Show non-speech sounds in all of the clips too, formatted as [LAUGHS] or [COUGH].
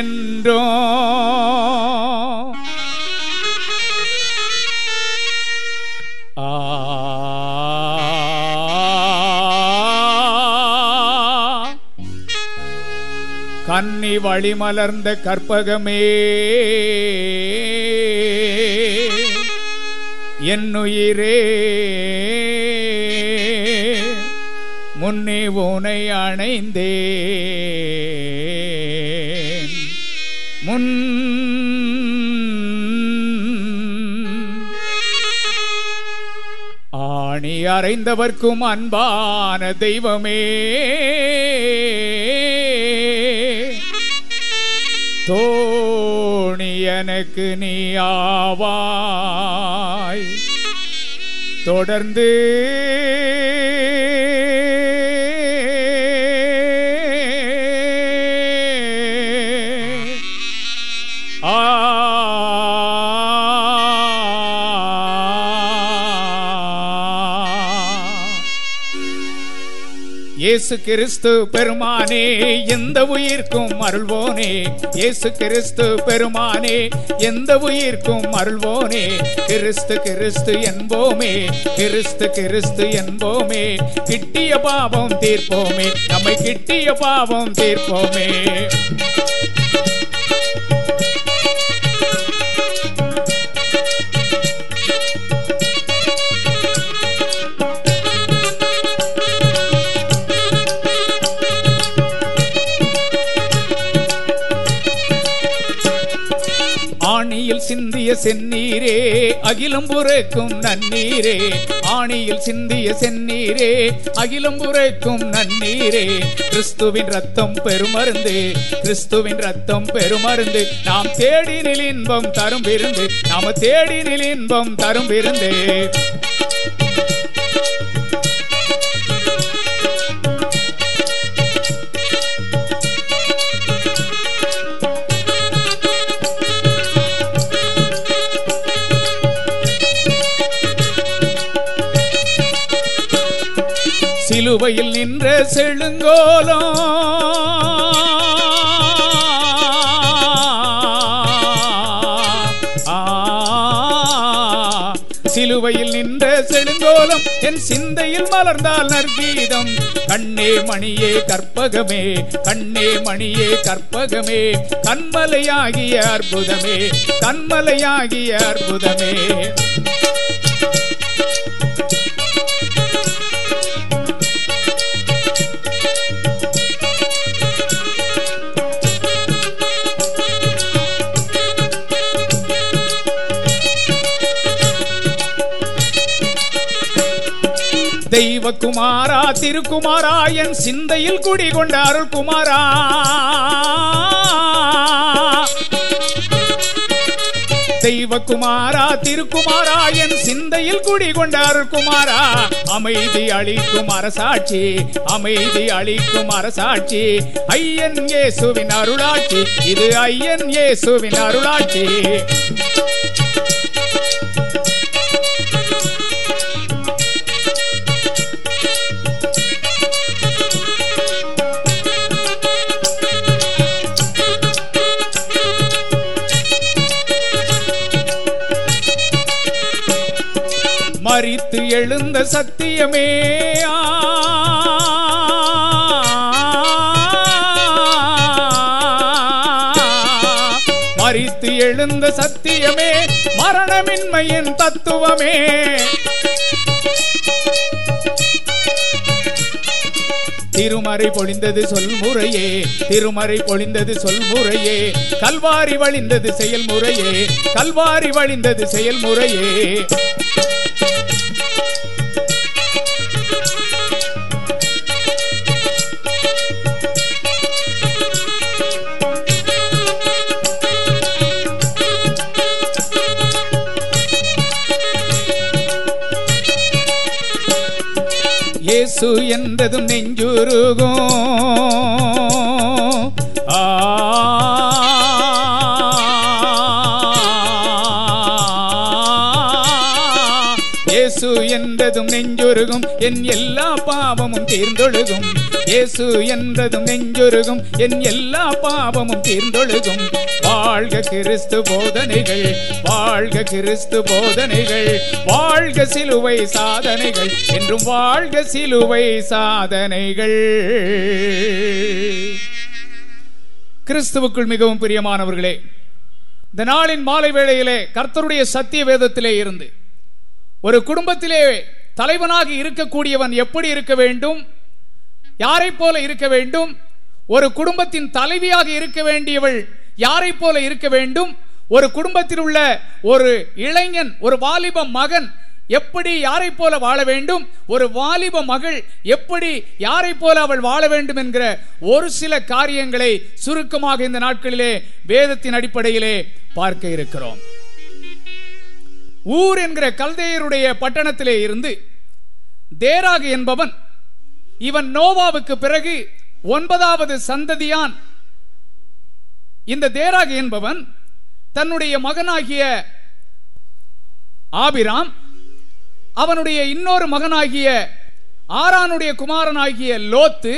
என்றோ? ஆ. கன்னி வழிமலர்ந்த கற்பகமே. என்னுயிரே. முன்னே உனை அணைந்தே. முன். ஆணி அறைந்தவர்க்கும் அன்பான தெய்வமே. தோணி எனக்கு நீ ஆவாய். தொடர்ந்து இயேசு கிறிஸ்து பெருமானே எந்த உயிர்க்கும் அருள்வோனே. இயேசு கிறிஸ்து பெருமானே எந்த உயிர்க்கும் அருள்வோனே. கிறிஸ்து கிறிஸ்து என்போமே கிறிஸ்து கிறிஸ்து என்போமே. கிட்டிய பாவம் தீர்ப்போமே நம்மை கிட்டிய பாவம் தீர்ப்போமே. செந்நீரே அகிலம் புரைக்கும் நன்னீரே. ஆணியில் சிந்திய செந்நீரே அகிலம் புரைக்கும் நன்னீரே. கிறிஸ்துவின் ரத்தம் பெருமருந்து கிறிஸ்துவின் ரத்தம் பெருமருந்து. நாம் தேடி நிலின்பம் தரும் விருந்து நாம தேடி நிலின்பம் தரும் விருந்து. சிலுவையில் நின்ற செழுங்கோலோ சிலுவையில் நின்ற செழுங்கோலம். என் சிந்தையில் மலர்ந்தால் நற்கீதம். கண்ணே மணியே கற்பகமே கண்ணே மணியே கற்பகமே. கண்மலையாகிய அற்புதமே கண்மலையாகிய அற்புதமே. தெய்வகுமாரா திருக்குமாரா என் சிந்தையில் குடிகொண்ட அருள்குமாரா. தெய்வகுமாரா திருக்குமாரா என் சிந்தையில் குடிகொண்ட அருள்குமாரா. அமைதி அளிக்கும் அரசாட்சி அமைதி அளிக்கும் அரசாட்சி. ஐயன் ஏசுவின் அருளாட்சி இது ஐயன் ஏசுவின் அருளாட்சி. மரித்து எழுந்த சத்தியமே. மறித்து எழுந்த சத்தியமே மரணமின்மையின் தத்துவமே. திருமறை பொழிந்தது சொல்முறையே திருமறை பொழிந்தது சொல்முறையே. கல்வாரி வழிந்தது செயல்முறையே கல்வாரி வழிந்தது செயல்முறையே. இயேசு என்றதும் நெஞ்சுருகும். ஆ. இயேசு என்றதும் நெஞ்சுருகும். என் எல்லா பாவமும் தீர்ந்தொழுகும். இயேசு என்றதும் நெஞ்சுருகும். என் எல்லா பாவமும் தீர்ந்தொழுகும். வாழ்க கிறிஸ்து போதனைகள் வாழ்க கிறிஸ்து போதனைகள் வாழ்க சிலுவை சாதனைகள் என்றும் வாழ்க சிலுவை சாதனைகள். கிறிஸ்துவுக்குள் மிகவும் பிரியமானவர்களே இந்த நாளின் மாலை வேளையிலே கர்த்தருடைய சத்திய வேதத்திலே இருந்து ஒரு குடும்பத்திலே தலைவனாக இருக்கக்கூடியவன் எப்படி இருக்க வேண்டும் யாரை போல இருக்க வேண்டும் ஒரு குடும்பத்தின் தலைவியாக இருக்க வேண்டியவள் யாரை போல இருக்க வேண்டும்? ஒரு குடும்பத்தில் உள்ள ஒரு இளைஞன் ஒரு வாலிப மகன் எப்படி யாரை போல வாழ வேண்டும்? ஒரு வாலிப மகள் எப்படி யாரை போல அவள் வாழ வேண்டும் என்கிற ஒரு சில காரியங்களை சுருக்கமாக இந்த நாட்களிலே வேதத்தின் அடிப்படையிலே பார்க்க இருக்கிறோம். ஊர் என்கிற கல்தையருடைய பட்டணத்திலே இருந்து தேராகு என்பவன் இவன் நோவாவுக்கு பிறகு ஒன்பதாவது சந்ததியான் இந்த தேராக என்பவன் தன்னுடைய மகனாகிய ஆபிராம் அவனுடைய இன்னொரு மகனாகிய ஆரானுடைய குமாரனாகிய லோத்து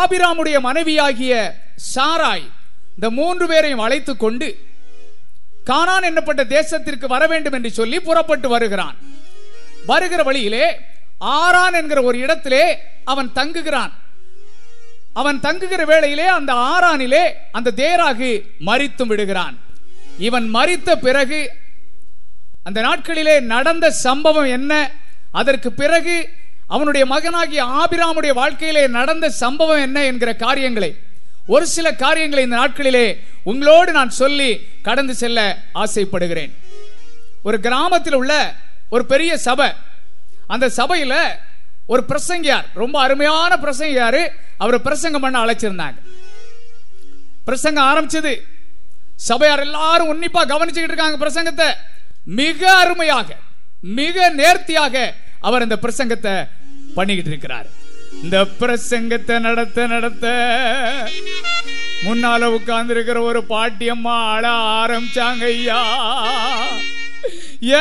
ஆபிராமுடைய மனைவியாகிய சாராய் இந்த மூன்று பேரையும் அழைத்து கொண்டு கானான் என்னப்பட்ட தேசத்திற்கு வர வேண்டும் என்று சொல்லி புறப்பட்டு வருகிறான். வருகிற வழியிலே ஆரான் என்கிற ஒரு இடத்திலே அவன் தங்குகிறான். அவன் தங்குகிற வேளையிலே அந்த ஆறானிலே அந்த தேராகு மறித்தும் விடுகிறான். இவன் மறித்த பிறகு அந்த நாட்களிலே நடந்த சம்பவம் என்ன? அதற்கு பிறகு அவனுடைய மகனாகிய ஆபிராமுடைய வாழ்க்கையிலே நடந்த சம்பவம் என்ன என்கிற காரியங்களை ஒரு சில காரியங்களை இந்த நாட்களிலே உங்களோடு நான் சொல்லி கடந்து செல்ல ஆசைப்படுகிறேன். ஒரு கிராமத்தில் உள்ள ஒரு பெரிய சபை. அந்த சபையில ஒரு பிரசங்கியார் ரொம்ப அருமையான பிரசங்கியார் அவர் பிரசங்கம் பண்ண அழைச்சிருந்தாங்க. பிரசங்கம் ஆரம்பிச்சது சபையார் எல்லாரும் உன்னிப்பா கவனிச்சுக்கிட்டு இருக்காங்க பிரசங்கத்தை. மிக அருமையாக மிக நேர்த்தியாக அவர் இந்த பிரசங்கத்தை பண்ணிக்கிட்டு இருக்கிறார். இந்த பிரசங்கத்தை நடத்த நடத்த முன்னால உட்கார்ந்து இருக்கிற ஒரு பாட்டியம்மா அழ ஆரம்பிச்சாங்க ஐயா.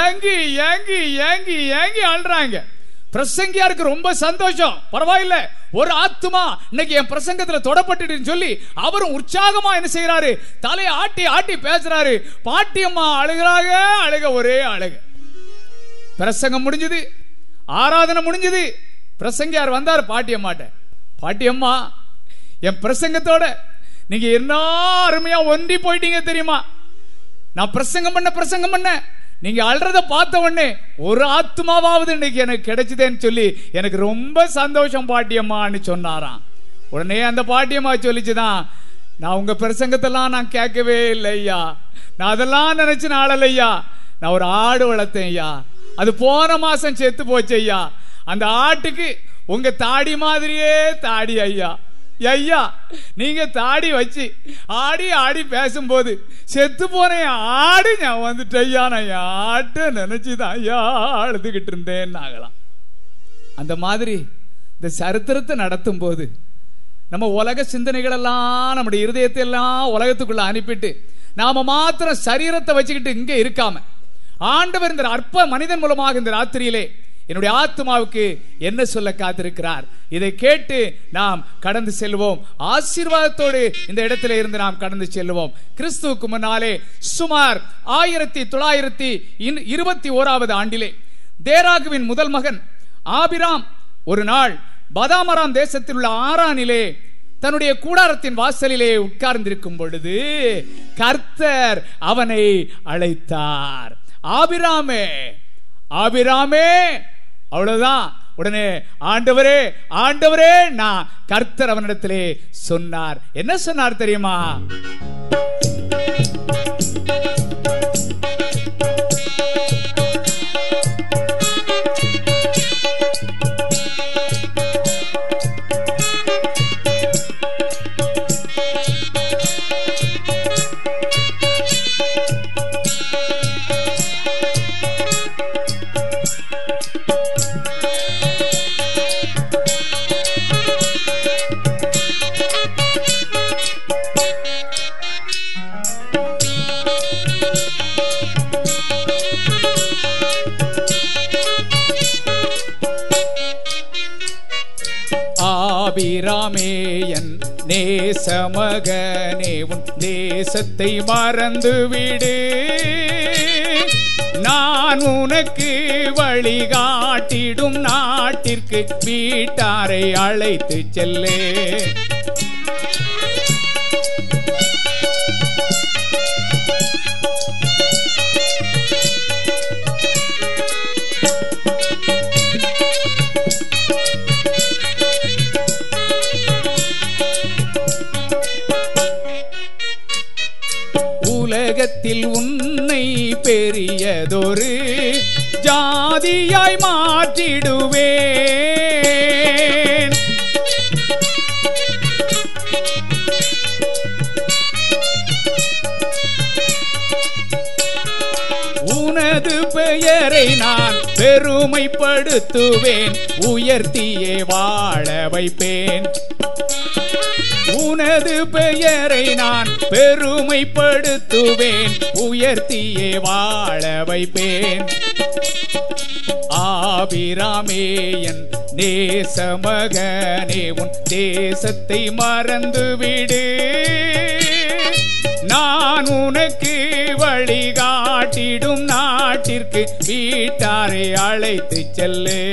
ஏங்கி ஏங்கி ஏங்கி ஏங்கி அழுறாங்க. பிரசங்கியாருக்கு ரொம்ப சந்தோஷம். பரவாயில்ல ஒரு ஆத்துமா இன்னைக்கு என் பிரசங்கத்துல தொடப்பட்டுன்னு சொல்லி அவரும் உற்சாகமா என்ன செய்யறாரு தலையை ஆட்டி ஆட்டி பேசுறாரு. பாட்டியம்மா அழுகிறாக அழுக ஒரே அழுக. பிரசங்கம் முடிஞ்சது ஆராதனை முடிஞ்சது. பிரசங்கியார் வந்தார் பாட்டியம்மாட்ட பாட்டியம்மா என் பிரசங்கத்தோட நீங்க என்ன அருமையா ஒன்றி போயிட்டீங்க தெரியுமா? நான் பிரசங்கம் பண்ண பிரசங்கம் பண்ண. நீங்க அல்றத பார்த்த உடனே ஒரு ஆத்மாவாவது இன்னைக்கு எனக்கு கிடைச்சதேன்னு சொல்லி எனக்கு ரொம்ப சந்தோஷம் பாட்டியம்மான்னு சொன்னாராம். உடனே அந்த பாட்டியம்மா சொல்லிச்சுதான் நான் உங்க பிரசங்கத்தெல்லாம் நான் கேட்கவே இல்லையா நான் அதெல்லாம் நினைச்சு நாளலையா நான் ஒரு ஆடு வளர்த்தேன் ஐயா அது போன மாசம் செத்து போச்சு ஐயா அந்த ஆட்டுக்கு உங்க தாடி மாதிரியே தாடி ஐயா ஐயா நீங்க தாடி வச்சு ஆடி ஆடி பேசும்போது செத்து போன ஆடு நான் வந்துட்டு ஐயா நான் என் நினைச்சுதான் ஐயா அழுதுகிட்டு இருந்தேன்னு ஆகலாம். அந்த மாதிரி இந்த சரித்திரத்தை நடத்தும் போது நம்ம உலக சிந்தனைகள் எல்லாம் நம்முடைய இருதயத்தை எல்லாம் உலகத்துக்குள்ள அனுப்பிட்டு நாம மாத்திரம் சரீரத்தை வச்சுக்கிட்டு இங்க இருக்காம ஆண்டவர் இந்த அற்ப மனிதன் மூலமாக இந்த ராத்திரியிலே என்னுடைய ஆத்மாவுக்கு என்ன சொல்ல காத்திருக்கிறார்? இதை கேட்டு நாம் கடந்து செல்வோம். ஆசீர்வாதத்தோடு இந்த இடத்துல இருந்து நாம் கடந்து செல்வோம். கிறிஸ்துவுக்கு முன்னாலே சுமார் ஆயிரத்தி தொள்ளாயிரத்தி இருபத்தி ஓராவது ஆண்டிலே தேராகுவின் முதல் மகன் ஆபிராம் ஒரு நாள் பதாமராம் தேசத்தில் உள்ள ஆறானிலே தன்னுடைய கூடாரத்தின் வாசலிலே உட்கார்ந்திருக்கும் பொழுது கர்த்தர் அவனை அழைத்தார். ஆபிராமே ஆபிராமே! அவ்வளவுதான். உடனே ஆண்டவரே ஆண்டவரே! நான் கர்த்தர் அவனிடத்திலே சொன்னார். என்ன சொன்னார் தெரியுமா? அபிராமே என் நேசமகனே உன் நேசத்தை மறந்துவிடு நான் உனக்கு வழிகாட்டிடும் நாட்டிற்கு வீட்டாரை அழைத்து செல்லே உலகத்தில் உன்னை பெரியதொரு ஜாதியாய் மாற்றிடுவேன். உனது பெயரை நான் பெருமைப்படுத்துவேன். உயர்த்தியே வாழ வைப்பேன். உனது பெயரை நான் பெருமைப்படுத்துவேன். உயர்த்தியே வாழ வைப்பேன். ஆபிராமே என் நேச மகனே உன் தேசத்தை மறந்துவிடு. நான் உனக்கு வழிகாட்டிடும் நாட்டிற்கு வீட்டாரை அழைத்து செல்லு.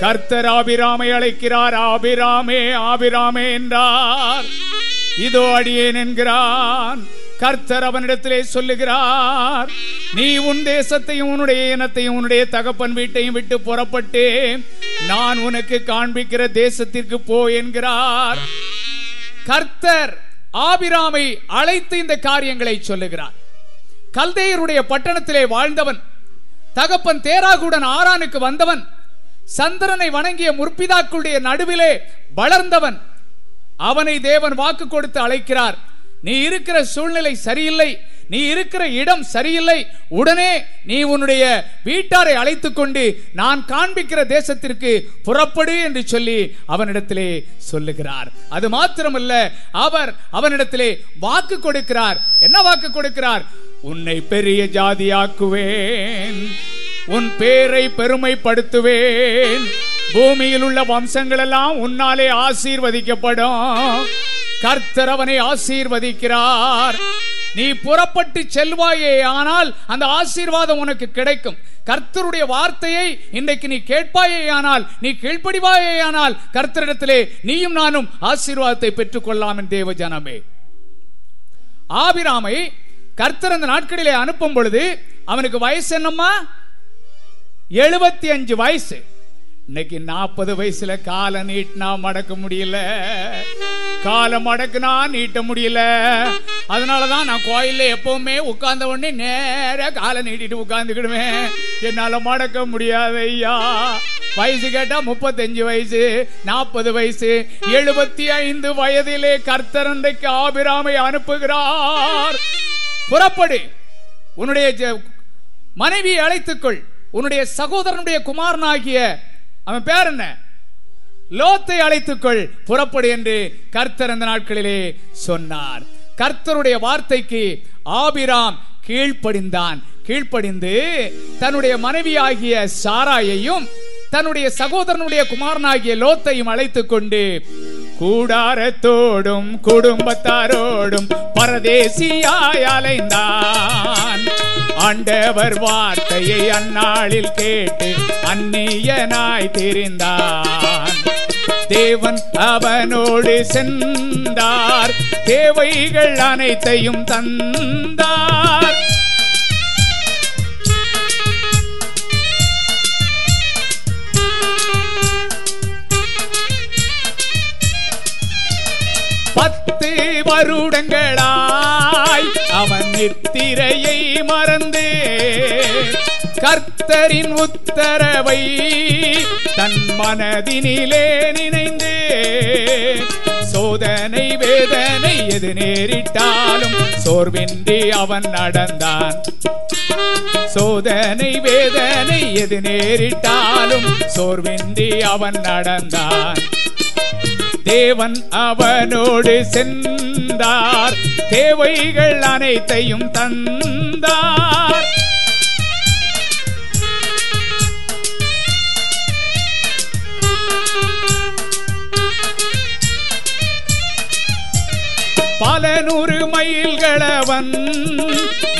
கர்த்தர் ஆபிராமை அழைக்கிறார். ஆபிராமே ஆபிராமே என்றார். இதோ அடியேன் என்கிறான். கர்த்தர் அவனிடத்திலே சொல்லுகிறார் நீ உன் தேசத்தையும் உன்னுடைய இனத்தையும் உன்னுடைய தகப்பன் வீட்டையும் விட்டு புறப்பட்டு நான் உனக்கு காண்பிக்கிற தேசத்திற்கு போ என்கிறார். கர்த்தர் ஆபிராமை அழைத்து இந்த காரியங்களை சொல்லுகிறார். கல்தேயருடைய பட்டணத்திலே வாழ்ந்தவன் தகப்பன் தேராகுடன் ஆரானுக்கு வந்தவன் சந்திரனை வணங்கிய முற்பிதாக்களுடைய நடுவிலே வளர்ந்தவன். அவனை தேவன் வாக்கு கொடுத்து அழைக்கிறார். நீ இருக்கிற சூழ்நிலை சரியில்லை. நீ இருக்கிற இடம் சரியில்லை. உடனே நீ உன்னுடைய வீட்டாரை அழைத்து கொண்டு நான் காண்பிக்கிற தேசத்திற்கு புறப்படு என்று சொல்லி அவனிடத்திலே சொல்லுகிறார். அது மாத்திரமல்ல அவர் அவனிடத்திலே வாக்கு கொடுக்கிறார். என்ன வாக்கு கொடுக்கிறார்? உன்னை பெரிய ஜாதியாக்குவேன். உன் பேரை பெருமைப்படுத்துவேன். பூமியில் உள்ள வம்சங்கள் எல்லாம் உன்னாலே ஆசீர்வதிக்கப்படும். கர்த்தர் அவனை ஆசீர்வதிக்கிறார். நீ புறப்பட்டு செல்வாயே ஆனால் அந்த ஆசீர்வாதம் உனக்கு கிடைக்கும். கர்த்தருடைய வார்த்தையை இன்றைக்கு நீ கேட்பாயே ஆனால் நீ கீழ்ப்படிவாயே ஆனால் கர்த்தரிடத்திலே நீயும் நானும் ஆசீர்வாதத்தை பெற்றுக் கொள்ளலாம் என் தேவ ஜனமே. ஆபிராமை கர்த்தர் அந்த நாட்களிலே அனுப்பும் பொழுது அவனுக்கு வயசு என்னம்மா? எழுபத்தி அஞ்சு வயசு. இன்னைக்கு நாற்பது வயசுல காலை நீட்டினா மடக்க முடியல. காலை மடக்குனா நீட்ட முடியல. அதனாலதான் நான் கோயில்ல எப்பவுமே உட்கார்ந்த உடனே நேர காலை நீட்டிட்டு உட்கார்ந்துக்கிடுவேன். என்னால மடக்க முடியாது ஐயா. வயசு கேட்டா முப்பத்தஞ்சு வயசு நாற்பது வயசு. எழுபத்தி ஐந்து வயதிலே கர்த்தர் இன்றைக்கு ஆபிராமை அனுப்புகிறார். புறப்படு. உன்னுடைய மனைவியை அழைத்துக்கொள். உன்னுடைய சகோதரனுடைய குமாரனாகிய அவன் பேர் என்ன? லோத்தை அழைத்துக்கொள் புறப்படு என்று கர்த்தர் அந்த நாட்களிலே சொன்னார். கர்த்தருடைய வார்த்தைக்கு ஆபிராம் கீழ்ப்படிந்தான். கீழ்ப்படிந்து தன்னுடைய மனைவியாகிய சாராயையும் தன்னுடைய சகோதரனுடைய குமாரனாகிய லோத்தையும் அழைத்துக் கொண்டு கூடாரத்தோடும் குடும்பத்தாரோடும் பரதேசியாய் அலைந்தான். ஆண்டவர் வார்த்தையை அந்நாளில் கேட்டு அந்நியனாய் தெரிந்தான். தேவன் அவனோடு சென்றார் தேவைகள் அனைத்தையும் தந்தார். பருடங்களாய் வருடங்களாய் அவன் நித்திரையை மறந்து கர்த்தரின் உத்தரவை தன் மனதினிலே நினைந்து சோதனை வேதனை எது நேரிட்டாலும் சோர்வின்றி அவன் நடந்தான். சோதனை வேதனை எது நேரிட்டாலும் சோர்வின்றி அவன் நடந்தான். தேவன் அவனோடு சென்றார். தேவைகள் அனைத்தையும் தந்தார். பல நூறு மைல்களவன்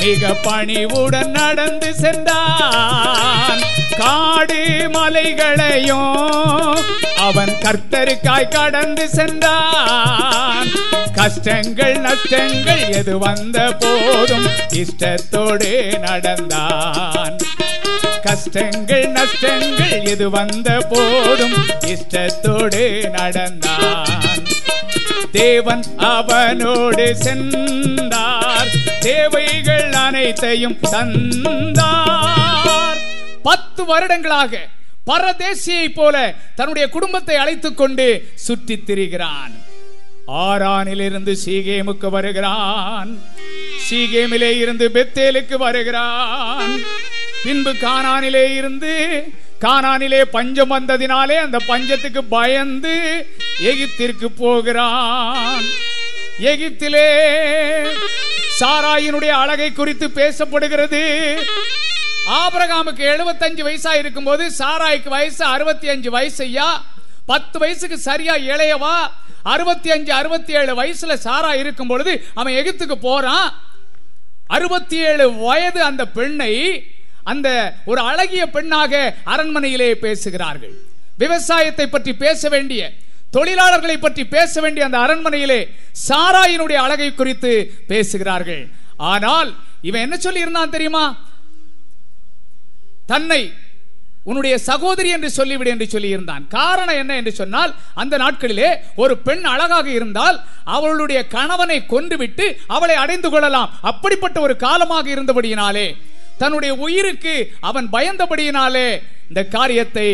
மிக பணிவுடன் நடந்து சென்றான். காடு மலைகளையும் அவன் கர்த்தருக்காய் கடந்து சென்றான். கஷ்டங்கள் நஷ்டங்கள் எது வந்த போதும் இஷ்டத்தோடு நடந்தான். கஷ்டங்கள் நஷ்டங்கள் எது வந்த போதும் இஷ்டத்தோடு நடந்தான். தேவன் அவனோடு சென்றார். தேவைகள் அனைத்தையும் தந்தார் பத்து வருடங்களாக பரதேசியை போல தன்னுடைய குடும்பத்தை அழைத்துக் கொண்டு சுற்றி திரிகிறான். ஆரானிலிருந்து சீகேமுக்கு வருகிறான். சீகேமிலே இருந்து பெத்தேலுக்கு வருகிறான். பின்பு கானானிலே இருந்து கானானிலே பஞ்சம் வந்ததினாலே அந்த பஞ்சத்துக்கு பயந்து எகிப்திற்கு போகிறான். எகிப்திலே சாராயினுடைய அழகை குறித்து பேசப்படுகிறது. ஆபரகாமுக்கு எழுபத்தஞ்சு வயசா இருக்கும்போது சாராய்க்கு வயசு அறுபத்தி அஞ்சு வயசு ஐயா பத்து வயசுக்கு சரியா இளையவா? அறுபத்தி அஞ்சு அறுபத்தி ஏழு வயசுல சாரா இருக்கும் பொழுது அவன் எகிப்துக்கு போறான். அறுபத்தி ஏழு வயது அந்த பெண்ணை அந்த ஒரு அழகிய பெண்ணாக அரண்மனையிலே பேசுகிறார்கள். விவசாயத்தை பற்றி பேச வேண்டிய தொழிலாளர்களை பற்றி பேச வேண்டிய அந்த அரண்மனையிலே சாராயினுடைய அழகை குறித்து பேசுகிறார்கள். ஆனால் இவன் என்ன சொல்லி இருந்தான் தெரியுமா? தன்னை உன்னுடைய சகோதரி என்று சொல்லிவிடு என்று சொல்லி இருந்தான் காரணம் என்ன என்று சொன்னால் அந்த நாட்களிலே ஒரு பெண் அழகாக இருந்தால் அவளுடைய கணவனை கொன்றுவிட்டு அவளை அடைந்து கொள்ளலாம். அப்படிப்பட்ட ஒரு காலமாக இருந்தபடியினாலே தன்னுடைய உயிருக்கு அவன் பயந்தபடியினாலே இந்த காரியத்தை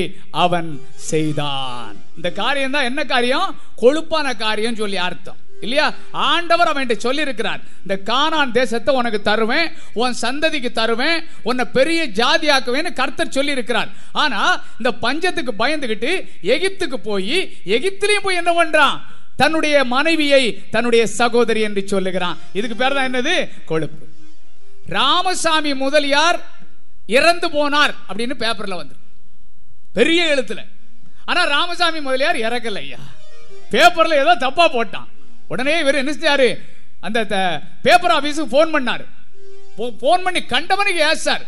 அவன் செய்தான். இந்த காரியம் தான் என்ன காரியம்? கொழுப்பான காரியம் சொல்லி அர்த்தம். இல்லையா? ஆண்டவர் அவன் சொல்லி இருக்கிறார் இந்த கானான் தேசத்தை உனக்கு தருவேன் உன் சந்ததிக்கு தருவேன் உன்னை பெரிய ஜாதியாக்குவேன்னு கர்த்தர் சொல்லி இருக்கிறார் ஆனா இந்த பஞ்சத்துக்கு பயந்துகிட்டு எகிப்துக்கு போய் எகிப்திலையும் போய் என்ன பண்றான்? தன்னுடைய மனைவியை தன்னுடைய சகோதரி என்று சொல்லுகிறான். இதுக்கு பேர் தான் என்னது? கொழுப்பு. ராமசாமி முதலியார் இறந்து போனார் அப்படின்னு பேப்பர்ல வந்து பெரிய எழுத்துல. ஆனா ராமசாமி முதலியார் இறக்கல ஐயா. பேப்பர்ல ஏதோ தப்பா போட்டான். உடனே இவர் என்ன செஞ்சாரு? அந்த பேப்பர் ஆபீஸுக்கு போன் பண்ணார். போன் பண்ணி கண்டவனுக்கு ஏசார்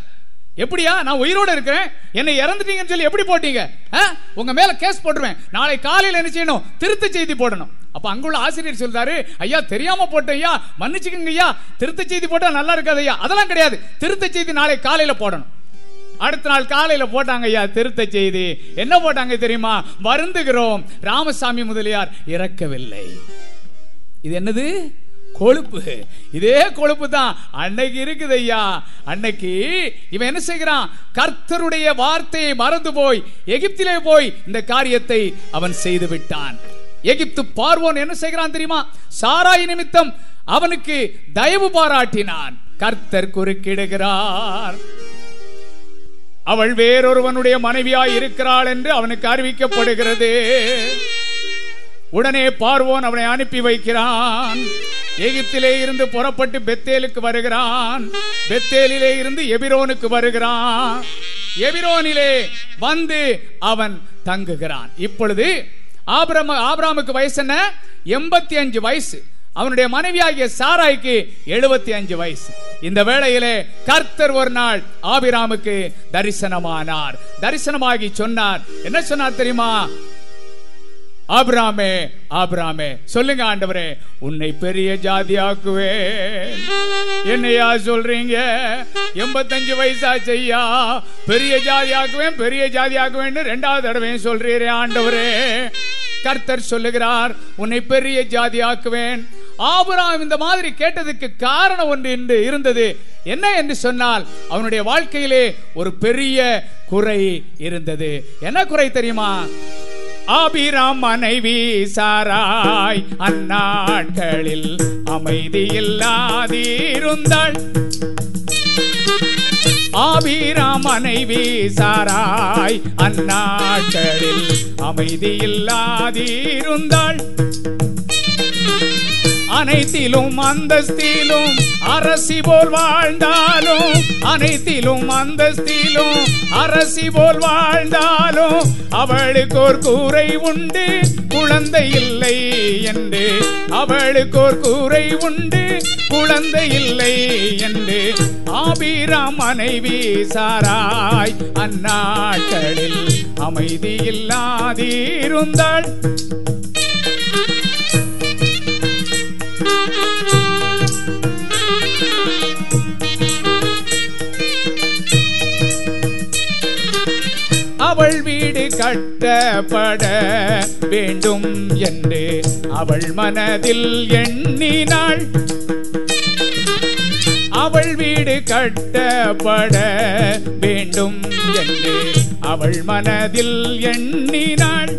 எப்படியா? நான் உயிரோடு இருக்கிறேன். என்னை இறந்துட்டீங்கன்னு சொல்லி எப்படி போட்டீங்க? ஆ? உங்க மேல கேஸ் போட்டுருவேன். நாளை காலையில் என்ன செய்யணும்? திருத்த செய்தி போடணும். அப்ப அங்குள்ள ஆசிரியர் சொல்றாரு ஐயா தெரியாம போட்டேன் ஐயா மன்னிச்சுக்கங்க ஐயா திருத்த செய்தி போட்டா நல்லா இருக்காது ஐயா அதெல்லாம் கிடையாது. திருத்த செய்தி நாளை காலையில போடணும். அடுத்த நாள் காலையில போட்டாங்க ஐயா திருத்த செய்தி. என்ன போட்டாங்க தெரியுமா? வருந்துகிறோம். ராமசாமி முதலியார் இறக்கவில்லை. இது என்னது? கொழுப்பு. இதே கொழுப்பு தான். அன்னைக்கு இருக்குது ஐயா அன்னைக்கு இவன் என்ன செய்கிறான்? கர்த்தருடைய வார்த்தையை மறந்து போய் எகிப்திலே போய் இந்த காரியத்தை அவன் செய்து விட்டான். எகிப்து பார்வோன் என்ன செய்கிறான் தெரியுமா? சாராய் நிமித்தம் அவனுக்கு தயவு பாராட்டினான். கர்த்தர் குறுக்கிடுகிறார். அவள் வேறொருவனுடைய மனைவியாய் இருக்கிறாள் என்று அவனுக்கு அறிவிக்கப்படுகிறது. உடனே பார்வோன் அவனை அனுப்பி வைக்கிறான். எகிப்திலே இருந்து புறப்பட்டு பெத்தேலுக்கு வருகிறான். பெத்தேலிலே இருந்து எபிரோனுக்கு வருகிறான். எபிரோனிலே வந்து அவன் தங்குகிறான். இப்பொழுது ஆபிரம ஆபிராமுக்கு வயசு என்ன? எண்பத்தி அஞ்சு வயசு. அவனுடைய மனைவியாகிய சாராய்க்கு எழுபத்தி அஞ்சு வயசு. இந்த வேளையிலே கர்த்தர் ஒரு நாள் ஆபிராமுக்கு தரிசனமானார். தரிசனமாகி சொன்னார். என்ன சொன்னார் தெரியுமா? ஆபிராமே ஆபிராமே. சொல்லுங்க ஆண்டவரே உன்னை பெரிய ஜாதியாக்குவே என்னையா சொல்றீங்க? எண்பத்தஞ்சு வயசா செய்யா பெரிய ஜாதியாக்குவேன் பெரிய ஜாதியாக்குவேன் ரெண்டாவது தடவையும் சொல்றீரே ஆண்டவரே. கர்த்தர் சொல்லுகிறார் உன்னை பெரிய ஜாதியாக்குவேன். ஆபராம் இந்த மாதிரி கேட்டதுக்கு காரணம் ஒன்று என்று இருந்தது. என்ன என்று சொன்னால் அவனுடைய வாழ்க்கையிலே ஒரு பெரிய குறை இருந்தது. என்ன குறை தெரியுமா? அபிராம் மனைவி சாராய் அந்நாட்களில் அமைதியில்லாதிருந்தாள். ஆபிராம் மனைவி சாராய் அந்நாட்களில் அமைதியில்லாதிருந்தாள். அனைத்திலும் அந்தஸ்திலும் அரசி போல் வாழ்ந்தாலும் அனைத்திலும் அந்தஸ்திலும் அரசி போல் வாழ்ந்தாலும் அவளுக்கு ஒரு கூரை உண்டு குழந்தை இல்லை என்று. அவளுக்கு ஒரு கூரை உண்டு குழந்தை இல்லை என்று. ஆபிராம் மனைவி சாராய் அந்நாட்களில் அமைதி இல்லாதிருந்தாள் கட்டப்பட வேண்டும் என்று அவள் மனதில் எண்ணினாள். அவள் வீடு கட்டப்பட வேண்டும் என்று அவள் மனதில் எண்ணினாள்.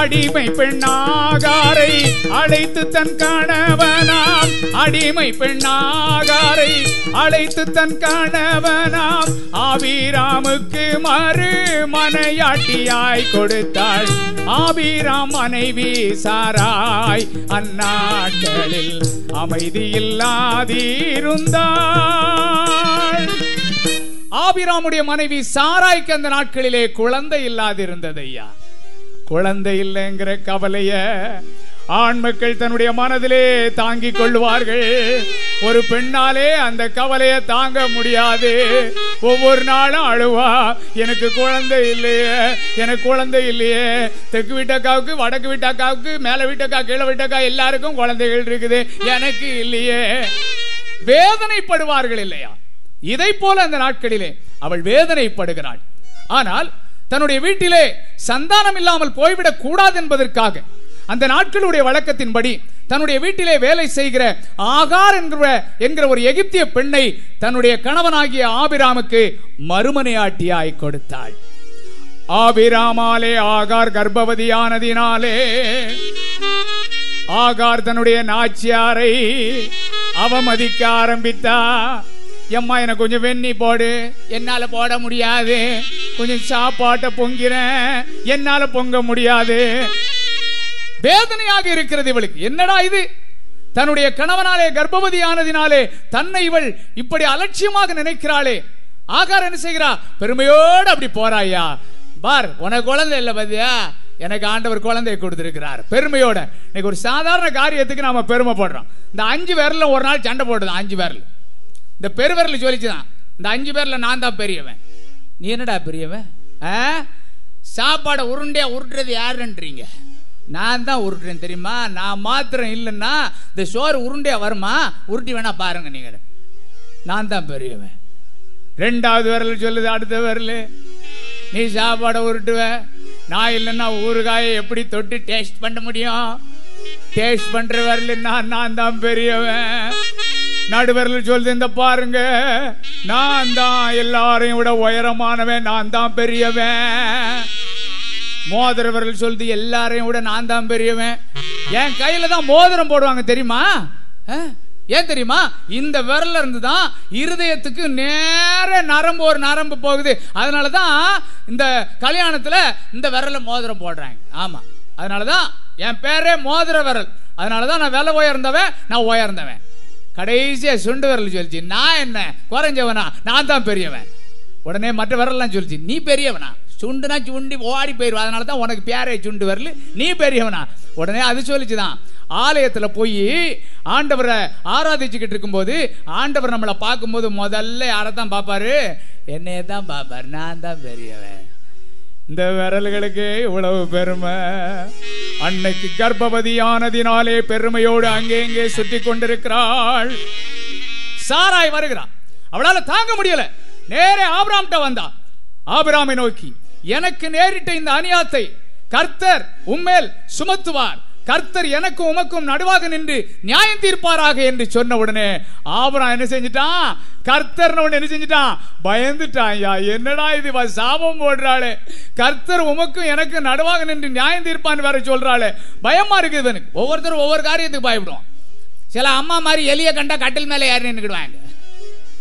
அடிமை பெண்ணாகாரை அழைத்து தன் கணவனாம். அடிமை பெண்ணாகாரை அழைத்து தன் கணவனாம். ஆபிராமுக்கு மறு மனையாட்டியாய் கொடுத்தாள். ஆபிராம் மனைவி சாராய் அந்நாட்களில் அமைதியில்லாதிருந்தாள். ஆபிராமுடைய மனைவி சாராய்க்கு அந்த நாட்களிலே குழந்தை இல்லாதிருந்தது ஐயா. குழந்தை இல்லைங்கிற கவலைய ஆண் மக்கள் தன்னுடைய மனதிலே தாங்கிக் கொள்வார்கள். ஒரு பெண்ணாலே அந்த கவலையை தாங்க முடியாது. ஒவ்வொரு நாளும் அழுவா எனக்கு குழந்தை இல்லையே எனக்கு குழந்தை இல்லையே. தெற்கு வீட்டக்காவுக்கு வடக்கு வீட்டக்காவுக்கு மேல வீட்டக்கா கீழே வீட்டக்கா எல்லாருக்கும் குழந்தைகள் இருக்குது. எனக்கு இல்லையே. வேதனைப்படுவார்கள் இல்லையா? இதை போல அந்த நாட்களிலே அவள் வேதனைப்படுகிறாள். ஆனால் தன்னுடைய வீட்டிலே சந்தானம் இல்லாமல் போய்விடக் கூடாது என்பதற்காக அந்த நாட்களுடைய வழக்கத்தின்படி தன்னுடைய வீட்டிலே வேலை செய்கிற ஆகார் என்கிற என்கிற ஒரு எகிப்திய பெண்ணை தன்னுடைய கணவனாகிய ஆபிராமுக்கு மறுமனையாட்டியாய் கொடுத்தாள். ஆபிராமாலே ஆகார் கர்ப்பவதியானதினாலே ஆகார் தன்னுடைய நாச்சியாரை அவமதிக்க ஆரம்பித்தா. எம்மா எனக்கு கொஞ்சம் வெண்ணி போடு. என்னால போட முடியாது. கொஞ்சம் சாப்பாட்டை பொங்கிறேன். என்னால பொங்க முடியாது. வேதனையாக இருக்கிறது இவளுக்கு. என்னடா இது? தன்னுடைய கணவனாலே கர்ப்பவதியானதினாலே தன்னை இவள் இப்படி அலட்சியமாக நினைக்கிறாளே. ஆகார் என்ன செய்கிறா? பெருமையோடு அப்படி போறாயா. பார் உனக்கு குழந்தை இல்லை பாத்தியா? எனக்கு ஆண்டவர் குழந்தையை கொடுத்திருக்கிறார். பெருமையோட. இன்னைக்கு ஒரு சாதாரண காரியத்துக்கு நாம பெருமைப்படுறோம் இந்த அஞ்சு விரல ஒரு நாள் சண்டை போடுது அஞ்சு விரல். இந்த பெருவரில் சொல்லிச்சுதான் இந்த அஞ்சு பேர்ல நான் தான் பெரியவன். நீ என்னடா பெரியவன்? ஆ? சாப்பாடை உருண்டையா உருட்டுறது யாருன்றீங்க? நான் தான் உருட்டுறேன் தெரியுமா? நான் மாத்திரம் இல்லைன்னா இந்த சோறு உருண்டையா வருமா? உருட்டி வேணா பாருங்க நீங்க நான் தான் பெரியவன். ரெண்டாவது விரல் சொல்லுது அடுத்த விரல். நீ சாப்பாடை உருட்டுவ. நான் இல்லைன்னா ஊறுகாயை எப்படி தொட்டு டேஸ்ட் பண்ண முடியும்? டேஸ்ட் பண்ற விரல்னா நான் தான் பெரியவன். நடுவரில் சொல்லி இந்த பாருங்க. நான் தான் எல்லாரையும் விட உயரமானவன் நான் தான் பெரியவன். மோதிரவர்கள் சொல்லுது எல்லாரையும் விட நான் தான் பெரியவன். என் கையில தான் மோதிரம் போடுவாங்க தெரியுமா? ஏன் தெரியுமா? இந்த விரல்ல இருந்து தான் இருதயத்துக்கு நேர நரம்பு ஒரு நரம்பு போகுது. அதனால தான் இந்த கல்யாணத்துல இந்த விரல மோதிரம் போடுறாங்க. ஆமா. அதனால தான் என் பேரே மோதிர விரல். அதனால தான் நான் விலை உயர்ந்தவன் நான் உயர்ந்தவன். கடைசியா சுண்டு விரல் சொல்லிச்சு. நான் என்ன? குறைஞ்சவனா? நான் தான் பெரியவன். உடனே மற்ற விரல்லாம் சொல்லிச்சு. நீ பெரியவனா? சுண்டுனா சுண்டி ஓடி போயிடுவா அதனால தான் உனக்கு பேரே சுண்டு வரல. நீ பெரியவனா? உடனே அது சொல்லிச்சுதான். ஆலயத்துல போய் ஆண்டவரை ஆராதிச்சுக்கிட்டு இருக்கும்போது ஆண்டவர் நம்மளை பார்க்கும்போது முதல்ல யாரை தான் பார்ப்பாரு? என்னையே தான் பார்ப்பாரு. நான் தான் பெரியவன். இந்த விரல்களுக்கு இவ்வளவு பெருமை. அன்னைக்கு கர்ப்பவதியானதினாலே பெருமையோடு அங்கே இங்கே சுற்றி கொண்டிருக்கிறாள். சாராய் வருகிறான். அவளால தாங்க முடியல. நேரே ஆபிராம்கிட்ட வந்தா. ஆபிராமை நோக்கி எனக்கு நேரிட்ட இந்த அநியாத்தை கர்த்தர் உம்மேல் சுமத்துவார். கர்த்தர் எனக்கும் உமக்கும் நடுவாக நின்று நியாயம் தீர்ப்பாராக என்று சொன்ன உடனே ஆபராம் என்ன செஞ்சிட்டான்? கர்த்தர் என்ன செஞ்சிட்டான்? பயந்துட்டான். ஐயா என்னடா இது? சாபம் போடுறாளே. கர்த்தர் உமக்கும் எனக்கு நடுவாக நின்று நியாயம் தீர்ப்பான்னு வேற சொல்றாளே. பயமா இருக்குது இவனுக்கு. ஒவ்வொருத்தரும் ஒவ்வொரு காரியத்துக்கு பயப்படுவோம். சில அம்மா மாதிரி எலிய கண்டா கட்டில் மேல ஏறி நின்றுக்கிடுவாங்க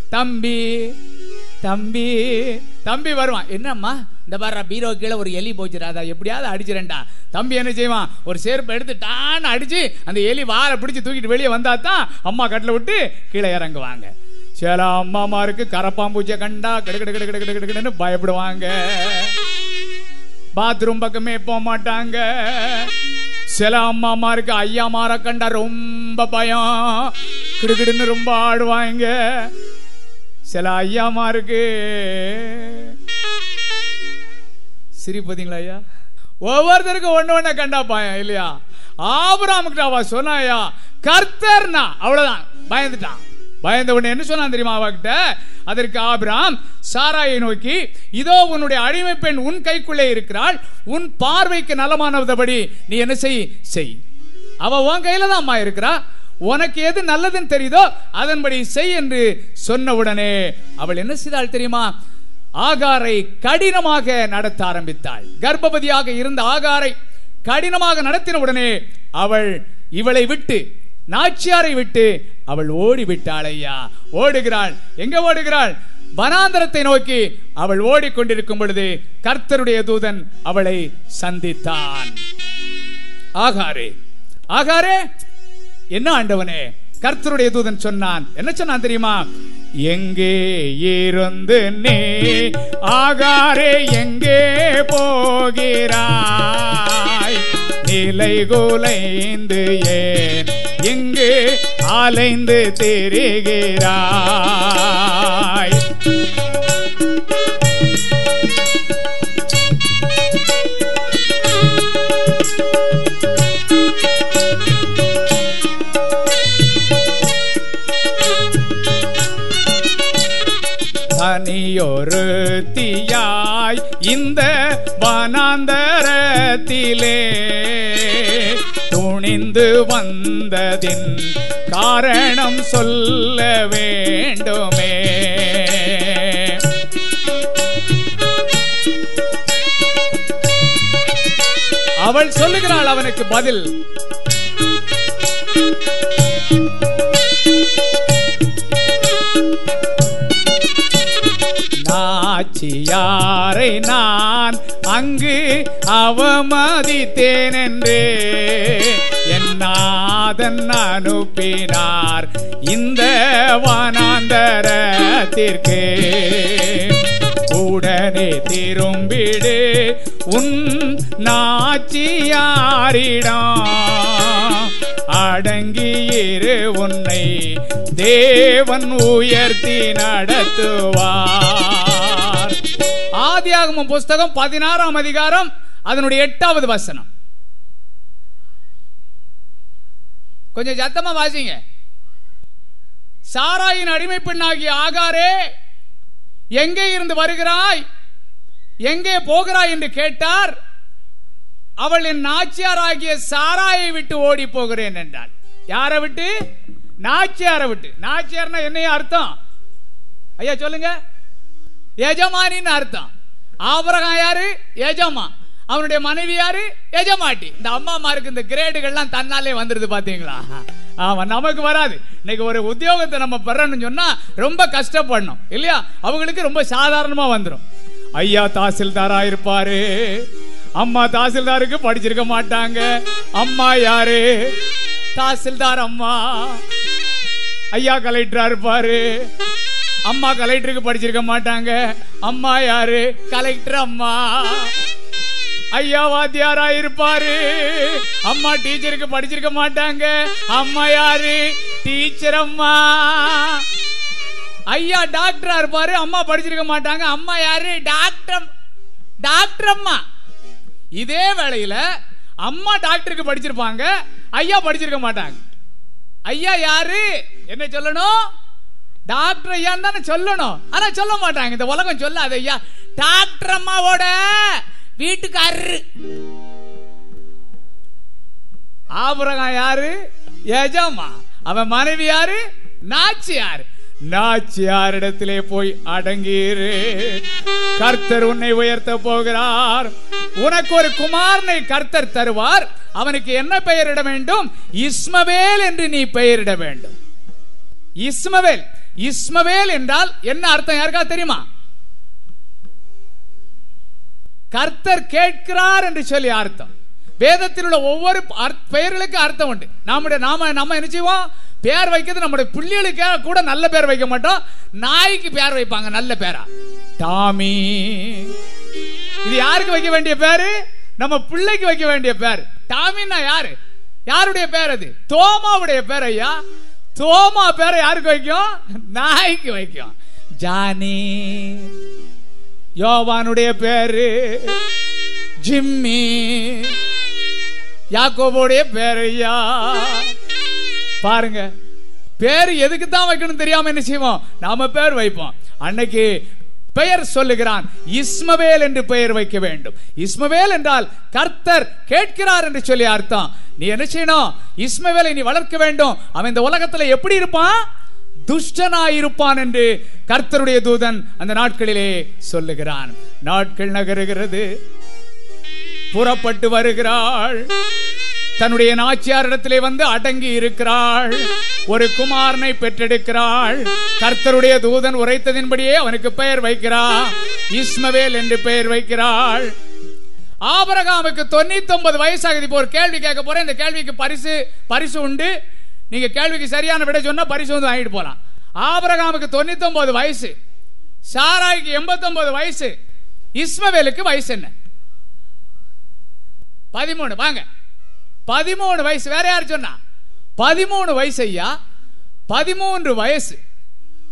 தம்பி தம்பி தம்பி வருவான். என்னம்மா? இந்த பாரு பீரோ கீழே ஒரு எலி போச்சுடாதா அதை எப்படியாவது அடிச்சிரேன்டா தம்பி என்ன செய்வான்? ஒரு செருப்பை எடுத்து டான்னு அடிச்சு அந்த எலி வாரை பிடிச்சி தூக்கிட்டு வெளியே வந்தா தான் அம்மா கட்டில் விட்டு கீழே இறங்குவாங்க. சில அம்மாமாருக்கு கரப்பாம்பூச்சியை கண்டா கிடு கிடு கிடு கிடு கிடு கிடுன்னு பயப்படுவாங்க. பாத்ரூம் பக்கமே போக மாட்டாங்க. சில அம்மாமாருக்கு ஐயா மாற கண்டா ரொம்ப பயம். கிடுகிடுன்னு ரொம்ப ஆடுவாங்க. சில ஐயாமாருக்கு சிரிப்பதிங்களா ஐயா ஒவ்வொருத்தருக்கும் ஒண்ணு ஒன்று கண்டா பயம் இல்லையா? ஆபராமுக்கு அவ சொன்னாயா கர்த்தர்னா அவ்வளவுதான். பயந்துட்டான். பயந்த உடனே என்ன சொன்னான் தெரியுமா அவகிட்ட? அதற்கு ஆபிராம் சாராயை நோக்கி இதோ உன்னுடைய அடிமை பெண் உன் கைக்குள்ளே இருக்கிறாள் உன் பார்வைக்கு நலமானவதபடி நீ என்ன செய்? செய். அவ உன் கையில தான் அம்மா இருக்கிறா? உனக்கு எது நல்லதுன்னு தெரியுதோ அதன்படி செய் என்று சொன்ன உடனே அவள் என்ன செய்தாள் தெரியுமா? ஆகாரை கடினமாக நடத்த ஆரம்பித்தாள். கர்ப்பவதியாக இருந்த ஆகாரை கடினமாக நடத்தின உடனே அவள் இவளை விட்டு நாச்சியாரை விட்டு அவள் ஓடிவிட்டாள் ஐயா. ஓடுகிறாள். எங்க ஓடுகிறாள்? வனாந்தரத்தை நோக்கி அவள் ஓடிக்கொண்டிருக்கும் பொழுது கர்த்தருடைய தூதன் அவளை சந்தித்தான். ஆகாரே ஆகாரே என்ன ஆண்டவனே? கர்த்தருடைய தூதன் சொன்னான். என்ன சொன்னான் தெரியுமா? எங்கே இருந்து நீ ஆகாரே எங்கே போகிறாய்? நிலை குலைந்து ஏன் இங்கு அலைந்து திரிகிறாய்? தனியொரு தீயாய் இந்த வனாந்தரத்திலே துணிந்து வந்ததின் காரணம் சொல்ல வேண்டுமே. அவள் சொல்லுகிறாள் அவனுக்கு பதில். நாச்சியாரை நான் அங்கு அவமதித்தேன் என்னாதன் அனுப்பினார் இந்த வனாந்தரத்திற்கு. உடனே திரும்பிடு உன் நாச்சியாரிடம். அடங்கியிரு உன்னை தேவன் உயர்த்தி நடத்துவார். ஆதியாகமம் புஸ்தகம் பதினாறாம் அதிகாரம் அதனுடைய எட்டாவது வசனம். கொஞ்சம் சத்தமா வாசிங்க. சாராயின் அடிமை பெண்ணாகிய ஆகாரே எங்கே இருந்து வருகிறாய்? எங்கே போகிறாய் என்று கேட்டார். அவள் என் நாச்சியாராகிய சாராயை விட்டு ஓடி போகிறேன் என்றாள். யாரை விட்டு? நாச்சியாரை விட்டு. நாச்சியார்னா என்னைய அர்த்தம்? ஐயா சொல்லுங்க. எஜமானின்னு அர்த்தம். ஆபரகம் யாரு? எஜமா. அவனுடைய மனைவி யாரு? எஜமாட்டி. இந்த அம்மாமாருக்கு இந்த கிரேடுகள்லாம் தன்னாலே வந்துருது பாத்தீங்களா? ஆமா நமக்கு வராது. இன்னைக்கு ஒரு உத்தியோகத்தை நம்ம பெறணும்னு சொன்னா ரொம்ப கஷ்டப்படணும். இல்லையா? அவங்களுக்கு ரொம்ப சாதாரணமா வந்துடும் ஐயா தாசில்தாரா இருப்பாரு. அம்மா தாசில்தாருக்கு படிச்சிருக்க மாட்டாங்க. அம்மா யாரு? தாசில்தார் அம்மா. ஐயா கலெக்டரா இருப்பாரு. அம்மா கலெக்டருக்கு படிச்சிருக்க மாட்டாங்க. அம்மா யாரு? கலெக்டர் அம்மா. ஐயா வாத்தியாரா இருப்பாரு. அம்மா டீச்சருக்கு படிச்சிருக்க மாட்டாங்க. அம்மா யாரு? டீச்சர் அம்மா. ஐயா டாக்டரா இருப்பாரு. அம்மா படிச்சிருக்க மாட்டாங்க. அம்மா யாரு? டாக்டர் டாக்டர் அம்மா. இதே வேளையில அம்மா டாக்டருக்கு படிச்சிருப்பாங்க. ஐயா படிச்சிருக்க மாட்டாங்க. ஐயா யாரு? என்ன சொல்லணும்? டாக்டர் ஐயான்னு தானே சொல்லணும். ஆனா சொல்ல மாட்டாங்க. இந்த உலகம் சொல்லாது ஐயா. டாக்டர் அம்மாவோட வீட்டுக்காரரு. ஆபரகம் யாரு? எஜமா. அவன் மனைவி யாரு? நாச்சியார். நாச்சியாரிடத்திலே போய் அடங்கீரு. கர்த்தர் உன்னை உயர்த்த போகிறார். உனக்கு ஒரு குமாரனை கர்த்தர் தருவார். அவனுக்கு என்ன பெயரிட வேண்டும்? இஸ்மவேல் என்று நீ பெயரிட வேண்டும். இஸ்மவேல். இஸ்மவேல் என்றால் என்ன அர்த்தம்? யாருக்கா தெரியுமா? கர்த்தர் கேட்கிறார் என்று சொல்லி அர்த்தம். வேதத்தில் உள்ள ஒவ்வொரு அர்த்- பெயர்களுக்கு அர்த்தம் உண்டு. நம்முடைய நாம நம்ம என்ன செய்வோம்? பேர் வைக்கிறது நம்முடைய பிள்ளைகளுக்காக கூட நல்ல பேர் வைக்க மாட்டோம். நாய்க்கு பேர் வைப்பாங்க நல்ல பேரா. டாமி. இது யாருக்கு வைக்க வேண்டிய பேரு? நம்ம பிள்ளைக்கு வைக்க வேண்டிய பேர். டாமின்னா யாரு? யாருடைய பேர் அது? தோமாவுடைய பேர் ஐயா. சோமா பேரை யாருக்கு வைக்கும்? நாய்க்கு வைக்கும். ஜானி யோவானுடைய பேரு ஜிம்மி யாக்கோபோடைய பேர் பாருங்க பேர் எதுக்கு தான் வைக்கணும் தெரியாம என்ன செய்வோம்? நாம பேர் வைப்போம். அன்னைக்கு பெயர் சொல்லுகிறான். இஸ்மவேல் என்று பெயர் வைக்க வேண்டும். இஸ்மவேல் என்றால் கர்த்தர் கேட்கிறார் என்று சொல்லி அர்த்தம். நீ என்ன செய்யணும்? இஸ்மவேலை நீ வளர்க்க வேண்டும். அவன் இந்த உலகத்துல எப்படி இருப்பான்? துஷ்டனாயிருப்பான் என்று கர்த்தருடைய தூதன் அந்த நாட்களிலே சொல்லுகிறான். நாட்கள் நகருகிறது. புறப்பட்டு வருகிறாள். தன்னுடைய நாச்சியாரிடத்திலே வந்து அடங்கி இருக்கிறாள். ஒரு குமாரனை பெற்றெடுக்கிறாள். கர்த்தருடைய தூதன் உரைத்ததின்படியே அவனுக்கு பெயர் வைக்கிறார் இஸ்மவேல் என்று பெயர் வைக்கிறாள். ஆபரகாமுக்கு தொண்ணூத்தி ஒன்பது வயசாகுது. இப்போ ஒரு கேள்வி கேட்க போறேன். இந்த கேள்விக்கு பரிசு பரிசு உண்டு. நீங்க கேள்விக்கு சரியான விடை சொன்னா பரிசு வந்து வாங்கிட்டு போலாம். ஆபரகாமுக்கு தொண்ணூத்தி ஒன்பது வயசு. சாராய்க்கு எண்பத்தி ஒன்பது வயசு. இஸ்மவேலுக்கு வயசு என்ன? பதிமூணு. வாங்க. பதிமூணு வயசு. வேற யார் சொன்னா? பதிமூணு வயசு ஐயா. பதிமூன்று வயசு.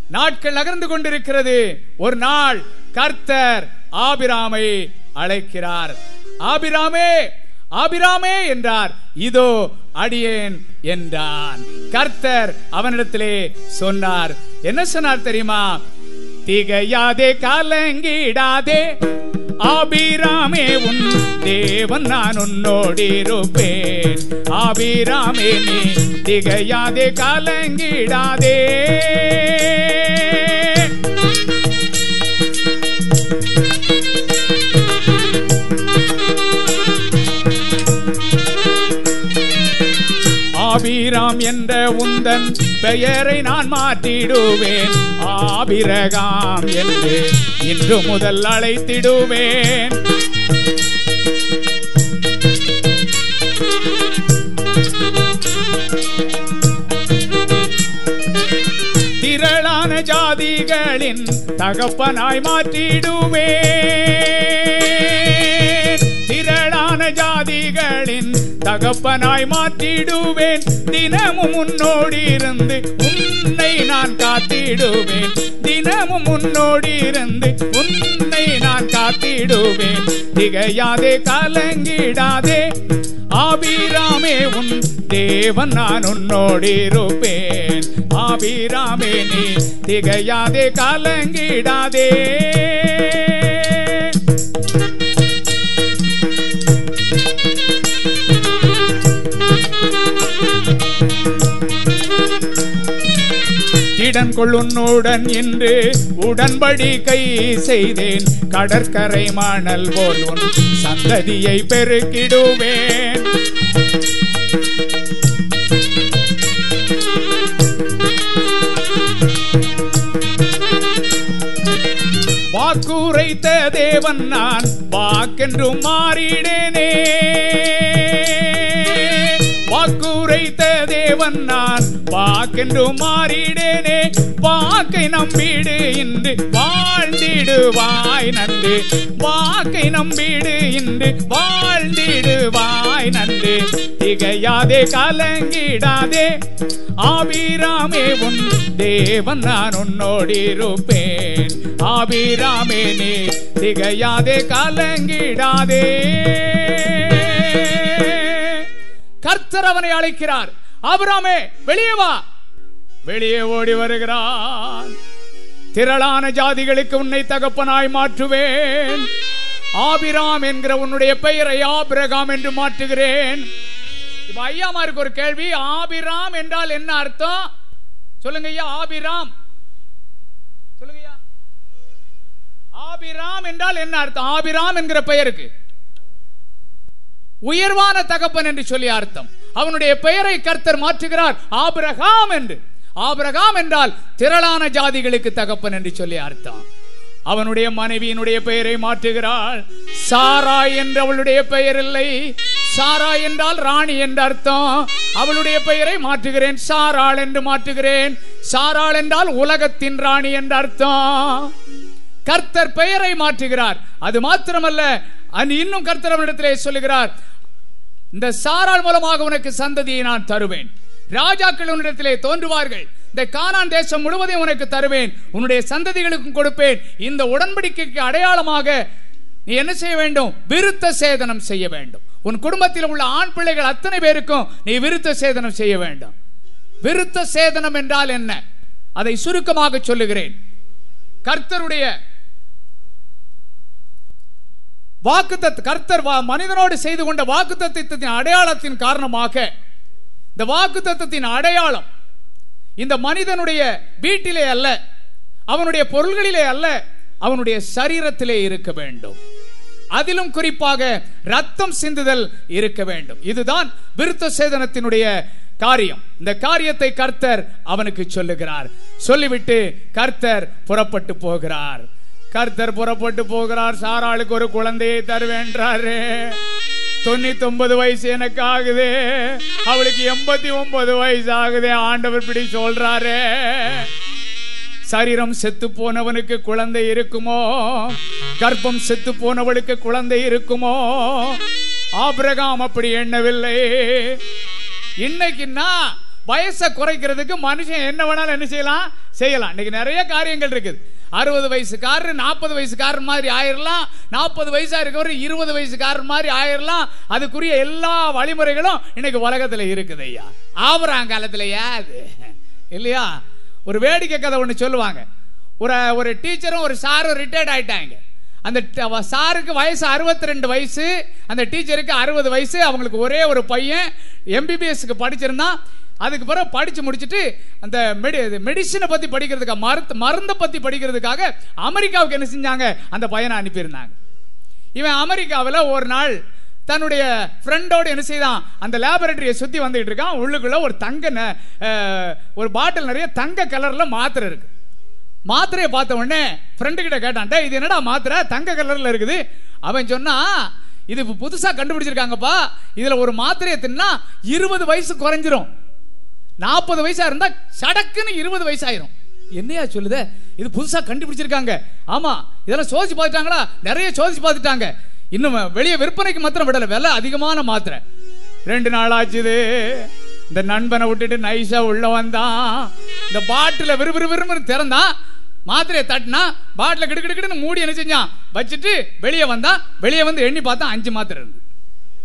நாட்கள் நகர்ந்து கொண்டிருக்கிறது. ஒரு நாள் கர்த்தர் ஆபிராமை அழைக்கிறார். ஆபிராமே ஆபிராமே என்றார். இதோ அடியேன் என்றான். கர்த்தர் அவனிடத்திலே சொன்னார். என்ன சொன்னார் தெரியுமா? திகையாதே கலங்கிடாதே. ஆபிராமே உன் தேவன் நான் உன்னோடிருப்பேன். ஆபிராமே நீ திகையாதே கலங்கிடாதே. ஆபிராம் என்ற உந்தன் பெயரை நான் மாற்றிடுவேன். ஆபிரகாம் என்று இன்று முதல் அழைத்திடுவேன். திரளான ஜாதிகளின் தகப்பனாய் மாற்றிடுவேன். மகளின் தகப்பனாய் மாற்றிடுவேன். தினமும் முன்னோடி இருந்து உன்னை நான் காத்திடுவேன். தினமும் முன்னோடி இருந்து உன்னை நான் காத்திடுவேன். திகையாதே கலங்கிடாதே. ஆபிராமே உன் தேவன் நான் உன்னோடி இருப்பேன் ஆபிராமே நீ திகையாதே கலங்கிடாதே. திடன் கொள்ளுன்னுடன் என்று உடன்படிக்கை செய்தேன். கடற்கரை மணல் போல் உன் சந்ததியை பெருக்கிடுவேன். வாக்குரைத்த தேவன் நான் வாக்கென்று மாறிடேனே வாக்குரைத்த தேவன் நான். வாக்கென்று மாறிடேனே வாக்கை நம்பிடு இன்று. வாழ்ந்திடுவாய் நன்றி. வாக்கை நம்பிடு இன்று. வாழ்ந்திடுவாய் நன்றி. திகையாதே கலங்கிடாதே. ஆபிராமே உன் தேவன் நான் உன்னோடி இருப்பேன். ஆபிராமே நீ திகையாதே கலங்கிடாதே. கர்த்தர் அவனை அழைக்கிறார். ஆபிராமே வெளியே வா. வெளியே ஓடி வருகிறான். திரளான ஜாதிகளுக்கு உன்னை தகப்பனாய் மாற்றுவேன். ஆபிராம் என்கிற உன்னுடைய பெயரை ஆபிரகாம் என்று மாற்றுகிறேன். இப்ப ஐயாமாருக்கு ஒரு கேள்வி ஆபிராம் என்றால் என்ன அர்த்தம்? சொல்லுங்க ஐயா ஆபிராம். சொல்லுங்க ஐயா. ஆபிராம் என்றால் என்ன அர்த்தம்? ஆபிராம் என்கிற பெயருக்கு. உயர்வான தகப்பன் என்று சொல்லி அர்த்தம். அவனுடைய பெயரை கர்த்தர் மாற்றுகிறார் ஆபிரகாம் என்று. ஆபிரகாம் என்றால் திரளான ஜாதிகளுக்கு தகப்பன் என்று சொல்லி அர்த்தம். அவனுடைய மனைவியினுடைய பெயரை மாற்றுகிறாள். சாரா என்று அவளுடைய பெயர் இல்லை. சாரா என்றால் ராணி என்று அர்த்தம். அவளுடைய பெயரை மாற்றுகிறேன் சாராள் என்று மாற்றுகிறேன். சாராள் என்றால் உலகத்தின் ராணி என்ற அர்த்தம். கர்த்தர் பெயரை மாற்றுகிறார். அது மாத்திரமல்ல அன் இன்னும் கர்த்தர் அவனிடத்திலே சொல்லுகிறார் இந்த சாரால் மூலமாக உனக்கு சந்ததியை நான் தருவேன். ராஜாக்கள் உன்னிடத்திலே தோன்றுவார்கள். இந்த கானான் தேசம் முழுவதையும் உனக்கு தருவேன். உன்னுடைய சந்ததிகளுக்கும் கொடுப்பேன். இந்த உடன்படிக்கைக்கு அடையாளமாக நீ என்ன செய்ய வேண்டும்? விருத்த சேதனம் செய்ய வேண்டும். உன் குடும்பத்தில் உள்ள ஆண் பிள்ளைகள் அத்தனை பேருக்கும் நீ விருத்த சேதனம் செய்ய வேண்டும். விருத்த சேதனம் என்றால் என்ன? அதை சுருக்கமாக சொல்லுகிறேன். கர்த்தருடைய வாக்குத்தத் கர்த்தர் வா- மனிதனோடு செய்து கொண்ட வாக்குத்தத்தின் அடையாளத்தின் காரணமாக இந்த வாக்குத்தத்தின் அடையாளம் இந்த மனிதனுடைய வீட்டிலே அல்ல அவனுடைய பொருள்களிலே அல்ல அவனுடைய சரீரத்திலே இருக்க வேண்டும். அதிலும் குறிப்பாக ரத்தம் சிந்துதல் இருக்க வேண்டும். இதுதான் விருத்த சேதனத்தினுடைய காரியம். இந்த காரியத்தை கர்த்தர் அவனுக்கு சொல்லுகிறார். சொல்லிவிட்டு கர்த்தர் புறப்பட்டு போகிறார். கர்த்தர் புறப்பட்டு போகிறார். சாராளுக்கு ஒரு குழந்தையை தருவேன்றாரு. தொண்ணூத்தி ஒன்பது வயசு எனக்கு ஆகுது. அவளுக்கு எண்பத்தி ஒன்பது வயசு ஆகுது. ஆண்டவர் இப்படி சொல்றாரு. சரீரம் செத்து போனவனுக்கு குழந்தை இருக்குமோ? கர்ப்பம் செத்து போனவளுக்கு குழந்தை இருக்குமோ? ஆபிரகாம் அப்படி எண்ணவில்லை. இன்னைக்குன்னா வயசை குறைக்கிறதுக்கு மனுஷன் என்ன வேணாலும் என்ன செய்யலாம்? செய்யலாம். இன்னைக்கு நிறைய காரியங்கள் இருக்குது. அறுபது வயசுக்காரர் நாற்பது வயசுக்காரர் மாதிரி ஆயிரலாம். நாற்பது வயசா இருக்கவர் இருபது வயசுக்காரர் மாதிரி ஆயிரலாம். அதுக்குரிய எல்லா வழிமுறைகளும் இன்னைக்கு உலகத்தில் இருக்குது ஐயா. ஆபராங்காலத்திலயா அது. இல்லையா? ஒரு வேடிக்கை கதை ஒன்று சொல்லுவாங்க. ஒரு ஒரு டீச்சரும் ஒரு சாரும் ரிட்டையர்ட் ஆயிட்டாங்க. அந்த சாருக்கு வயசு 62 ரெண்டு வயசு. அந்த டீச்சருக்கு அறுபது வயசு. அவங்களுக்கு ஒரே ஒரு பையன். எம்பிபிஎஸ்க்கு படிச்சிருந்தான். அதுக்கு பிறகு படிச்சு முடிச்சுட்டு அந்த மெடி மெடிசனை பத்தி படிக்கிறதுக்காக மருந்து மருந்தை பத்தி படிக்கிறதுக்காக அமெரிக்காவுக்கு என்ன செஞ்சாங்க? அந்த பையனை அனுப்பியிருந்தாங்க. இவன் அமெரிக்காவில் ஒரு நாள் தன்னுடைய ஃப்ரெண்டோடு என்ன செய்தான்? அந்த லேபரேட்டரியை சுற்றி வந்துகிட்டு இருக்கான். உள்ளுக்குள்ள ஒரு தங்க ந- ஒரு பாட்டில் நிறைய தங்க கலரில் மாத்திரை இருக்கு. மாத்திரையை பார்த்த உடனே ஃப்ரெண்டு கிட்ட கேட்டான் இது என்னடா மாத்திரை? தங்க கலரில் இருக்குது. அவன் சொன்னா இது இப்போ புதுசாக கண்டுபிடிச்சிருக்காங்கப்பா. இதில் ஒரு மாத்திரையை தின்னா இருபது வயசு குறைஞ்சிரும். நாற்பது வயசா இருந்தா சடக்குன்னு இருபது வயசாயிரும். என்னையா சொல்லுதே? இது புதுசா கண்டுபிடிச்சிருக்காங்க. ஆமா இதெல்லாம் சோதிச்சு பார்த்துட்டாங்களா? நிறைய சோதிச்சு பார்த்துட்டாங்க. இன்னும் வெளியே விற்பனைக்கு மாத்திரம் விடல விலை அதிகமான மாத்திரை. ரெண்டு நாள் ஆச்சுது. இந்த நண்பனை விட்டுட்டு நைஸா உள்ள வந்தான். இந்த பாட்டில விறுவிறு விறுவிறு திறந்தான் மாத்திரையை தட்டினா பாட்டில கிடு கிடு கிடுன்னு மூடி என்ன செஞ்சான்? வச்சுட்டு வெளியே வந்தான் வெளியே வந்து எண்ணி பார்த்தா அஞ்சு மாத்திரை இருந்து.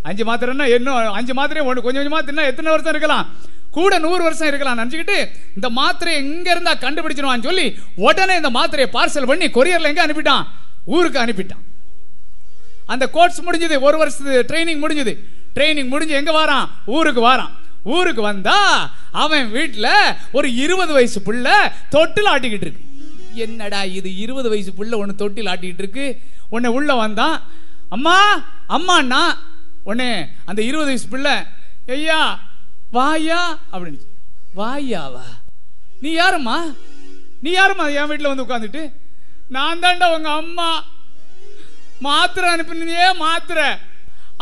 அஞ்சு மாத்திரைன்னா இன்னும் அஞ்சு மாத்திரை ஒன்று கொஞ்சம் கொஞ்சமாக தின்னா எத்தனை வருஷம் இருக்கலாம்? கூட நூறு வருஷம் இருக்கலாம். நினச்சிக்கிட்டு இந்த மாத்திரையை எங்க இருந்தா கண்டுபிடிச்சிருவான்னு சொல்லி உடனே இந்த மாத்திரையை பார்சல் பண்ணி கொரியர்ல எங்க அனுப்பிட்டான்? ஊருக்கு அனுப்பிட்டான். அந்த கோர்ஸ் முடிஞ்சது ஒரு வருஷத்து ட்ரைனிங் முடிஞ்சது. ட்ரைனிங் முடிஞ்சு எங்க வாரான்? ஊருக்கு வாரான். ஊருக்கு வந்தா அவன் வீட்டில் ஒரு இருபது வயசு புள்ள தொட்டில் ஆட்டிக்கிட்டு இருக்கு. என்னடா இது இருபது வயசு புள்ள ஒன்று தொட்டில் ஆட்டிக்கிட்டு இருக்கு? உன்னை உள்ள வந்தான். அம்மா அம்மாண்ணா. உடனே அந்த இருபது வயசு பிள்ளை ஐயா வாயா அப்படின்னு வாயாவா? நீ யாரும்மா? நீ யாரும்மா என் வீட்டில் வந்து உட்காந்துட்டு நான் தான்டா உங்க அம்மா. மாத்திரை அனுப்பினியே மாத்திரை.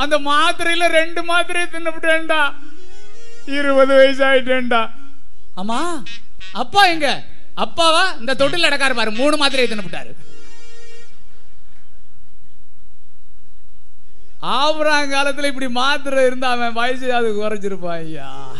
அந்த மாத்திரையில ரெண்டு மாத்திரையை தின்னுபிட்டேன்டா. இருபது வயசு ஆயிட்டேன்டா அம்மா அப்பா எங்க? அப்பாவா? இந்த தொட்டில் நடக்காரு பாரு மூணு மாத்திரையை தின்னுபிட்டாரு. ஆபராங்காலத்துல இப்படி மாத்திரை இருந்தா அவன் வயசு அது குறைஞ்சிருப்பான் ஐயா.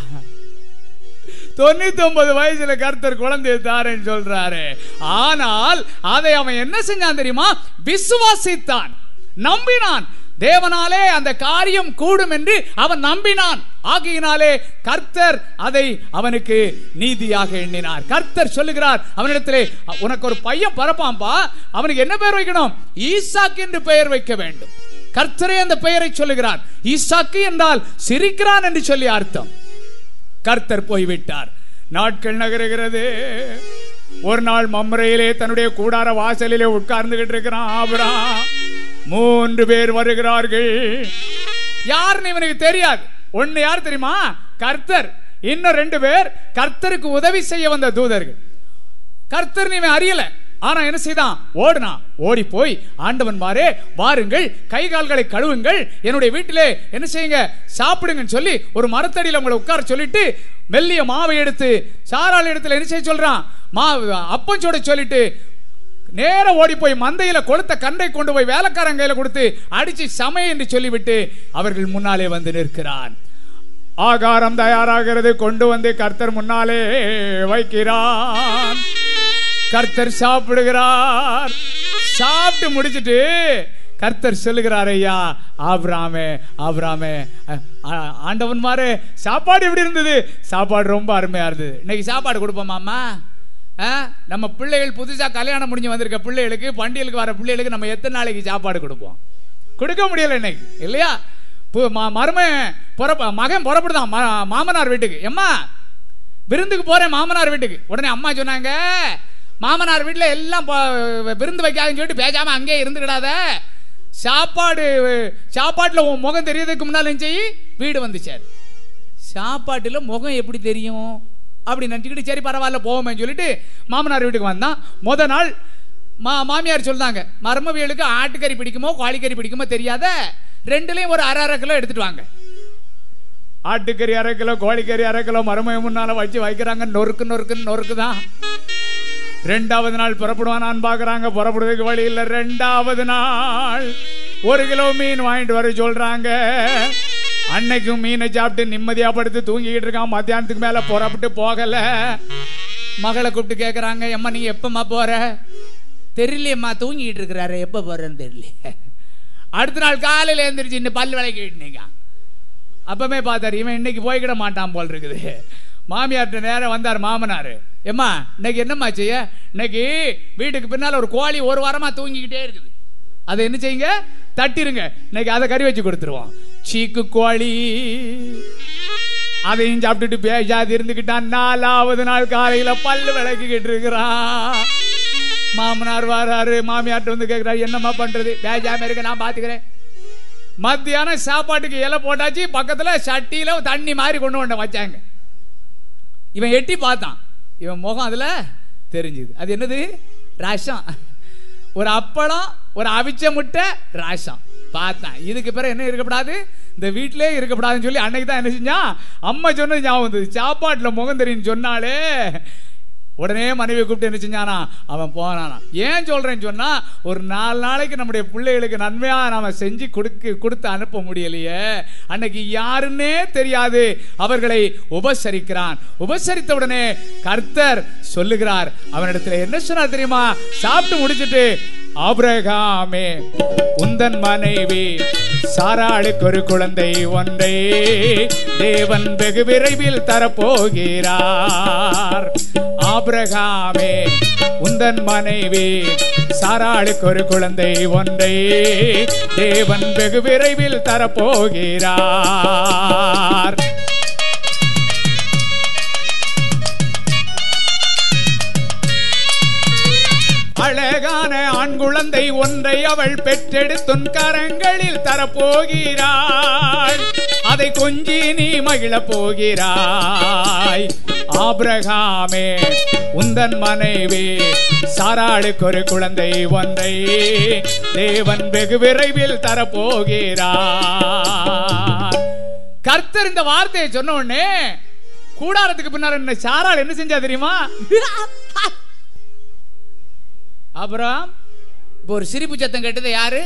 தொண்ணூத்தி ஒன்பது வயசுல கர்த்தர் குழந்தையை தாரேன்னு சொல்றாரு. ஆனால் அதை அவன் என்ன செஞ்சான் தெரியுமா? விசுவாசித்தான். நம்பினான். தேவனாலே அந்த காரியம் கூடும் என்று அவன் நம்பினான். ஆகையினாலே கர்த்தர் அதை அவனுக்கு நீதியாக எண்ணினார். கர்த்தர் சொல்லுகிறார் அவனிடத்திலே உனக்கு ஒரு பையன் பரப்பாம்பா அவனுக்கு என்ன பெயர் வைக்கணும்? ஈசாக் என்று பெயர் வைக்க வேண்டும். கர்த்தரே அந்த பெயரை சொல்லுகிறார். ஈசாக்கு என்றால் சிரிக்கிறான் என்று சொல்லி அர்த்தம். கர்த்தர் போய்விட்டார். நாட்கள் நகருகிறது. ஒரு நாள் மம்ரையிலே தன்னுடைய கூடார வாசலிலே உட்கார்ந்துகிட்டு இருக்கிறான் ஆபரா மூன்று பேர் வருகிறார்கள். யாருன்னு இவனுக்கு தெரியாது. ஒன்னு யார் தெரியுமா? கர்த்தர். இன்னும் ரெண்டு பேர் கர்த்தருக்கு உதவி செய்ய வந்த தூதர்கள். கர்த்தர் இவன் அறியல. ஆனா என்ன செய்தான்? ஓடுனா ஓடி போய் ஆண்டவன் மாறே வாருங்கள் கை கால்களை கழுவுங்கள். என்னுடைய வீட்டிலே என்ன செய்யுங்க? சாப்பிடுங்கன்னு சொல்லி ஒரு மரத்தடியில் உங்களை உட்கார சொல்லிட்டு மெல்லிய மாவை எடுத்து சாரால் இடத்துல என்ன செய்ய சொல்றான்? மா அப்பம் சுட சொல்லிட்டு நேரம் ஓடி போய் மந்தையில கொளுத்த கண்டை கொண்டு போய் வேலைக்காரன் கையில கொடுத்து அடிச்சு சமய என்று சொல்லிவிட்டு அவர்கள் முன்னாலே வந்து நிற்கிறான். ஆகாரம் தயாராகிறது. கொண்டு வந்து கர்த்தர் முன்னாலே வைக்கிறான். கர்த்தர் சாப்பிடுகிறார். சாப்பிட்டு முடிச்சிட்டு கர்த்தர் சொல்லுகிறார் ஐயா ஆப்ராமே ஆப்ராமே. ஆண்டவன் மாறு சாப்பாடு எப்படி இருந்தது? சாப்பாடு ரொம்ப அருமையா இருந்தது. இன்னைக்கு சாப்பாடு கொடுப்போமாமா ஆ? நம்ம பிள்ளைகள் புதுசாக கல்யாணம் முடிஞ்சு வந்திருக்க பிள்ளைகளுக்கு பண்டிகைக்கு வர பிள்ளைகளுக்கு நம்ம எத்தனை நாளைக்கு சாப்பாடு கொடுப்போம்? கொடுக்க முடியல இன்னைக்கு இல்லையா? பு- மருமன் புறப்ப மகன் புறப்படுதான் மாமனார் வீட்டுக்கு. எம்மா விருந்துக்கு போறேன் மாமனார் வீட்டுக்கு. உடனே அம்மா சொன்னாங்க மாமனார் வீட்டில் எல்லாம் விருந்து வைக்காதுன்னு சொல்லிட்டு பேசாம அங்கேயே இருந்துக்கிடாத. சாப்பாடு சாப்பாட்டில் உன் முகம் தெரியறதுக்கு முன்னால் என்ன வீடு வந்துச்சார். சாப்பாட்டில் முகம் எப்படி தெரியும்? அப்படி நினச்சிக்கிட்டு சரி பரவாயில்ல போவோமே சொல்லிட்டு மாமனார் வீட்டுக்கு வந்தான். முத நாள் மா மாமியார் சொல்றாங்க மருமவியலுக்கு ஆட்டுக்கறி பிடிக்குமோ கோழிக்கறி பிடிக்குமோ தெரியாத ரெண்டுலேயும் ஒரு அரை அரை கிலோ எடுத்துட்டு வாங்க. ஆட்டுக்கறி அரை கிலோ கோழிக்கறி அரை கிலோ மருமைய முன்னால் வச்சு வைக்கிறாங்க நொறுக்கு நொறுக்குன்னு நொறுக்கு தான் ரெண்டாவது நாள் புறப்படுவானான்னு பாக்குறாங்க புறப்படுறதுக்கு வழி இல்ல. ரெண்டாவது நாள் ஒரு கிலோ மீன் வாங்கிட்டு வர சொல்றாங்க. அன்னைக்கும் மீனை சாப்பிட்டு நிம்மதியா படுத்து தூங்கிக்கிட்டு இருக்கான். மத்தியானத்துக்கு மேல புறப்பட்டு போகல. மகளை கூப்பிட்டு கேட்குறாங்க எம்மா நீ எப்பம்மா போற? தெரியலையம்மா தூங்கிட்டு இருக்கிறாரு. எப்ப போறேன்னு தெரியல. அடுத்த நாள் காலையில எழுந்திரிச்சு இன்னும் பல் விளக்கிட்டு நீங்க அப்பமே பார்த்தாரு இவன் இன்னைக்கு போய்க்கிட மாட்டான் போல் இருக்குது. மாமியார்கிட்ட நேரம் வந்தார் மாமனார் ஏம்மா இன்னைக்கு என்னம்மா செய்ய? இன்னைக்கு வீட்டுக்கு பின்னால் ஒரு கோழி ஒரு வாரமாக தூங்கிக்கிட்டே இருக்குது. அதை என்ன செய்யுங்க? தட்டிருங்க. இன்னைக்கு அதை கறி வச்சு கொடுத்துருவோம். சீக்கு கோழி. அதையும் சாப்பிட்டுட்டு பேசாது இருந்துக்கிட்டான். நாலாவது நாள் காலையில் பல்லு விளக்கிக்கிட்டு இருக்கிறான். மாமனார் வராரு மாமியார்ட்ட வந்து கேட்குறாரு என்னம்மா பண்ணுறது பேசாம இருக்க நான் பார்த்துக்கிறேன் மத்தியானம் சாப்பாட்டுக்கு இலை போட்டாச்சு பக்கத்தில் சட்டியில் தண்ணி மாதிரி கொண்டு வந்த வச்சாங்க. இவன் எட்டி பார்த்தான். இவன் முகம் அதில் தெரிஞ்சுது. அது என்னது? ரசம் ஒரு அப்பளம் ஒரு அவிச்ச முட்டை ரசம் பார்த்தான். இதுக்கு பிறகு என்ன இருக்கக்கூடாது இந்த வீட்டிலே இருக்கக்கூடாதுன்னு சொல்லி அன்னைக்கு தான் என்ன செஞ்சான்? அம்மா சொன்னது ஞாபகம் வந்தது. சாப்பாட்டில் முகம் தெரியும் சொன்னாலே உடனே மனைவி கூப்பிட்டு என்ன செஞ்சானா? அவன் போனானா. ஏன் சொல்றேன்னு சொன்னா ஒரு நாலு நாளைக்கு நம்முடைய பிள்ளைகளுக்கு நன்மையா நாம செஞ்சு கொடுக்க கொடுத்து அனுப்ப முடியலையே. அன்னைக்கு யாருன்னே தெரியாது. அவர்களை உபசரிக்கிறான். உபசரித்த உடனே கர்த்தர் சொல்லுகிறார். அவனிடத்துல என்ன சொன்னார் தெரியுமா? சாப்பிட்டு முடிச்சிட்டு ஆபிரகாமே உந்தன் மனைவி சாராளுக்கு ஒரு குழந்தை ஒன்றை தேவன் வெகு விரைவில் தரப்போகிறார். ஆபிரகாமே உந்தன் மனைவி சாராளுக்கு ஒரு குழந்தை ஒன்றை தேவன் வெகு விரைவில் தரப்போகிறார். குழந்தை ஒன்றை அவள் பெற்றெடுத்துன் கரங்களில் தரப்போகிறாள் அதை கொஞ்சி நீ மகிழப் போகிறாய். ஆபிரகாமே உந்தன் மனைவி சாராளுக்கு ஒரு குழந்தை ஒன்றை தேவன் வெகு விரைவில் தரப்போகிறார். கர்த்தர் இந்த வார்த்தையை சொன்ன உடனே கூடாரத்துக்கு பின்னால் என்ன சாராள் என்ன செஞ்சா தெரியுமா? [LAUGHS] அப்புறம் இப்போ ஒரு சிரிப்பு சத்தம் கேட்டது யாரு?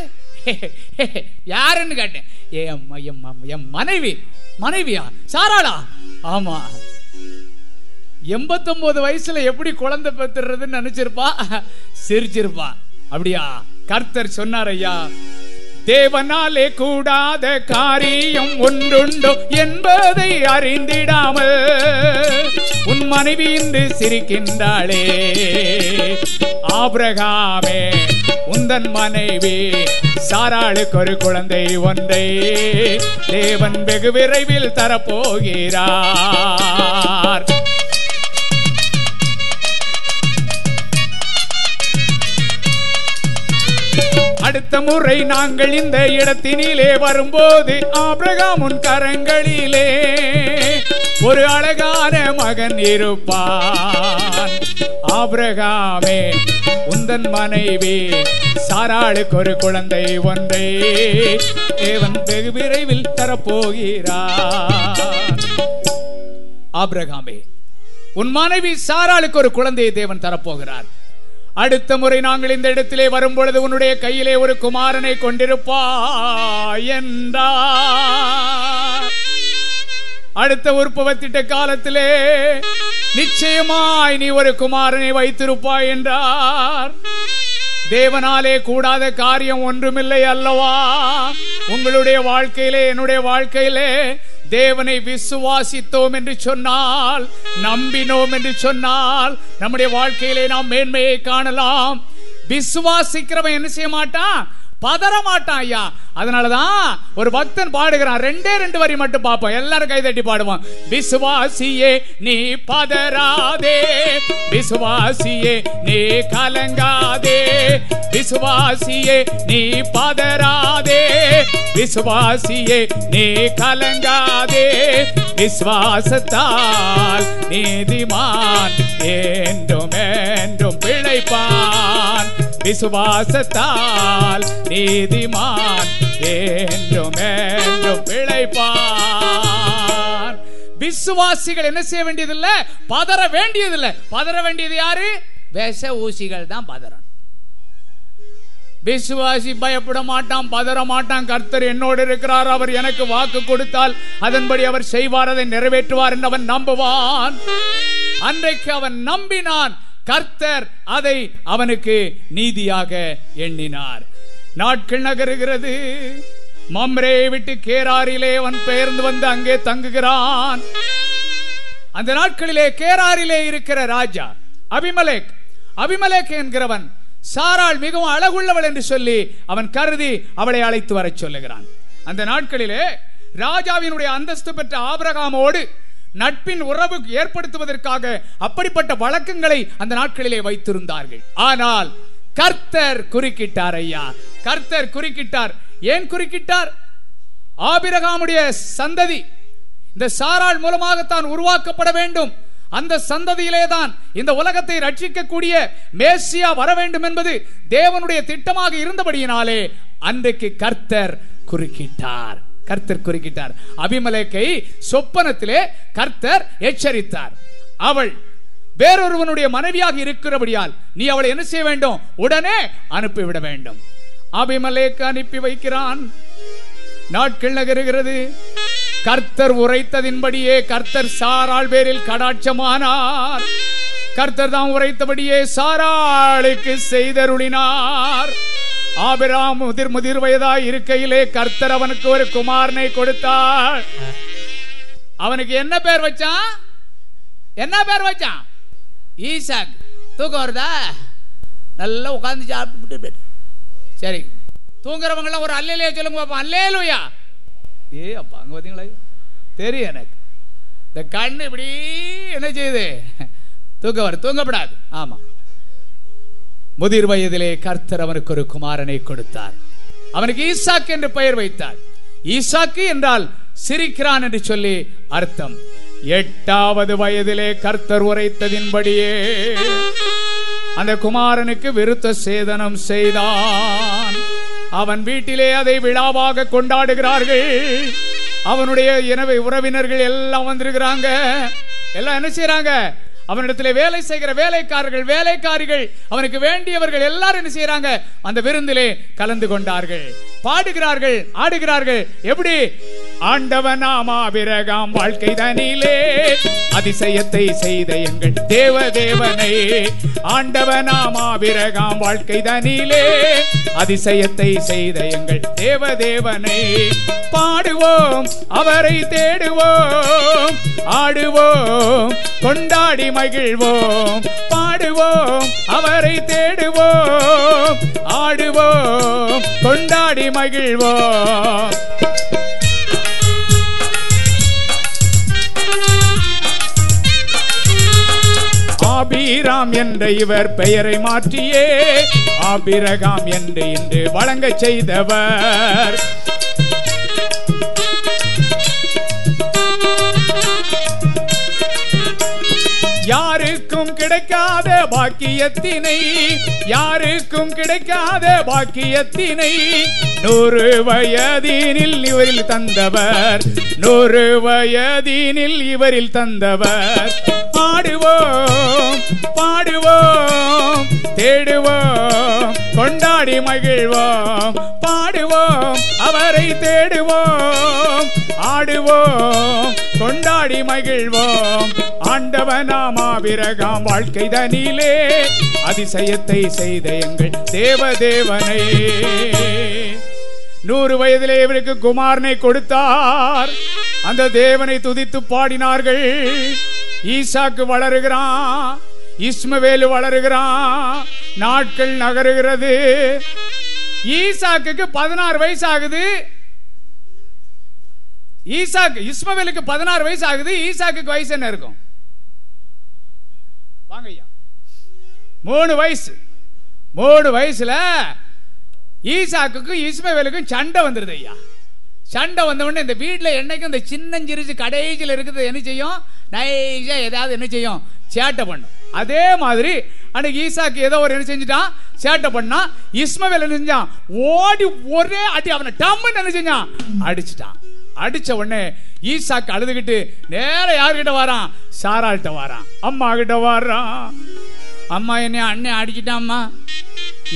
யாருன்னு கேட்டேன். ஏ அம்மா, எம் அம்மா, என் மனைவி. மனைவியா? சாராளா? ஆமா. எண்பத்தொன்பது வயசுல எப்படி குழந்தை பெத்துறதுன்னு நினைச்சிருப்பா? சிரிச்சிருப்பா. அப்படியா? கர்த்தர் சொன்னார் ஐயா தேவனாலே கூடாத காரியம் ஒன்றுண்டோ என்பதை அறிந்திடாமல் உன் மனைவி இன்று சிரிக்கின்றாளே. ஆபிரகாமே உந்தன் மனைவி சாராளுக்கு ஒரு குழந்தை ஒன்றை தேவன் வெகு விரைவில் தரப்போகிறார். அடுத்த முறை நாங்கள் இந்த இடத்தினிலே வரும்போது ஆபிரகாமுன் கரங்களிலே ஒரு அழகான மகன் இருப்பான். ஆபிரகாமே உந்தன் மனைவி சாராளுக்கு ஒரு குழந்தை ஒன்றை. தேவன் வெகு விரைவில் தரப்போகிறார். ஆபிரகாமே உன் மனைவி சாராளுக்கு ஒரு குழந்தையை தேவன் தரப்போகிறார். அடுத்த முறை நாங்கள் இந்த இடத்திலே வரும்பொழுது உன்னுடைய கையிலே ஒரு குமாரனை கொண்டிருப்பாய் என்றார் அடுத்த உற்பவத்திட்ட காலத்திலே நிச்சயமாய் நீ ஒரு குமாரனை வைத்திருப்பாய் என்றார். தேவனாலே கூடாத காரியம் ஒன்றுமில்லை அல்லவா? உங்களுடைய வாழ்க்கையிலே என்னுடைய வாழ்க்கையிலே தேவனை விசுவாசித்தோம் என்று சொன்னால் நம்பினோம் என்று சொன்னால் நம்முடைய வாழ்க்கையிலே நாம் மேன்மையை காணலாம். விசுவாசிக்கிறவன் என்ன செய்ய மாட்டான்? பதற மாட்டான் ஐயா. அதனாலதான் ஒரு பக்தன் பாடுகிறான். ரெண்டே ரெண்டு வரி மட்டும் பார்ப்போம். எல்லாரும் கைதட்டி பாடுவோம். விசுவாசியே நீ பதறாதே. விசுவாசியே நீ கலங்காதே. விசுவாசியே நீ பதறாதே. விசுவாசியே நீ கலங்காதே. விசுவாசத்தால் நீதிமான் என்றும் என்றும் பிழைப்பான். விசுவாசத்தால் நீதிமான் என்றும் என்றும் பிழைப்பான் விசுவாசிகள் என்ன செய்ய வேண்டியதில்ல? பதற வேண்டியதில்லை. பதற வேண்டியது யாரு? விஷ ஊசிகள் தான் பதறணும். விசுவாசி பயப்பட மாட்டான் பதற மாட்டான். கர்த்தர் என்னோடு இருக்கிறார். அவர் எனக்கு வாக்கு கொடுத்தால் அதன்படி அவர் செய்வார் அதை நிறைவேற்றுவார் என்று அவன் நம்புவான். அன்றைக்கு அவன் நம்பினான். கர்த்தர் அதை அவனுக்கு நீதியாக எண்ணினார். நாட்கள் நகருகிறது. மம்ரே விட்டு கேராரிலே அவன் பெயர்ந்து வந்து அங்கே தங்குகிறான். அந்த நாட்களிலே கேராரிலே இருக்கிற ராஜா அபிமலேக் அபிமலேக் என்கிறவன் சாராள் மிகவும் அழகுள்ளவள் என்று சொல்லி அவன் கருதி அவளை அழைத்து வரச் சொல்லுகிறான். அந்த நாட்களிலே ராஜாவினுடைய அந்தஸ்து பெற்ற ஆபரகாமோடு நட்பின் உறவு ஏற்படுத்துவதற்காக அப்படிப்பட்ட வழக்கங்களை அந்த நாட்களிலே வைத்திருந்தார்கள். ஆனால் கர்த்தர் குறுக்கிட்டார் ஐயா. கர்த்தர் குறுக்கிட்டார். ஏன் குறுக்கிட்டார்? ஆபிரகாமுடைய சந்ததி. இந்த சாராள் மூலமாகத்தான் உருவாக்கப்பட வேண்டும். அந்த சந்ததியிலே தான் இந்த உலகத்தை ரட்சிக்கக்கூடிய மேசியா வர வேண்டும் என்பது தேவனுடைய திட்டமாக இருந்தபடியினாலே அன்றைக்கு கர்த்தர் குறுக்கிட்டார். கர்த்தர் குறுக்கிட்டார். அபிமலேக்கை சொப்பனத்திலே கர்த்தர் எச்சரித்தார். அவள் வேறொருவனுடைய மனைவியாக இருக்கிறபடியால் நீ அவளை என்ன செய்ய வேண்டும்? உடனே அனுப்பிவிட வேண்டும். அபிமலேக்கு அனுப்பி வைக்கிறான். நாட்கள் நகருகிறது. கர்த்தர் உரைத்ததின்படியே கர்த்தர் சாராள் பேரில் கடாட்சமானார். கர்த்தர் தான் உரைத்தபடியே சாராளுக்கு செய்தருளினார். ஆபிராம் முதிர் முதிர் வயதாய் இருக்கையிலே கர்த்தர் அவனுக்கு ஒரு குமாரனை கொடுத்தார். அவனுக்கு என்ன பேர் வச்சான்? என்ன பேர் வச்சான்? ஈசாக். தூக்கம் வருதா? நல்லா உட்காந்து சாப்பிட்டு சரி தூங்குறவங்களாம் ஒரு அல்லையிலே சொல்லுங்க பாப்பா அல்லேலுயா. ஏ அப்பா அங்க பாத்தீங்களா? தெரியும் எனக்கு. இந்த கண்ணு இப்படி என்ன செய்யுது? தூங்க வரும். தூங்கப்படாது. ஆமா. முதிர் வயதிலே கர்த்தர் அவனுக்கு ஒரு குமாரனை கொடுத்தார். அவனுக்கு ஈசாக்கு என்று பெயர் வைத்தார். ஈசாக்கு என்றால் சிரிக்கிறான் என்று சொல்லி அர்த்தம். எட்டாவது வயதிலே கர்த்தர் உரைத்ததின்படியே அந்த குமாரனுக்கு விருத்த சேதனம் செய்தான். அவன் வீட்டிலே அதை விழாவாக கொண்டாடுகிறார்கள். அவனுடைய எனவே உறவினர்கள் எல்லாம் வந்திருக்கிறாங்க. எல்லாம் என்ன செய்யறாங்க அவனிடத்திலே வேலை செய்கிற வேலைக்காரர்கள் வேலைக்காரிகள் அவனுக்கு வேண்டியவர்கள் எல்லாரும் என்ன செய்யறாங்க? அந்த விருந்திலே கலந்து கொண்டார்கள். பாடுகிறார்கள் ஆடுகிறார்கள். எப்படி? ஆண்டவனாமா விரகாம் வாழ்க்கை தனிலே அதிசயத்தை செய்த எங்கள் தேவ தேவனை ஆண்டவனாமா விரகாம் வாழ்க்கை தனிலே அதிசயத்தை செய்த எங்கள் தேவ தேவனை பாடுவோம் அவரை தேடுவோம் ஆடுவோம் கொண்டாடி மகிழ்வோம். பாடுவோம் அவரை தேடுவோம் ஆடுவோம் கொண்டாடி மகிழ்வோம். ஆபீராம் என்ற இவர் பெயரை மாற்றியே ஆபிரகாம் என்று இன்று வழங்கச் செய்தவர். யாருக்கும் கிடைக்காத பாக்கியத்தினை யாருக்கும் கிடைக்காத பாக்கியத்தினை நூறு வயதினில் இவரில் தந்தவர் நூறு வயதினில் இவரில் தந்தவர். பாடுவோம் பாடுவோம் தேடுவோம் கொண்டாடி மகிழ்வோம் பாடுவோம் அவரை தேடுவோம் ஆடுவோம் கொண்டாடி மகிழ்வோம். ஆண்டவனாமாபிரகாம் வாழ்க்கை தனிலே அதிசயத்தை செய்த எங்கள் தேவதேவனை. நூறு வயதிலே இவருக்கு குமாரனை கொடுத்தார். அந்த தேவனை துதித்து பாடினார்கள். ஈசாக்கு வளருகிறான் இஸ்மவேலு வளருகிறான் நாட்கள் நகருகிறது. ஈசாக்கு பதினாறு வயசு ஆகுது ஈசாக்கு இஸ்மவேலுக்கு பதினாறு வயசு ஆகுது ஈசாக்கு வயசு என்ன இருக்கும்? வாங்க ஐயா. மூணு வயசு. மூணு வயசுல ஈசாக்குக்கும் இஸ்மவேலுக்கும் சண்டை வந்துருது ஐயா. சண்டை வந்த உடனே இந்த வீட்டில் என்னைக்கும் இந்த சின்னஞ்சிரிச்சு கடைசியில் இருக்குது என்ன செய்யும்? நைஸா ஏதாவது என்ன செய்யும்? சேட்டை பண்ணும். அதே மாதிரி அன்னைக்கு ஈசாக்கு ஏதோ ஒரு என்ன செஞ்சுட்டான்? சேட்டை பண்ணா இஸ்மவேல் என்ன செஞ்சான்? ஓடி ஒரே அடி அவனை டம்முன்னு என்ன செஞ்சான்? அடிச்சிட்டான். அடிச்ச உடனே ஈசாக்கு அழுதுகிட்டு நேர யாருக்கிட்ட வாரான்? சாராள்கிட்ட வாரான். அம்மா கிட்ட வாரான். அம்மா என்னைய அண்ணன் அடிச்சிட்டாம்மா.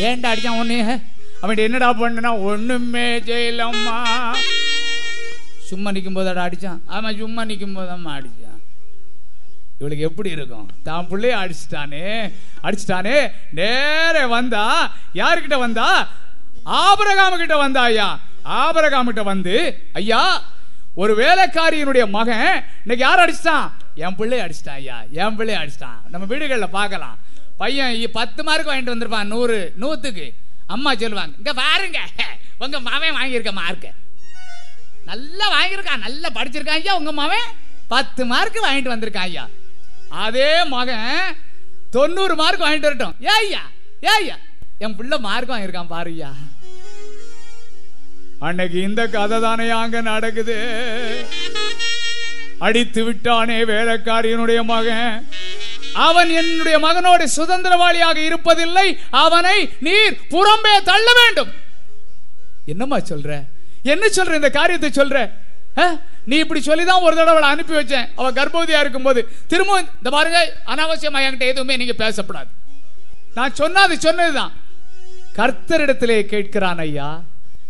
ஏன்டா அடிச்சான் உன்னைய? அவன் என்னடா பண்ணனா ஒண்ணுமே செய்யலம்மா. சும்மா நிற்கும் போதாடா அடிச்சான். ஆமா சும்மா நிற்கும் போதாம்மா அடிச்சான். இவளுக்கு எப்படி இருக்கும்? தான் பிள்ளைய அடிச்சிட்டானே. அடிச்சிட்டானே. நேர வந்தா யாருக்கிட்ட வந்தா? ஆபரகாம கிட்ட வந்தா ஐயா. ஆபரகாம் கிட்ட வந்து ஐயா ஒரு வேலைக்காரியினுடைய மகன் இன்னைக்கு யார் அடிச்சிட்டான்? என் பிள்ளைய அடிச்சிட்டான் ஐயா. என் பிள்ளைய அடிச்சிட்டான். நம்ம வீடுகளில் பார்க்கலாம். பையன் பத்து மார்க் வாங்கிட்டு வந்திருப்பான் நூறு நூற்றுக்கு அம்மா சொல்லுவாங்க இங்க பாருங்க உங்க மாவன் வாங்கியிருக்க மார்க்கு நல்லா வாங்கியிருக்கான் நல்லா படிச்சிருக்கான் ஐயா உங்க மாவன் பத்து மார்க் வாங்கிட்டு வந்திருக்கான் ஐயா. அதே மகன் தொண்ணூறு மார்க் வாங்கிட்டு வரட்டும். ஏ ஐயா ஏ ஐயா என் பிள்ளை மார்க் வாங்கியிருக்கான் பாரு ஐயா. அன்னைக்கு இந்த கதை தானே அங்க நடக்குது. அடித்து விட்டானே வேலைக்காரியனுடைய மகன். அவன் என்னுடைய மகனோடு சுதந்திரவாளியாக இருப்பதில்லை. அவனை நீர் புறம்பே தள்ள வேண்டும். என்னம்மா சொல்ற? என்ன சொல்ற இந்த காரியத்தை சொல்ற? ஆ? நீ இப்படி சொல்லிதான் ஒரு தடவை அவளை அனுப்பி வச்சேன். அவ கர்ப்பவதியா இருக்கும்போது. திரும்ப இந்த பாருங்க அனாவசியமா என்கிட்ட எதுவுமே நீங்க பேசப்படாது. நான் சொன்னது சொன்னதுதான். கர்த்தரிடத்திலே கேட்கிறான் ஐயா.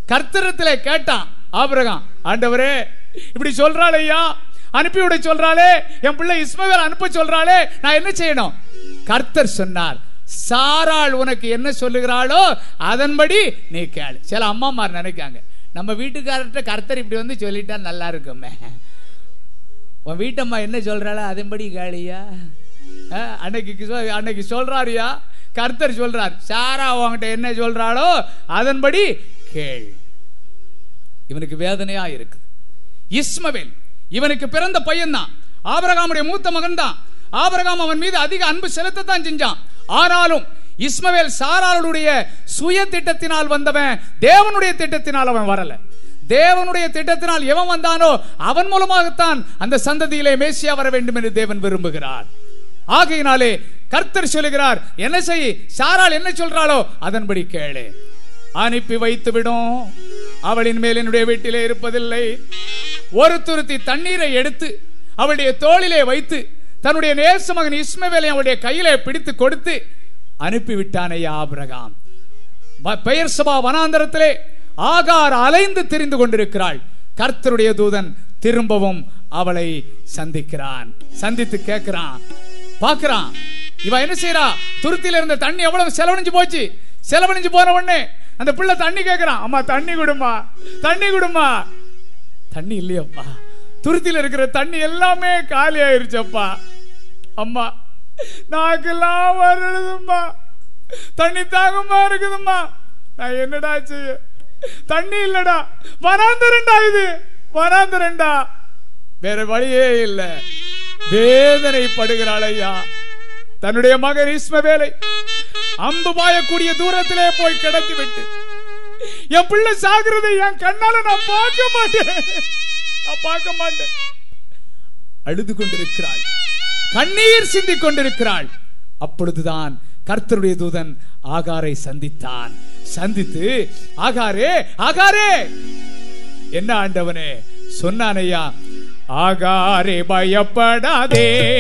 கர்த்தரிடத்திலே கேட்டான் ஆபிரகாம் ஆண்டவரே இப்படி சொல்றாள் ஐயா. அனுப்பி விட சொல்றாளே என் பிள்ளை இஸ்மவேல் அனுப்ப சொல்றாளே நான் என்ன செய்யணும்? கர்த்தர் சொன்னார் சாராள் உனக்கு என்ன சொல்லுகிறாளோ அதன்படி நீ கேளு. சில அம்மாமார் நினைக்காங்க நம்ம வீட்டுக்காரர்கிட்ட கர்த்தர் இப்படி வந்து சொல்லிட்டா நல்லா இருக்குமே. உன் வீட்டம்மா என்ன சொல்றாளோ அதன்படி கேளியா? அன்னைக்கு அன்னைக்கு சொல்றாருயா? கர்த்தர் சொல்றார் சாரா உன்கிட்ட என்ன சொல்றாளோ அதன்படி கேள். இவனுக்கு வேதனையா இருக்குது. இஸ்மவேல் இவனுக்கு பிறந்த பையன்தான். ஆபரகாமுடைய மூத்த மகன் தான் ஆபரகாம் அவன் மீது அதிக அன்பு செலுத்தத்தான் செஞ்சான். ஆனாலும் இஸ்மவேல் சாராளுடைய சுய திட்டத்தினால் வந்தவன் தேவனுடைய திட்டத்தினால் அவன் வரல. தேவனுடைய திட்டத்தினால் எவன் வந்தானோ அவன் மூலமாகத்தான் அந்த சந்ததியிலே மேசியா வர வேண்டும் என்று தேவன் விரும்புகிறார். ஆகையினாலே கர்த்தர் சொல்லுகிறார் என்ன செய்? சாரால் என்ன சொல்றாளோ அதன்படி கேளு. அனுப்பி வைத்து விடும் அவளின் மேல் என்னுடைய வீட்டிலே இருப்பதில்லை. ஒரு துருத்தி தண்ணீரை எடுத்து அவளுடைய தோளிலே வைத்து தன்னுடைய நேச மகன் இஸ்மவேலை அவளுடைய கையிலே பிடித்து கொடுத்து அனுப்பிவிட்டானையா ஆபிரகாம். பெயர் சபா வனாந்தரத்திலே ஆகார் அலைந்து திரிந்து கொண்டிருக்கிறாள். கர்த்தருடைய தூதன் திரும்பவும் அவளை சந்திக்கிறான். சந்தித்து கேட்கிறான். பார்க்கிறான். இவ என்ன செய்யறா துருத்தியில இருந்த தண்ணி எவ்வளவு செலவழிஞ்சு போச்சு? செலவழிஞ்சு போன உடனே அந்த பிள்ளை தண்ணி கேட்குறான் அம்மா தண்ணி கொடுமா தண்ணி கொடுமா தண்ணி இல்லையப்பா. துருத்தியில இருக்கிற தண்ணி எல்லாமே காலி ஆயிருச்சப்பா. அம்மா நாக்கெல்லாம் வருதும்மா தண்ணி தாகமா இருக்குதும்மா. நான் என்னடா செய்ய? தண்ணி இல்லடா. வராந்தரண்டா இது. வராந்தரண்டா. வேற வழியே இல்லை. வேதனை படுகிறாள் ஐயா. தன்னுடைய மகன் இஸ்மவேலை அம்பு பாயக்கூடிய தூரத்திலே போய் கிடந்து விட்டு என் பிள்ளை சாகுறதை என் கண்ணால நான் பார்க்க மாட்டேன். நான் பார்க்க மாட்டேன். அழுது கொண்டிருக்கிறாள். கண்ணீர் சிந்தி கொண்டிருக்கிறாள். அப்பொழுதுதான் கர்த்தருடைய தூதன் ஆகாரை சந்தித்தான். சந்தித்து ஆகாரே ஆகாரே. என்ன ஆண்டவனே? சொன்னான் ஐயா ஆகாரே பயப்படாதே.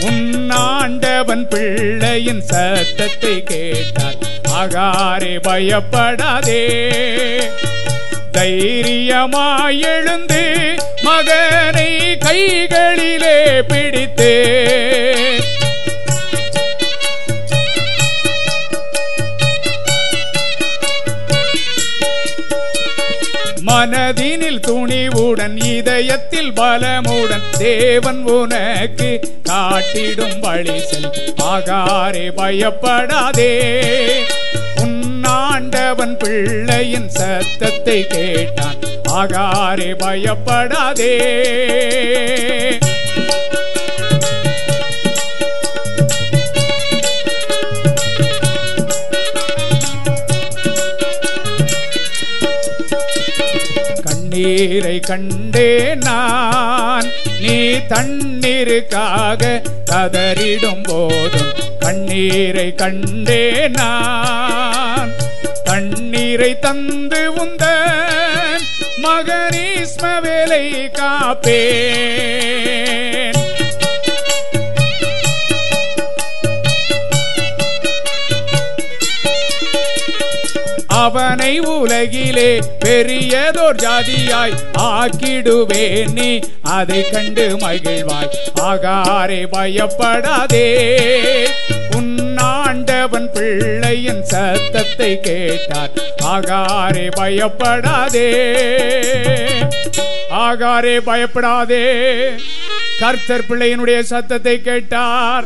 உன்னாண்டவன் பிள்ளையின் சத்தத்தை கேட்டார். ஆகாரே பயப்படாதே. தைரியமாய் எழுந்து மகனை கைகளிலே பிடித்தே. மனதினில் துணிவுடன் இதயத்தில் பலமுடன் தேவன் உனக்கு காட்டிடும் வழி செல் ஆகாரே பயப்படாதே. உன்னாண்டவன் பிள்ளையின் சத்தத்தை கேட்டான். ஆகாரே பயப்படாதே. நீரை கண்டே நான். நீ தண்ணீருக்காக கதறிடும் போதும். கண்ணீரை கண்டே நான். தண்ணீரை தந்து உந்த மகனீஸ்மவேலை காப்பேன். அவனை உலகிலே பெரியதோர் ஜாதியாய் ஆக்கிடுவேன் நீ. அதை கண்டு மகிழ்வாய். ஆகாரே பயப்படாதே. உன்னாண்டவன் பிள்ளையின் சத்தத்தை கேட்டார். ஆகாரே பயப்படாதே. ஆகாரே பயப்படாதே. கர்த்தர் பிள்ளையினுடைய சத்தத்தை கேட்டார்.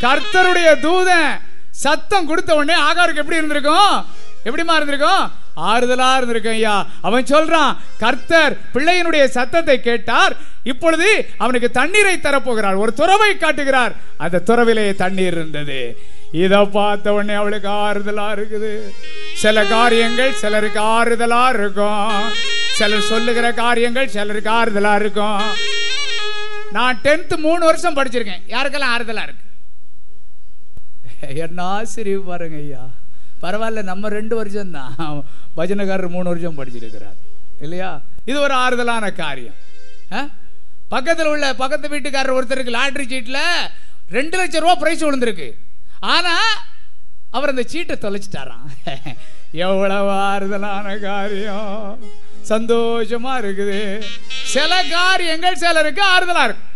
கர்த்தருடைய தூதன் சத்தம் கொடுத்த உடனே ஆகாருக்கு எப்படி இருந்திருக்கும்? எப்படிமா இருந்திருக்கும்? ஆறுதலா இருந்திருக்கும் ஐயா. அவன் சொல்றான் கர்த்தர் பிள்ளையினுடைய சத்தத்தை கேட்டார் இப்பொழுது அவனுக்கு தண்ணீரை தரப்போகிறார். ஒரு துறவை காட்டுகிறார். அந்த துறவிலே தண்ணீர் இருந்தது. இதை பார்த்த உடனே அவளுக்கு ஆறுதலா இருக்குது. சில காரியங்கள் சிலருக்கு ஆறுதலா இருக்கும். சிலர் சொல்லுகிற காரியங்கள் சிலருக்கு ஆறுதலா இருக்கும். நான் டென்த் மூணு வருஷம் படிச்சிருக்கேன். யாருக்கெல்லாம் ஆறுதலா இருக்கு? என்ன ஆசிரியர் பாருங்க ஐயா. பரவாயில்ல நம்ம ரெண்டு வருஷம் தான் பஜனைக்காரர் மூணு வருஷம் படிச்சிருக்கிறார். இல்லையா? இது ஒரு ஆறுதலான காரியம். ஆ? உள்ள பக்கத்து வீட்டுக்காரர் ஒருத்தருக்கு லாட்ரி சீட்டில் ரெண்டு லட்சம் ரூபா பிரைஸ் விழுந்திருக்கு. ஆனால் அவர் அந்த சீட்டை தொலைச்சிட்டாராம். [LAUGHS] எவ்வளவு ஆறுதலான காரியம். சந்தோஷமா இருக்குது. சில காரியங்கள் சிலருக்கு ஆறுதலா இருக்கு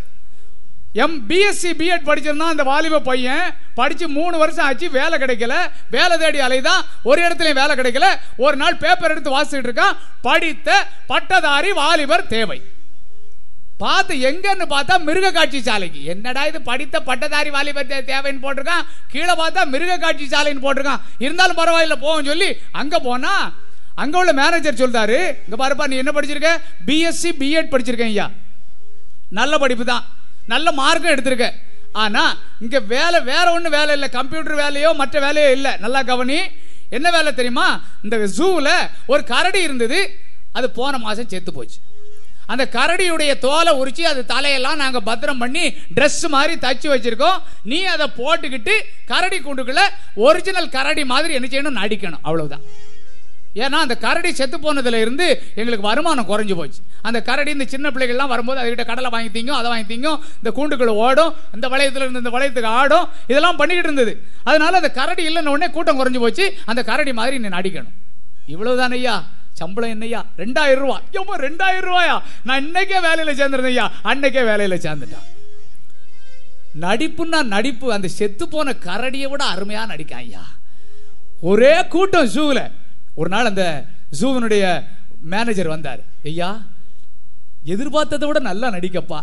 எம் பிஎஸ்சி பிஎட் படிச்சிருந்தான் அந்த வாலிப பையன் படிச்சு மூணு வருஷம் ஆச்சு வேலை கிடைக்கல. வேலை தேடி அலைதான் ஒரு இடத்துலயும் வேலை கிடைக்கல. ஒரு நாள் பேப்பர் எடுத்து வாசிச்சுட்டு இருக்கான். படித்த பட்டதாரி வாலிபர் தேவை. பார்த்து எங்கன்னு பார்த்தா மிருக காட்சி சாலைக்கு. என்னடா இது படித்த பட்டதாரி வாலிபர் தேவைன்னு போட்டிருக்கான். கீழே பார்த்தா மிருக காட்சி சாலைன்னு போட்டிருக்கான். இருந்தாலும் பரவாயில்ல போவோம் சொல்லி அங்க போனா அங்க உள்ள மேனேஜர் சொல்றாரு இங்க பாருப்பா நீ என்ன படிச்சிருக்க? பிஎஸ்சி பிஎட் படிச்சிருக்கேன் ஐயா. நல்ல படிப்பு தான். நல்ல மார்க்கும் எடுத்திருக்க. ஆனா இங்க வேலை வேற ஒன்றும் வேலை இல்லை. கம்ப்யூட்டர் வேலையோ மற்ற வேலையோ இல்லை. நல்லா கவனி. என்ன வேலை தெரியுமா? இந்த ஜூவில் ஒரு கரடி இருந்தது. அது போன மாதம் செத்து போச்சு. அந்த கரடியுடைய தோலை உரிச்சு அது தலையெல்லாம் நாங்கள் பத்திரம் பண்ணி ட்ரெஸ் மாதிரி தச்சு வச்சிருக்கோம். நீ அதை போட்டுக்கிட்டு கரடி கூண்டுக்குள்ள ஒரிஜினல் கரடி மாதிரி என்ன செய்யணும்? நடிக்கணும். அவ்வளவுதான். ஏன்னா அந்த கரடி செத்து போனதுல இருந்து எங்களுக்கு வருமானம் குறைஞ்சு போச்சு. அந்த கரடி இந்த சின்ன பிள்ளைகள்லாம் வரும்போது அதுகிட்ட கடலை வாங்கி தீங்கும் அதை வாங்கி தீங்கும் இந்த கூண்டுக்குள்ள ஓடும் இந்த வளையத்துல இருந்து இந்த வளையத்துக்கு ஆடும் இதெல்லாம் பண்ணிக்கிட்டு இருந்தது. அதனால அந்த கரடி இல்லைன்னு உடனே கூட்டம் குறைஞ்சு போச்சு. அந்த கரடி மாதிரி நீ நடிக்கணும் இவ்வளவுதான் ஐயா. சம்பளம் என்னையா? ரெண்டாயிரம் ரூபா ஐயோ ரெண்டாயிரம் ரூபாயா? நான் இன்னைக்கே வேலையில சேர்ந்துருந்தேன் ஐயா. அன்னைக்கே வேலையில சேர்ந்துட்டான். நடிப்புன்னா நடிப்பு. அந்த செத்து போன கரடியை விட அருமையா நடிக்கான் ஐயா. ஒரே கூட்டம் ஜூவில் ஒரு நாள் அந்த ஜூவினுடைய மேனேஜர் வந்தார். ஐயா எதிர்பார்த்ததை விட நல்லா நடிக்கப்பா.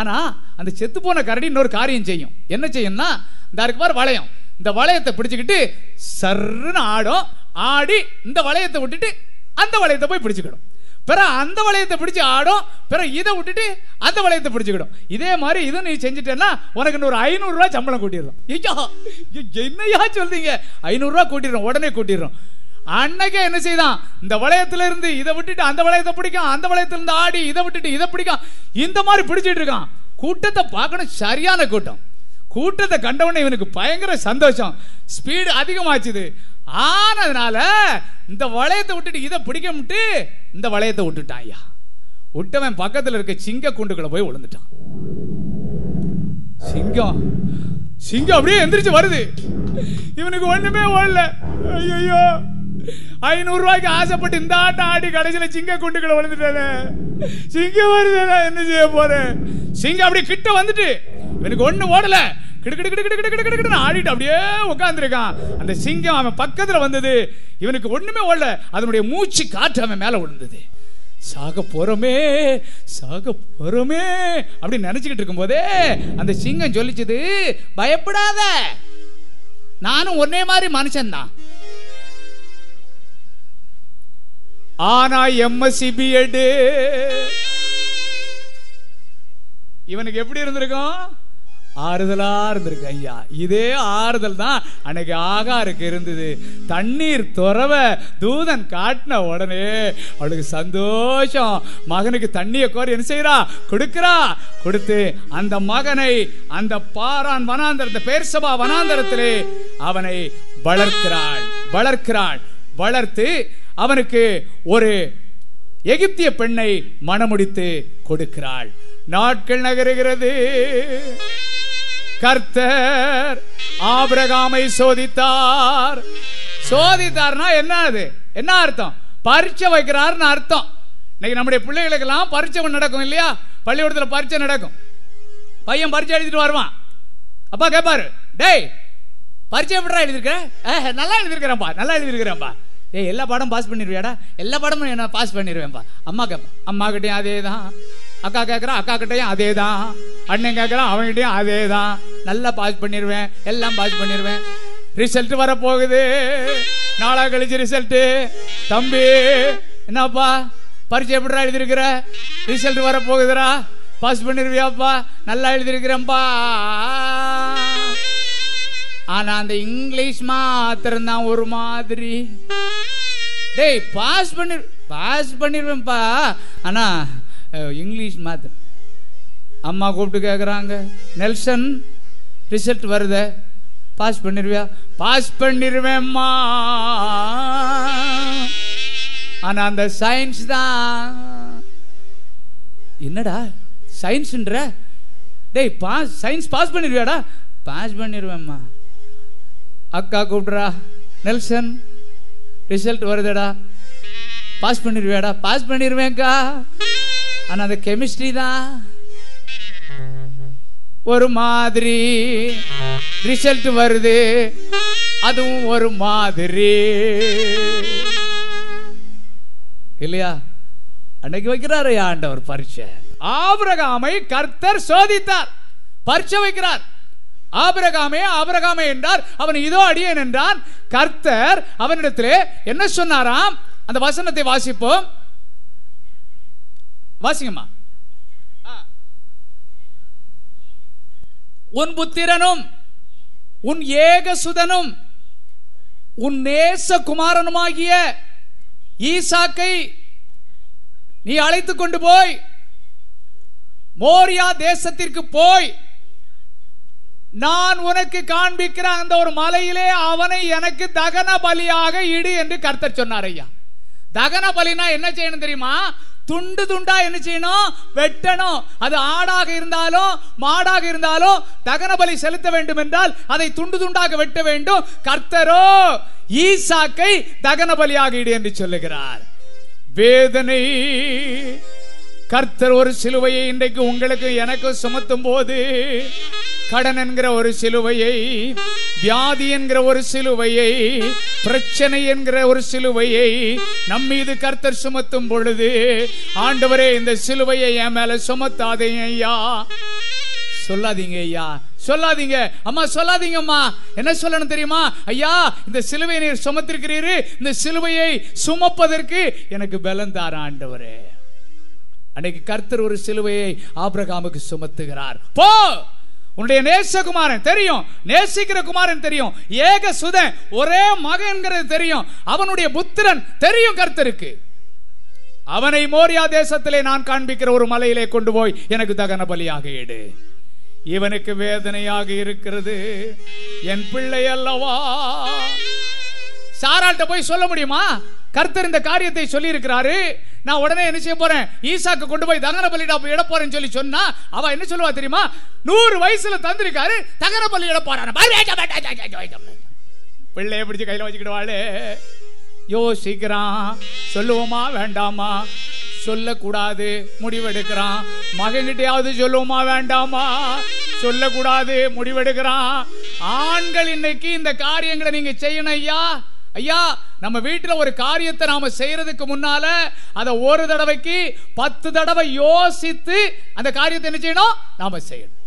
ஆனால் அந்த செத்து போன கரடி இன்னொரு காரியம் செய்யும். என்ன செய்யும்னா இந்த இருக்கு பாரு வளையம். இந்த வளையத்தை பிடிச்சிக்கிட்டு சர்ன்னு ஆடும். ஆடி இந்த வளையத்தை விட்டுட்டு அந்த வளையத்தை போய் பிடிச்சிக்கிடும். பிற அந்த வளையத்தை பிடிச்சி ஆடும். பிற இதை விட்டுட்டு அந்த வளையத்தை பிடிச்சிக்கிடும். இதே மாதிரி இதை நீ செஞ்சுட்டேன்னா உனக்கு இன்னொரு ஐநூறுரூவா சம்பளம் கூட்டிடுறோம் ஐயா ஐயோ, என்னய்யா சொல்றீங்க ஐநூறுரூவா கூட்டிடுறோம் உடனே கூட்டிடுறோம். அன்னைக்கே என்ன செய்தான்? இந்த வளையத்துல இருந்து இதை விட்டுட்டு அந்த வளையத்தை பிடிக்கும் அந்த வளையத்துல இருந்து ஆடி இதை விட்டுட்டு இதை பிடிக்கும் இந்த மாதிரி பிடிச்சிட்டு இருக்கான். கூட்டத்தை பார்க்கணும் சரியான கூட்டம். கூட்டத்தை கண்டவனே இவனுக்கு பயங்கர சந்தோஷம். ஸ்பீடு அதிகமாச்சுது. ஆனதுனால இந்த வளையத்தை விட்டுட்டு இதை பிடிக்க முட்டு இந்த வளையத்தை விட்டுட்டான் ஐயா. விட்டவன் பக்கத்தில் இருக்க சிங்க கூண்டுக்குள்ள போய் விழுந்துட்டான். சிங்கம். சிங்கம் அப்படியே எந்திரிச்சு வருது. இவனுக்கு ஒண்ணுமே ஓடல ஐயோ ஐநூறு ரூபாய்க்கு ஆசைப்பட்டு இந்த ஆட்டம் ஆடி கடைசியில சிங்க குண்டுகளை விழுந்துட்டானே சிங்கம் வருது என்ன செய்ய போறேன் சிங்கம் அப்படியே கிட்ட வந்துட்டு எனக்கு ஒண்ணு ஓடல. ஆடிட்டு அப்படியே உட்காந்துருக்கான் அந்த சிங்கம் அவன் பக்கத்துல வந்தது. இவனுக்கு ஒண்ணுமே ஓடல. அதனுடைய மூச்சு காற்று அவன் மேல விழுந்தது சாக போறோமே சாக போறோமே அப்படின்னு நினைச்சுக்கிட்டு இருக்கும் அந்த சிங்கம் சொல்லிச்சது பயப்படாத. நானும் ஒன்னே மாதிரி மனுஷன் தான் ஆனா எம்எஸ்சி பிஎட் இவனுக்கு எப்படி இருந்திருக்கும்? ஆறுதலா இருந்திருக்கு ஐயா. இதே ஆறுதல் தான் அன்னைக்கு ஆகாருக்கு இருந்தது. தண்ணீர் துறவ தூதன் காட்டின உடனே அவளுக்கு சந்தோஷம். மகனுக்கு தண்ணியை கோரி என்ன செய்யறா கொடுக்கிறா. கொடுத்து அந்த மகனை அந்த பாரான் வனாந்தரத்தை பேர்சபா வனாந்தரத்திலே அவனை வளர்க்கிறாள். வளர்க்கிறாள். வளர்த்து அவனுக்கு ஒரு எகிப்திய பெண்ணை மணமுடித்து கொடுக்கிறாள். நாட்கள் நகருகிறது. கர்த்தர் ஆபிரகாமை சோதித்தார். சோதித்தார்னா என்ன அது என்ன அர்த்தம்? பரீட்சை வைக்கிறார்னு அர்த்தம். இன்னைக்கு நம்முடைய பிள்ளைகளுக்கெல்லாம் பரீட்சை நடக்கும் இல்லையா? பள்ளிக்கூடத்தில் பரீட்சை நடக்கும். பையன் பரீட்சை எழுதிட்டு வருவான். அப்பா கேட்பாரு டேய் பரீட்சை எப்படா எழுதிருக்க நல்லா எழுதிருக்கிறேன்ப்பா நல்லா எழுதிருக்கிறேன்ப்பா ஏய் எல்லா பாடம் பாஸ் பண்ணிடுவியாடா எல்லா பாடமும் நான் பாஸ் பண்ணிடுவேன்ப்பா அம்மா கேட்பேன் அம்மா கிட்டேயும் அதே தான் அக்கா கேட்குறான் அக்கா கிட்டேயும் அதே தான் அண்ணன் கேட்குறான் அவன்கிட்டயும் அதே தான் நல்லா பாஸ் பண்ணிடுவேன் எல்லாம் பாஸ் பண்ணிடுவேன் ரிசல்ட் வரப்போகுது. நாளா கழிச்சு ரிசல்ட்டு தம்பி என்னப்பா? பரிச்சை எப்படிடா எழுதியிருக்கிற? ரிசல்ட் வரப்போகுதுரா பாஸ் பண்ணிருவியாப்பா? நல்லா எழுதியிருக்கிறேன்ப்பா ஆனா அந்த இங்கிலீஷ் மாத்திரம் தான் ஒரு மாதிரி. டேய் பாஸ் பண்ணி பாஸ் பண்ணிடுவேன்ப்பா ஆனால் இங்கிலீஷ் மாத்த. அம்மா கூப்பிட்டு கேட்குறாங்க நெல்சன் ரிசல்ட் வருதே. பாஸ் பண்ணிருவியா? பாஸ் பண்ணிடுவேம்மா ஆனால் அந்த சயின்ஸ் தான். என்னடா சயின்ஸுன்ற டேய் பாஸ் சயின்ஸ் பாஸ் பண்ணிடுவியாடா பாஸ் பண்ணிடுவேம்மா அக்கா கூப்பிட்றா நெல்சன் ரிசல்ட் வருதுடா. பாஸ் பண்ணிடுவேடா பாஸ் பண்ணிடுவேங்க்கா ஆனால் அந்த கெமிஸ்ட்ரி தான். ஒரு மாதிரி ரிசல்ட் வருது. அதுவும் ஒரு மாதிரி. இல்லையா? அன்னைக்கு வைக்கிறாரு ஆண்டவர் பரீட்சை. ஆபரகாமை கர்த்தர் சோதித்தார். பரீட்சை வைக்கிறார். ஆபிரகாமே ஆபிரகாமே என்றார். அவன் இதோ அடியேன் என்றான். கர்த்தர் அவனிடத்திலே என்ன சொன்னாராம்? அந்த வசனத்தை வாசிப்போம். வாசிங்கம்மா. உன் புத்திரனும் உன் ஏகசுதனும் உன் நேச குமாரனுமாகிய ஈசாக்கை நீ அழைத்து கொண்டு போய் மோரியா தேசத்திற்கு போய் நான் உனக்கு காண்பிக்கிற அந்த ஒரு மலையிலே அவனை எனக்கு தகன பலியாக இடு என்று கர்த்தர் சொன்னார் ஐயா. தகன பலினா என்ன செய்யணும் தெரியுமா? துண்டு துண்டா என்ன செய்யணும்? வெட்டணும். அது ஆடாக இருந்தாலும் மாடாக இருந்தாலும் தகன பலி செலுத்த வேண்டும் என்றால் அதை துண்டு துண்டாக வெட்ட வேண்டும். கர்த்தரோ ஈசாக்கை தகன பலியாக இடு என்று சொல்லுகிறார். வேதனை கர்த்தர் ஒரு சிலுவையை இன்றைக்கு உங்களுக்கு எனக்கு சுமத்தும் போது கடன் என்கிற ஒரு சிலுவையை வியாதி என்கிற ஒரு சிலுவையை பிரச்சனை என்கிற ஒரு சிலுவையை நம் மீது கர்த்தர் சுமத்தும் பொழுது ஆண்டவரே இந்த சிலுவையை என் மேல சுமத்தாதீங்க ஐயா. சொல்லாதீங்க ஐயா. சொல்லாதீங்க. அம்மா சொல்லாதீங்கம்மா என்ன சொல்லணும் தெரியுமா? ஐயா இந்த சிலுவையை நீர் சுமத்திருக்கிறீரு. இந்த சிலுவையை சுமப்பதற்கு எனக்கு பலம் தார ஆண்டவரே. அன்னைக்கு கர்த்தர் ஒரு சிலுவையை ஆபிரகாமுக்கு சுமத்துகிறார். போ! உன்னுடைய நேசகுமாரன் தெரியும். நேசிக்கிற குமாரன் தெரியும். ஏக சுதன் ஒரே மகன்கிறது தெரியும். அவனுடைய புத்திரன் தெரியும் கர்த்தருக்கு. அவனை மோரியா தேசத்திலே நான் காண்பிக்கிற ஒரு மலையிலே கொண்டு போய் எனக்கு தகன பலியாக எடு. இவனுக்கு வேதனையாக இருக்கிறது. என் பிள்ளை அல்லவா? சாராட்ட போய் சொல்ல முடியுமா? கர்த்தர் இந்த காரியத்தை சொல்லி இருக்கிறாரு நான் உடனே என்ன செய்ய போறேன்? ஈசாக்கு கொண்டு போய் தகன பலியிட போய் இட போறேன்னு சொல்லி சொன்னா அவ என்ன சொல்லுவா தெரியுமா? நூறு வயசுல தந்திருக்காரு தகன பலி இட போறாரு பிள்ளைய பிடிச்சு கையில வச்சுக்கிடுவாளே. யோசிக்கிறான் சொல்லுவோமா வேண்டாமா? சொல்லக்கூடாது முடிவெடுக்கிறான். மகன்கிட்டயாவது சொல்லுவோமா வேண்டாமா? சொல்லக்கூடாது முடிவெடுக்கிறான். ஆண்கள் இன்னைக்கு இந்த காரியங்களை நீங்க செய்யணும் ஐயா. ஐயா நம்ம வீட்டில் ஒரு காரியத்தை நாம செய்யறதுக்கு முன்னால அதை ஒரு தடவைக்கு பத்து தடவை யோசித்து அந்த காரியத்தை என்ன செய்யணும்? நாம செய்யணும்.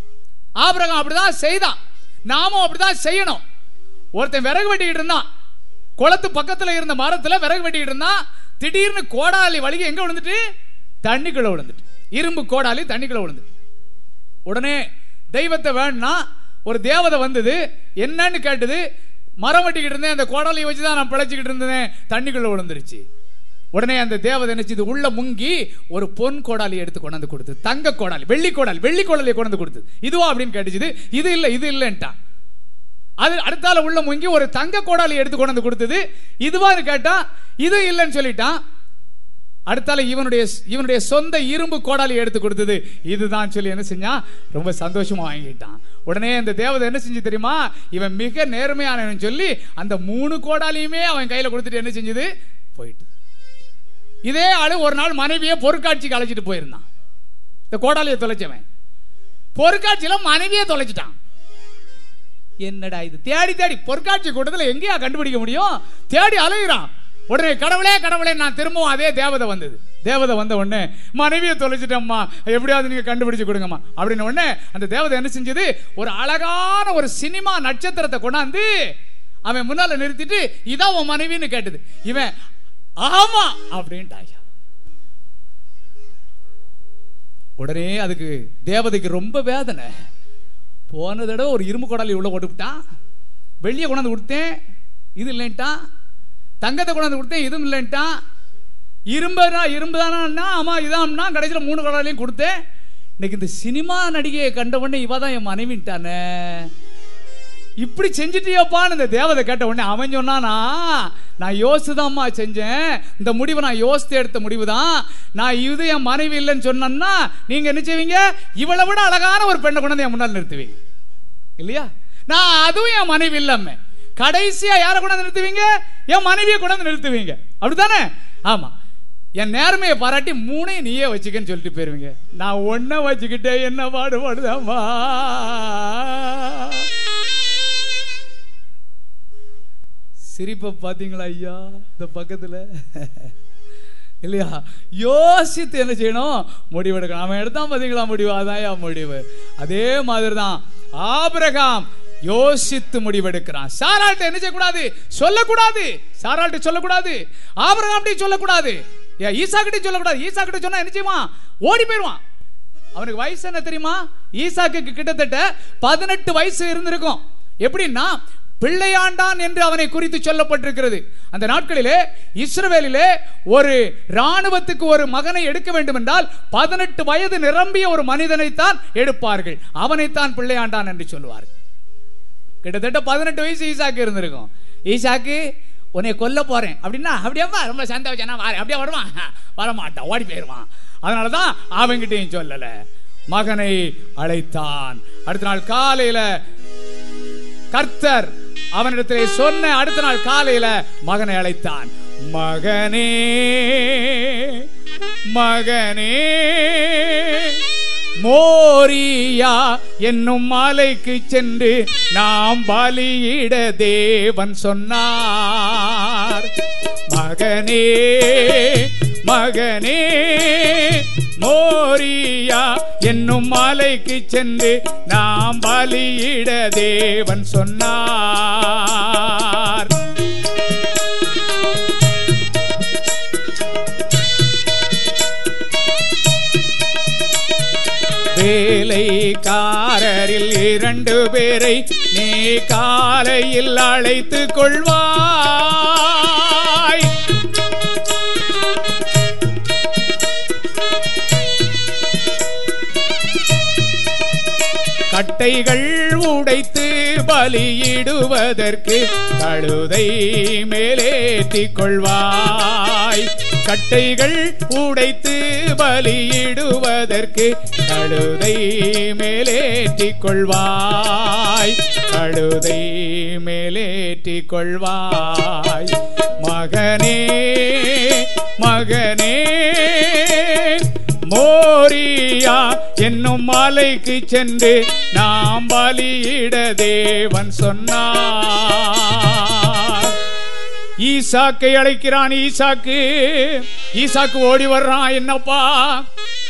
ஆபிரகம் அப்படிதான் செய்தான். நாமும் அப்படிதான் செய்யணும். ஒருத்தன் விறகு வெட்டிக்கிட்டு இருந்தான். குளத்து பக்கத்துல இருந்த மரத்துல விறகு வெட்டிக்கிட்டு இருந்தான். திடீர்னு கோடாலி வலிக்கு எங்க விழுந்துட்டு? தண்ணிக்குள்ள விழுந்துட்டு. இரும்பு கோடாலி தண்ணிக்குள்ள விழுந்துட்டு. உடனே தெய்வத்தை வேணும்னா ஒரு தேவதை வந்தது. என்னன்னு கேட்டது? மரம் வெட்டிக்கிட்டு இருந்தேன். அந்த கோடாலியை வச்சு தான் நான் பிழைச்சிக்கிட்டு இருந்தேன். தண்ணிக்குள்ள விழுந்துருச்சு. உடனே அந்த தேவதை நினைச்சது உள்ள முங்கி ஒரு பொன் கோடாலி எடுத்து கொண்டாந்து கொடுத்து தங்க கோடாலி வெள்ளி கோடாலி வெள்ளி கோடாலியை கொண்டாந்து கொடுத்தது இதுவா அப்படின்னு கேட்டுச்சு இது இல்லை இது இல்லைன்ட்டா அது அடுத்தால உள்ள முங்கி ஒரு தங்க கோடாலி எடுத்து கொண்டாந்து கொடுத்தது. இதுவான்னு கேட்டா இது இல்லைன்னு சொல்லிட்டான். அடுத்தால இவனுடைய இவனுடைய சொந்த இரும்பு கோடாலி எடுத்து கொடுத்தது. இதுதான் சொல்லி என்ன செஞ்சான் ரொம்ப சந்தோஷமா வாங்கிட்டான் உடனே அந்த தேவதை என்ன செஞ்சு தெரியுமா? இவன் மிக நேர்மையானவன் சொல்லி அந்த மூணு கோடாலியுமே அவன் கையில கொடுத்துட்டு என்ன செஞ்சது? போயிட்டு. இதே ஆளு ஒரு நாள் மனைவியை பொருட்காட்சிக்கு அழைச்சிட்டு போயிருந்தான். இந்த கோடாலியை தொலைச்சவன். பொருட்காட்சியில மனைவியை தொலைச்சிட்டான். என்னடா இது? தேடி தேடி பொற்காட்சி கூட்டத்தில் எங்கேயா கண்டுபிடிக்க முடியும்? தேடி அலைகிறான் உடனே கடவுளே கடவுளே நான் திரும்பவும் அதே தேவதை வந்தது. தேவதை வந்த உடனே மனைவியை தொலைச்சிட்டம்மா. எப்படியாவது நீங்க கண்டுபிடிச்சு கொடுங்கம்மா. அப்படின்னு உடனே அந்த தேவதை என்ன செஞ்சது? ஒரு அழகான ஒரு சினிமா நட்சத்திரத்தை கொண்டாந்து அவன் முன்னால நிறுத்திட்டு இதான் உன் மனைவின்னு கேட்டது. இவன் ஆமா அப்படின்ட்டாயா உடனே அதுக்கு தேவதைக்கு ரொம்ப வேதனை. போன தடவை ஒரு இரும்பு குடலி உள்ள போட்டுவிட்டான். வெளியே கொண்டாந்து கொடுத்தேன். இது இல்லைன்ட்டான். தங்கத்தை கொண்டாந்து கொடுத்தேன் இதுவும் இல்லைன்ட்டான் இரும்புனா இரும்பு தானா ஆமாம் இதான்னா கடைசியில் மூணு குடலையும் கொடுத்தேன். இன்னைக்கு இந்த சினிமா நடிகையை கண்ட உடனே இவ தான் என் மனைவின்ட்டானே இப்படி செஞ்சிட்டியோப்பான்னு இந்த தேவதை கேட்ட உடனே அவன் சொன்னானா நான் யோசிதாம்மா செஞ்சேன். இந்த முடிவு நான் யோசித்து எடுத்த முடிவு தான் நான் இது என் மனைவி இல்லைன்னு சொன்னேன்னா நீங்கள் என்ன செய்வீங்க? இவளை விட அழகான ஒரு பெண்ணை கொண்டாந்து என் முன்னால் நிறுத்துவீங்க. இல்லையா? நான் அதுவும் என் மனைவி இல்லாம கடைசியாக யாரை கொண்டாந்து நிறுத்துவீங்க? என் மனைவியை கொண்டாந்து நிறுத்துவீங்க. அப்படித்தானே? ஆமா. என் நேர்மையை பாராட்டி மூணையும் நீயே வச்சுக்கன்னு சொல்லிட்டு போயிருவீங்க. நான் ஒன்ன வச்சுக்கிட்டே என்ன பாடுபாடுதாம்மா சிரிப்பை பார்த்தீங்களா ஐயா இந்த பக்கத்தில்? இல்லையா? யோசித்து என்ன செய்யணும்? முடிவெடுக்கணும் அவன் எடுத்தான் பார்த்தீங்களா முடிவு? அதான் முடிவு. அதே மாதிரி தான் ஆபிரகாம் யோசித்து முடிவெடுக்கிறான். சாராள்கிட்ட என்ன செய்யக்கூடாது? சொல்லக்கூடாது. சாராள்கிட்ட சொல்லக்கூடாது. ஆபிரகாம்கிட்ட சொல்லக்கூடாது. ஏன் ஈசாக்கிட்ட சொல்லக்கூடாது. ஈசாக்கிட்ட சொன்னா என்ன செய்வான்? ஓடி போயிடுவான். அவனுக்கு வயசு என்ன தெரியுமா? ஈசாக்கு கிட்டத்தட்ட பதினெட்டு வயசு இருந்திருக்கும். எப்படின்னா பிள்ளையாண்டான் என்று அவனை குறித்து சொல்லப்பட்டிருக்கிறது. அந்த நாட்களிலே இஸ்ரவேலிலே ஒரு ராணுவத்துக்கு ஒரு மகனை எடுக்க வேண்டும் என்றால் பதினெட்டு வயது நிரம்பிய ஒரு மனிதனைத்தான் எடுப்பார்கள். அவனைத்தான் பிள்ளையாண்டான் என்று சொல்லுவார்கள். கிட்டத்தட்ட பதினெட்டு வயசு ஈசாக்கு இருந்திருக்கும். ஈசாக்கு உன்னை கொல்ல போறேன். அப்படின்னா அப்படியாப்பா ரொம்ப சந்தோஷம் நான் வாரேன் அப்படியே வருவான் வரமாட்டான் ஓடி போயிடுவான் அதனால தான் அவங்கிட்டையும் சொல்லல. மகனை அழைத்தான். அடுத்த நாள் காலையில கர்த்தர் அவனிடத்திலே சொன்ன அடுத்த நாள் காலையில மகனை அழைத்தான். மகனே மகனே மோரியா என்னும் மாலைக்கு சென்று நாம் பலியிட தேவன் சொன்னார். மகனே மகனே மோரியா என்னும் மாலைக்கு சென்று நாம் பலியிட தேவன் சொன்னார். வேலைக்காரரில் இரண்டு பேரை நீ காலையில் அழைத்து கொள்வார் கட்டைகள் உடைத்து பலியிடுவதற்கு கழுதை மேலேத்திக் கொள்வாய் கட்டைகள் உடைத்து பலியிடுவதற்கு கழுதை மேலேற்றிக் கொள்வாய் கழுதை மேலேற்றிக் கொள்வாய் மகனே மகனே மோரியா என்னும் மலைக்கு சென்று நாம் பலியிட தேவன் சொன்னார். ஈசாக்கை அழைக்கிறான் ஈசாக்கு. ஈசாக்கு ஓடி வர்றான் என்னப்பா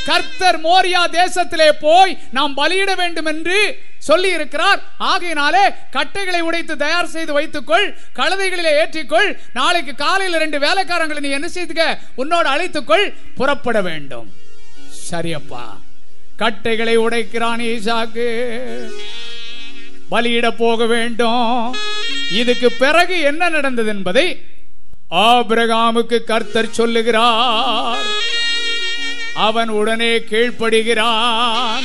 கர்த்தர் மோரியா தேசத்திலே போய் நாம் பலியிட வேண்டும் என்று சொல்லி இருக்கிறார் ஆகையினாலே கட்டைகளை உடைத்து தயார் செய்து வைத்துக்கொள் கழுதைகளிலே ஏற்றிக்கொள். நாளைக்கு காலையில் ரெண்டு வேலைக்காரங்களை நீ என்ன செய்துக்க? உன்னோடு அழைத்துக்கொள் புறப்பட வேண்டும். சரியப்பா. கட்டைகளை உடைக்கிறான் ஈசாக்கு. பலியிட போக வேண்டும். இதுக்கு பிறகு என்ன நடந்தது என்பதை ஆபிரகாமுக்கு கர்த்தர் சொல்லுகிறார். அவன் உடனே கீழ்ப்படுகிறான்.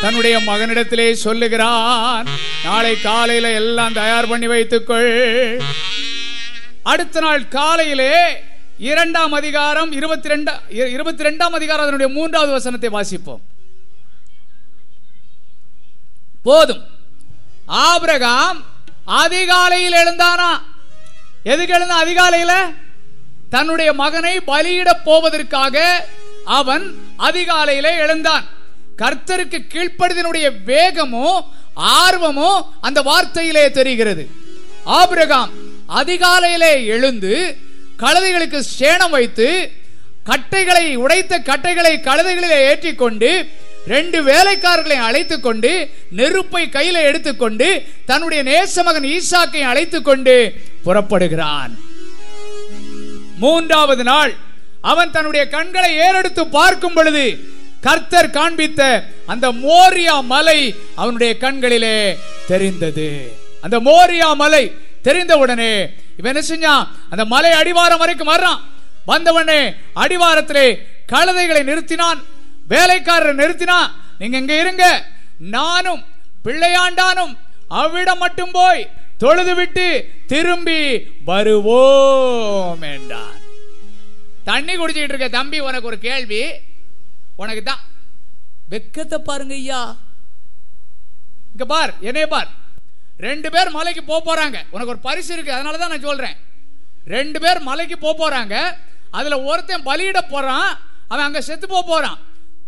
தன்னுடைய மகனிடத்திலே சொல்லுகிறான் நாளை காலையில எல்லாம் தயார் பண்ணி வைத்துக்கொள். அடுத்த நாள் காலையிலே இரண்டாம் அதிகாரம் இருபத்தி ரெண்டு இருபத்தி ரெண்டாம் அதிகாரம் அதனுடைய மூன்றாவது வசனத்தை வாசிப்போம். போதும். ஆபிரகாம் அதிகாலையில் எழுந்தானா? எதுக்கு எழுந்த அதிகாலையில? தன்னுடைய மகனை பலியிட போவதற்காக அவன் அதிகாலையில எழுந்தான். கர்த்தருக்கு கீழ்ப்படுதனுடைய வேகமோ ஆர்வமோ அந்த வார்த்தையிலே தெரிகிறது. ஆபிரகாம் அதிகாலையிலே எழுந்து கழுதைகளுக்கு சேணம் வைத்து கட்டைகளை உடைத்த கட்டைகளை கழுதைகளிலே ஏற்றிக்கொண்டு ரெண்டு வேலைக்காரர்களை அழைத்துக் கொண்டு நெருப்பை கையில எடுத்துக்கொண்டு தன்னுடைய நேசமகன் ஈசாக்கை அழைத்துக் கொண்டு புறப்படுகிறான். மூன்றாவது நாள் அவன் தன்னுடைய கண்களை ஏறெடுத்து பார்க்கும் பொழுது கர்த்தர் காண்பித்த அந்த மோரியா மலை அவனுடைய கண்களிலே தெரிந்தது. அந்த மோரியா மலை தெரிந்தவுடனே இவன் என்ன செஞ்சான்? அந்த மலை அடிவாரம் வரைக்கும் வர்றான். வந்தவனே அடிவாரத்திலே கழுதைகளை நிறுத்தினான் வேலைக்காரரை நிறுத்தினான். நீங்க இங்க இருங்க. நானும் பிள்ளையாண்டானும் அவ்விடம் மட்டும் போய் தொழுது விட்டு திரும்பி வருவோம் என்றான். தண்ணி குடிச்சிட்டு இருக்க தம்பி உனக்கு ஒரு கேள்வி. உனக்கு தான் வெக்கத்தை பாருங்க ஐயா. இங்க பார் என்னைய பார். ரெண்டு பேர் மலைக்கு போக போறாங்க. உனக்கு ஒரு பரிசு இருக்கு அதனால தான் நான் சொல்றேன். ரெண்டு பேர் மலைக்கு போக போறாங்க. அதுல ஒருத்தன் பலியிட போறான் அவன் அங்க செத்து போக போறான்.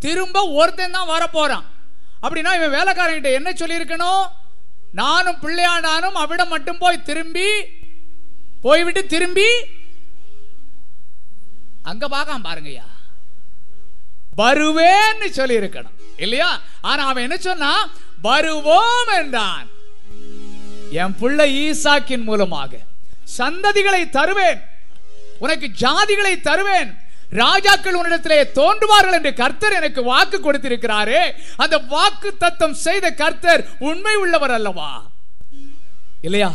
திரும்ப ஒருத்தன் தான் வர போறான். அப்படின்னா இவன் வேலைக்காரங்கிட்ட என்ன சொல்லியிருக்கணும்? நானும் பிள்ளையானானும் அவிடம் மட்டும் போய் திரும்பி போய்விட்டு திரும்பி அங்க பார்க்காம பாருங்கய்யா. வருவேன்னு சொல்லி இருக்கணும் இல்லையா? ஆனா அவன் என்ன சொன்னா வருவோம் என்றான். என் பிள்ளை ஈசாக்கின் மூலமாக. சந்ததிகளை தருவேன். உனக்கு ஜாதிகளை தருவேன். ராஜாக்கள் உன்னிடத்திலே தோன்றுவார்கள் என்று கர்த்தர் எனக்கு வாக்கு கொடுத்திருக்கிறாரே. அந்த வாக்கு தத்தம் செய்த கர்த்தர் உண்மை உள்ளவர் அல்லவா? இல்லையா?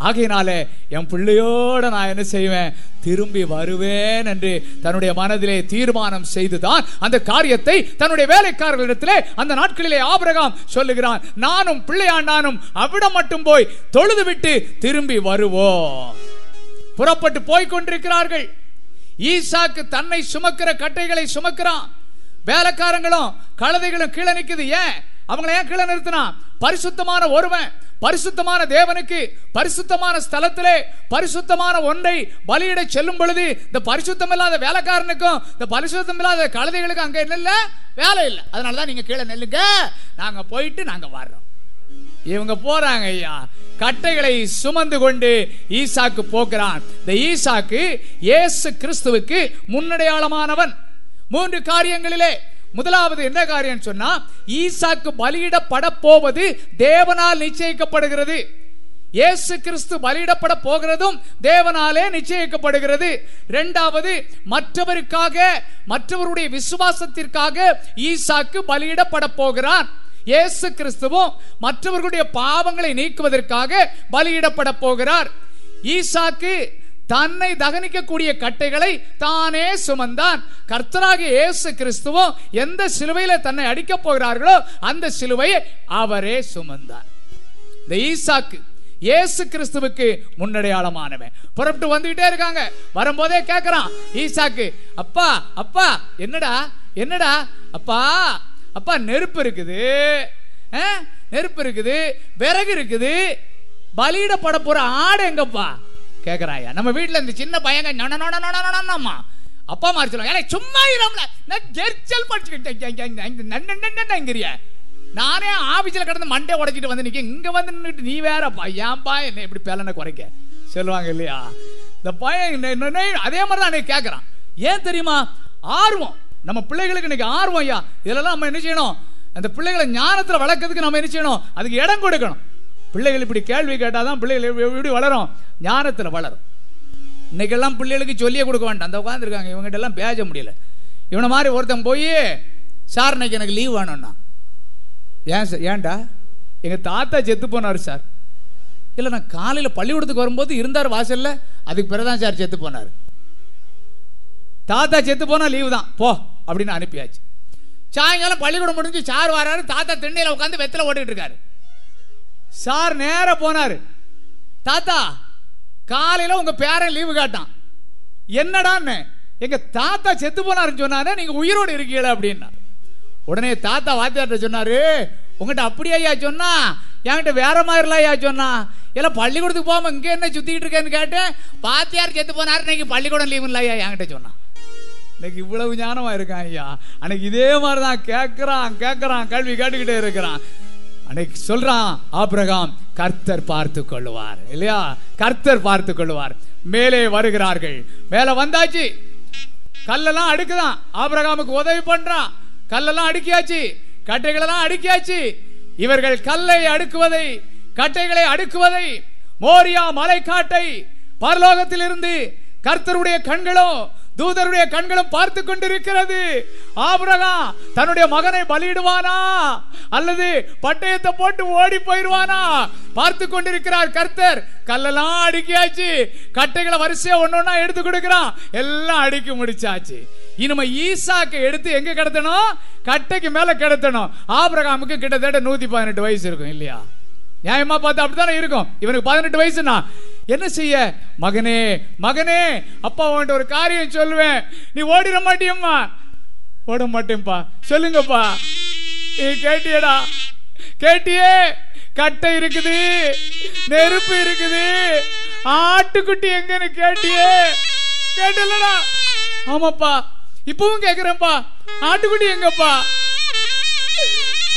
ஆகையினால என் பிள்ளையோட நான் என்ன செய்வேன்? திரும்பி வருவேன் என்று தன்னுடைய மனதிலே தீர்மானம் செய்துதான் அந்த காரியத்தை தன்னுடைய வேலைக்காரர்களிடத்திலே அந்த நாட்களிலே ஆபிரகாம் சொல்லுகிறான். நானும் பிள்ளையாண்டானும் அவ்விடம் மட்டும் போய் தொழுது விட்டு திரும்பி வருவோம். புறப்பட்டு போய் கொண்டிருக்கிறார்கள். ஈசாக்கு தன்னை சுமக்கிற கட்டைகளை சுமக்கிறான். வேலைக்காரங்களும் கழுதைகளும் கீழே நிற்குது ஏன்? அவங்களை ஏன் கீழே நிறுத்தினா? பரிசுத்தமான ஒருவன் பரிசுத்தமான தேவனுக்கு பரிசுத்தமான ஸ்தலத்திலே பரிசுத்தமான ஒன்றை பலியிட செல்லும் பொழுது இந்த பரிசுத்தம் இல்லாத வேலைக்காரனுக்கும் இந்த பரிசுத்தம் இல்லாத கழுதைகளுக்கும் அங்கே என்ன வேலை இல்லை. அதனாலதான் நீங்கள் கீழே நெல்லுங்க. நாங்கள் போயிட்டு நாங்கள் வர்றோம். இவங்க போறாங்க ஐயா. கட்டைகளை சுமந்து கொண்டு ஈசாக்கு போகிறான். இந்த ஈசாக்கு இயேசு கிறிஸ்துவுக்கு முன்னடையாளமானவன். மூன்று காரியங்களிலே முதலாவது என்ன காரியம் சொன்னா ஈசாக்கு பலியிடப்பட போவது தேவனால் நிச்சயிக்கப்படுகிறது. இயேசு கிறிஸ்து பலியிடப்பட போகிறதும் தேவனாலே நிச்சயிக்கப்படுகிறது. இரண்டாவது மற்றவருக்காக மற்றவருடைய விசுவாசத்திற்காக ஈசாக்கு பலியிடப்பட போகிறான் இயேசு கிறிஸ்துவும் மற்றவர்களுடைய பாவங்களை நீக்குவதற்காக பலியிடப்பட போகிறார். ஈசாக்கு தன்னை தகனிக்கக்கூடிய கட்டைகளை தானே சுமந்தான். கர்த்தராக இயேசு கிறிஸ்துவும் எந்த சிலுவையில தன்னை அடிக்கப் போகிறார்களோ அந்த சிலுவையை அவரே சுமந்தார். இந்த ஈசாக்கு இயேசு கிறிஸ்துவுக்கு முன்னடையாளமானவன். புறப்பட்டு வந்துகிட்டே இருக்காங்க. வரும்போதே கேக்குறான் ஈசாக்கு அப்பா அப்பா என்னடா என்னடா அப்பா அப்பா நெருப்பு இருக்குது. நெருப்பு இருக்குது விறகு இருக்குது. பலியிடப்பட போற ஆடு எங்கப்பா? கேட்குறாயா நம்ம வீட்டில் இந்த சின்ன பையங்க நொன நொன நொனம்மா அப்பா மாதிரி சொல்லுவாங்க "ஏலே, சும்மா இராமல நான் ஜெர்ச்சல் படிச்சுக்கிட்டேங்கிறிய நானே ஆஃபீஸில் கிடந்து மண்டே உடைச்சிட்டு வந்து நிக்க இங்கே வந்து நின்றுட்டு நீ வேறப்பா ஏன்பா என்ன இப்படி பேலனை குறைக்க? சொல்லுவாங்க இல்லையா? இந்த பையன் அதே மாதிரி தான் அன்னைக்கு கேட்குறான் ஏன் தெரியுமா? ஆர்வம். நம்ம பிள்ளைகளுக்கு இன்னைக்கு ஆர்வம் ஐயா. இதெல்லாம் நம்ம என்ன செய்யணும்? அந்த பிள்ளைகளை ஞானத்தில் வளர்க்கறதுக்கு நம்ம என்ன செய்யணும்? அதுக்கு இடம் கொடுக்கணும். பிள்ளைகள் இப்படி கேள்வி கேட்டாதான் பிள்ளைகள் எப்படி- வளரும்? ஞானத்தில் வளரும். இன்னைக்கெல்லாம் பிள்ளைகளுக்கு சொல்லியே கொடுக்க வேண்டாம். அந்த உட்காந்துருக்காங்க இவங்ககிட்ட எல்லாம் பேச முடியல. இவனை மாதிரி ஒருத்தன் போய் சார் இன்னைக்கு எனக்கு லீவ் வேணும்னா. ஏன் சார் ஏன்டா? எங்கள் தாத்தா செத்து போனார் சார் இல்லை நான் காலையில் பள்ளிக்கூடத்துக்கு வரும்போது இருந்தார் வாசலில். அதுக்கு பிறகுதான் சார் செத்து போனார். தாத்தா செத்து போனால் லீவு தான். போ அப்படின்னு அனுப்பியாச்சு. சாயங்காலம் பள்ளிக்கூடம் முடிஞ்சு சார் வராரு. தாத்தா திண்ணையில் உட்காந்து வெத்தில ஓட்டிகிட்டு இருக்காரு. சார் நேர போனாரு. தாத்தா காலையில உங்க பேரன் லீவு காட்டான். என்னடான்னு எங்க தாத்தா செத்து போனாருன்னு சொன்னாரு நீங்க உயிரோடு இருக்கீங்களா அப்படின்னா. உடனே தாத்தா வாத்தியார்ட்ட சொன்னாரு உங்ககிட்ட அப்படியா ஐயா? சொன்னா என்கிட்ட வேற மாதிரிலாம் ஐயா சொன்னா. எல்லாம் பள்ளிக்கூடத்துக்கு போகாம இங்கே என்ன சுத்திக்கிட்டு இருக்கேன்னு கேட்டேன். வாத்தியார் செத்து போனாரு இன்னைக்கு பள்ளிக்கூடம் லீவு இல்லையா என்கிட்ட சொன்னான். இன்னைக்கு இவ்வளவு ஞானமா இருக்கான் ஐயா. அன்னைக்கு இதே மாதிரி தான் கேட்கறான் கேட்கறான் கல்வி கேட்டுக்கிட்டே இருக்கிறான். அன்னைக்கு சொல்றான் ஆபிரகாம் கர்த்தர் பார்த்து கொள்ளுவார். இல்லையா? கர்த்தர் பார்த்து கொள்ளுவார். மேலே வருகிறார்கள். மேல வந்தாச்சு. கல்லெல்லாம் அடுக்குதான். ஆபிரகாமுக்கு உதவி பண்றான். கல்லெல்லாம் அடுக்கியாச்சு. கட்டைகளெல்லாம் அடுக்கியாச்சு. இவர்கள் கல்லை அடுக்குவதை கட்டைகளை அடுக்குவதை மோரியா மலைக்காட்டை பரலோகத்திலிருந்து கர்த்தருடைய கண்களும் தூதருடைய கண்களும் பார்த்து கொண்டிருக்கிறது. ஆபரகம் தன்னுடைய மகனை பலியிடுவானா? அல்லது பட்டயத்தை போட்டு ஓடி போயிடுவானா? பார்த்து கொண்டிருக்கிறார் கர்த்தர். கல்லெல்லாம் அடுக்கியாச்சு. கட்டைகளை வரிசையா ஒன்னொன்னா எடுத்து கொடுக்கிறான். எல்லாம் அடுக்கி முடிச்சாச்சு. இனிமே ஈசாக்கு எடுத்து எங்க கிடத்தணும்? கட்டைக்கு மேல கிடத்தணும். ஆபிரகாமுக்கு கிட்டத்தட்ட நூத்தி பதினெட்டு வயசு இருக்கும் இல்லையா? நியாயமா பார்த்தா அப்படித்தானே இருக்கும்? இவனுக்கு பதினெட்டு வயசுனா என்ன செய்ய? மகனே மகனே அப்பா உன்ட்டு ஒரு காரியம் சொல்லுவேன். நீ ஓடிட மாட்டியம்மா. ஓட மாட்டேன்ப்பா. சொல்லுங்கப்பா. நீ கேட்டியடா. கேட்டியே கட்டை இருக்குது நெருப்பு இருக்குது. ஆட்டுக்குட்டி எங்கன்னு கேட்டியே. கேட்டலடா. ஆமாப்பா. இப்பவும் கேக்குறேன்ப்பா. ஆட்டுக்குட்டி எங்கப்பா?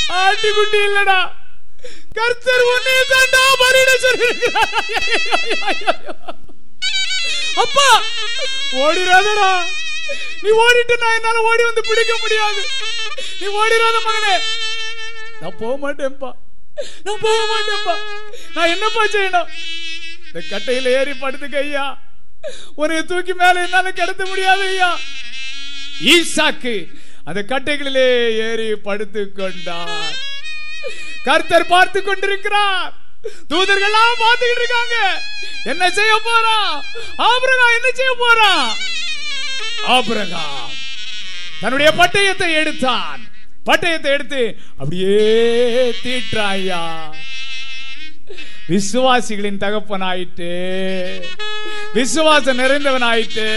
ஆட்டுக்குட்டி இல்லடா. கர்த்தர் உன்னை தாண்டா பலியிட சொல்லியிருக்கிறார். அப்பா ஓடிராதடா. நீ ஓடிட்டு நான் என்னால ஓடி வந்து பிடிக்க முடியாது. நீ ஓடிடாத மகனே. நான் போக மாட்டேன்ப்பா. நான் போக மாட்டேன்ப்பா. நான் என்னப்பா செய்யணும்? இந்த கட்டையில ஏறி படுத்துக்க ஐயா. உன்னை தூக்கி மேல என்னால கிடத்த முடியாது ஐயா. ஈசாக்கு அந்த கட்டைகளிலே ஏறி படுத்து கொண்டார். கர்த்தர் பார்த்து கொண்டிருக்கிறார். தூதர்கள்லாம் பார்த்துக்கிட்டு இருக்காங்க. என்ன செய்ய போறா? ஆபரகா என்ன செய்ய போறான் ஆபரகா தன்னுடைய பட்டயத்தை எடுத்தான். பட்டயத்தை எடுத்து அப்படியே தீட்டாயா விசுவாசிகளின் தகப்பன் ஆயிட்டு விசுவாசம் நிறைந்தவன் ஆயிட்டு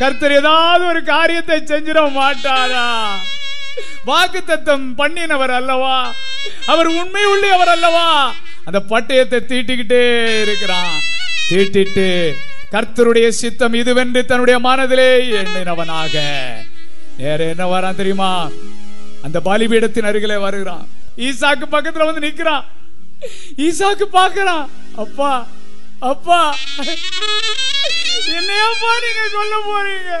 கர்த்தர் ஏதாவது ஒரு காரியத்தை செஞ்சிட மாட்டாரா? வாக்கு தத்தம் பண்ணினவர் அல்லவா? அவர் உண்மை உள்ளவர் அல்லவா? அந்த பட்டயத்தை தீட்டிக்கிட்டே இருக்கிறான். தீட்டிட்டு கர்த்தருடைய சித்தம் இதுவென்று தன்னுடைய மனதிலே எண்ணினவனாக. வேற என்ன வரான் தெரியுமா? அந்த பலிபீடத்தின் அருகிலே வருகிறான். ஈசாக்கு பக்கத்துல வந்து நிக்கிறான். ஈசாக்கு பாக்குறான் அப்பா அப்பா. என்னையப்பா நீங்க சொல்ல போறீங்க?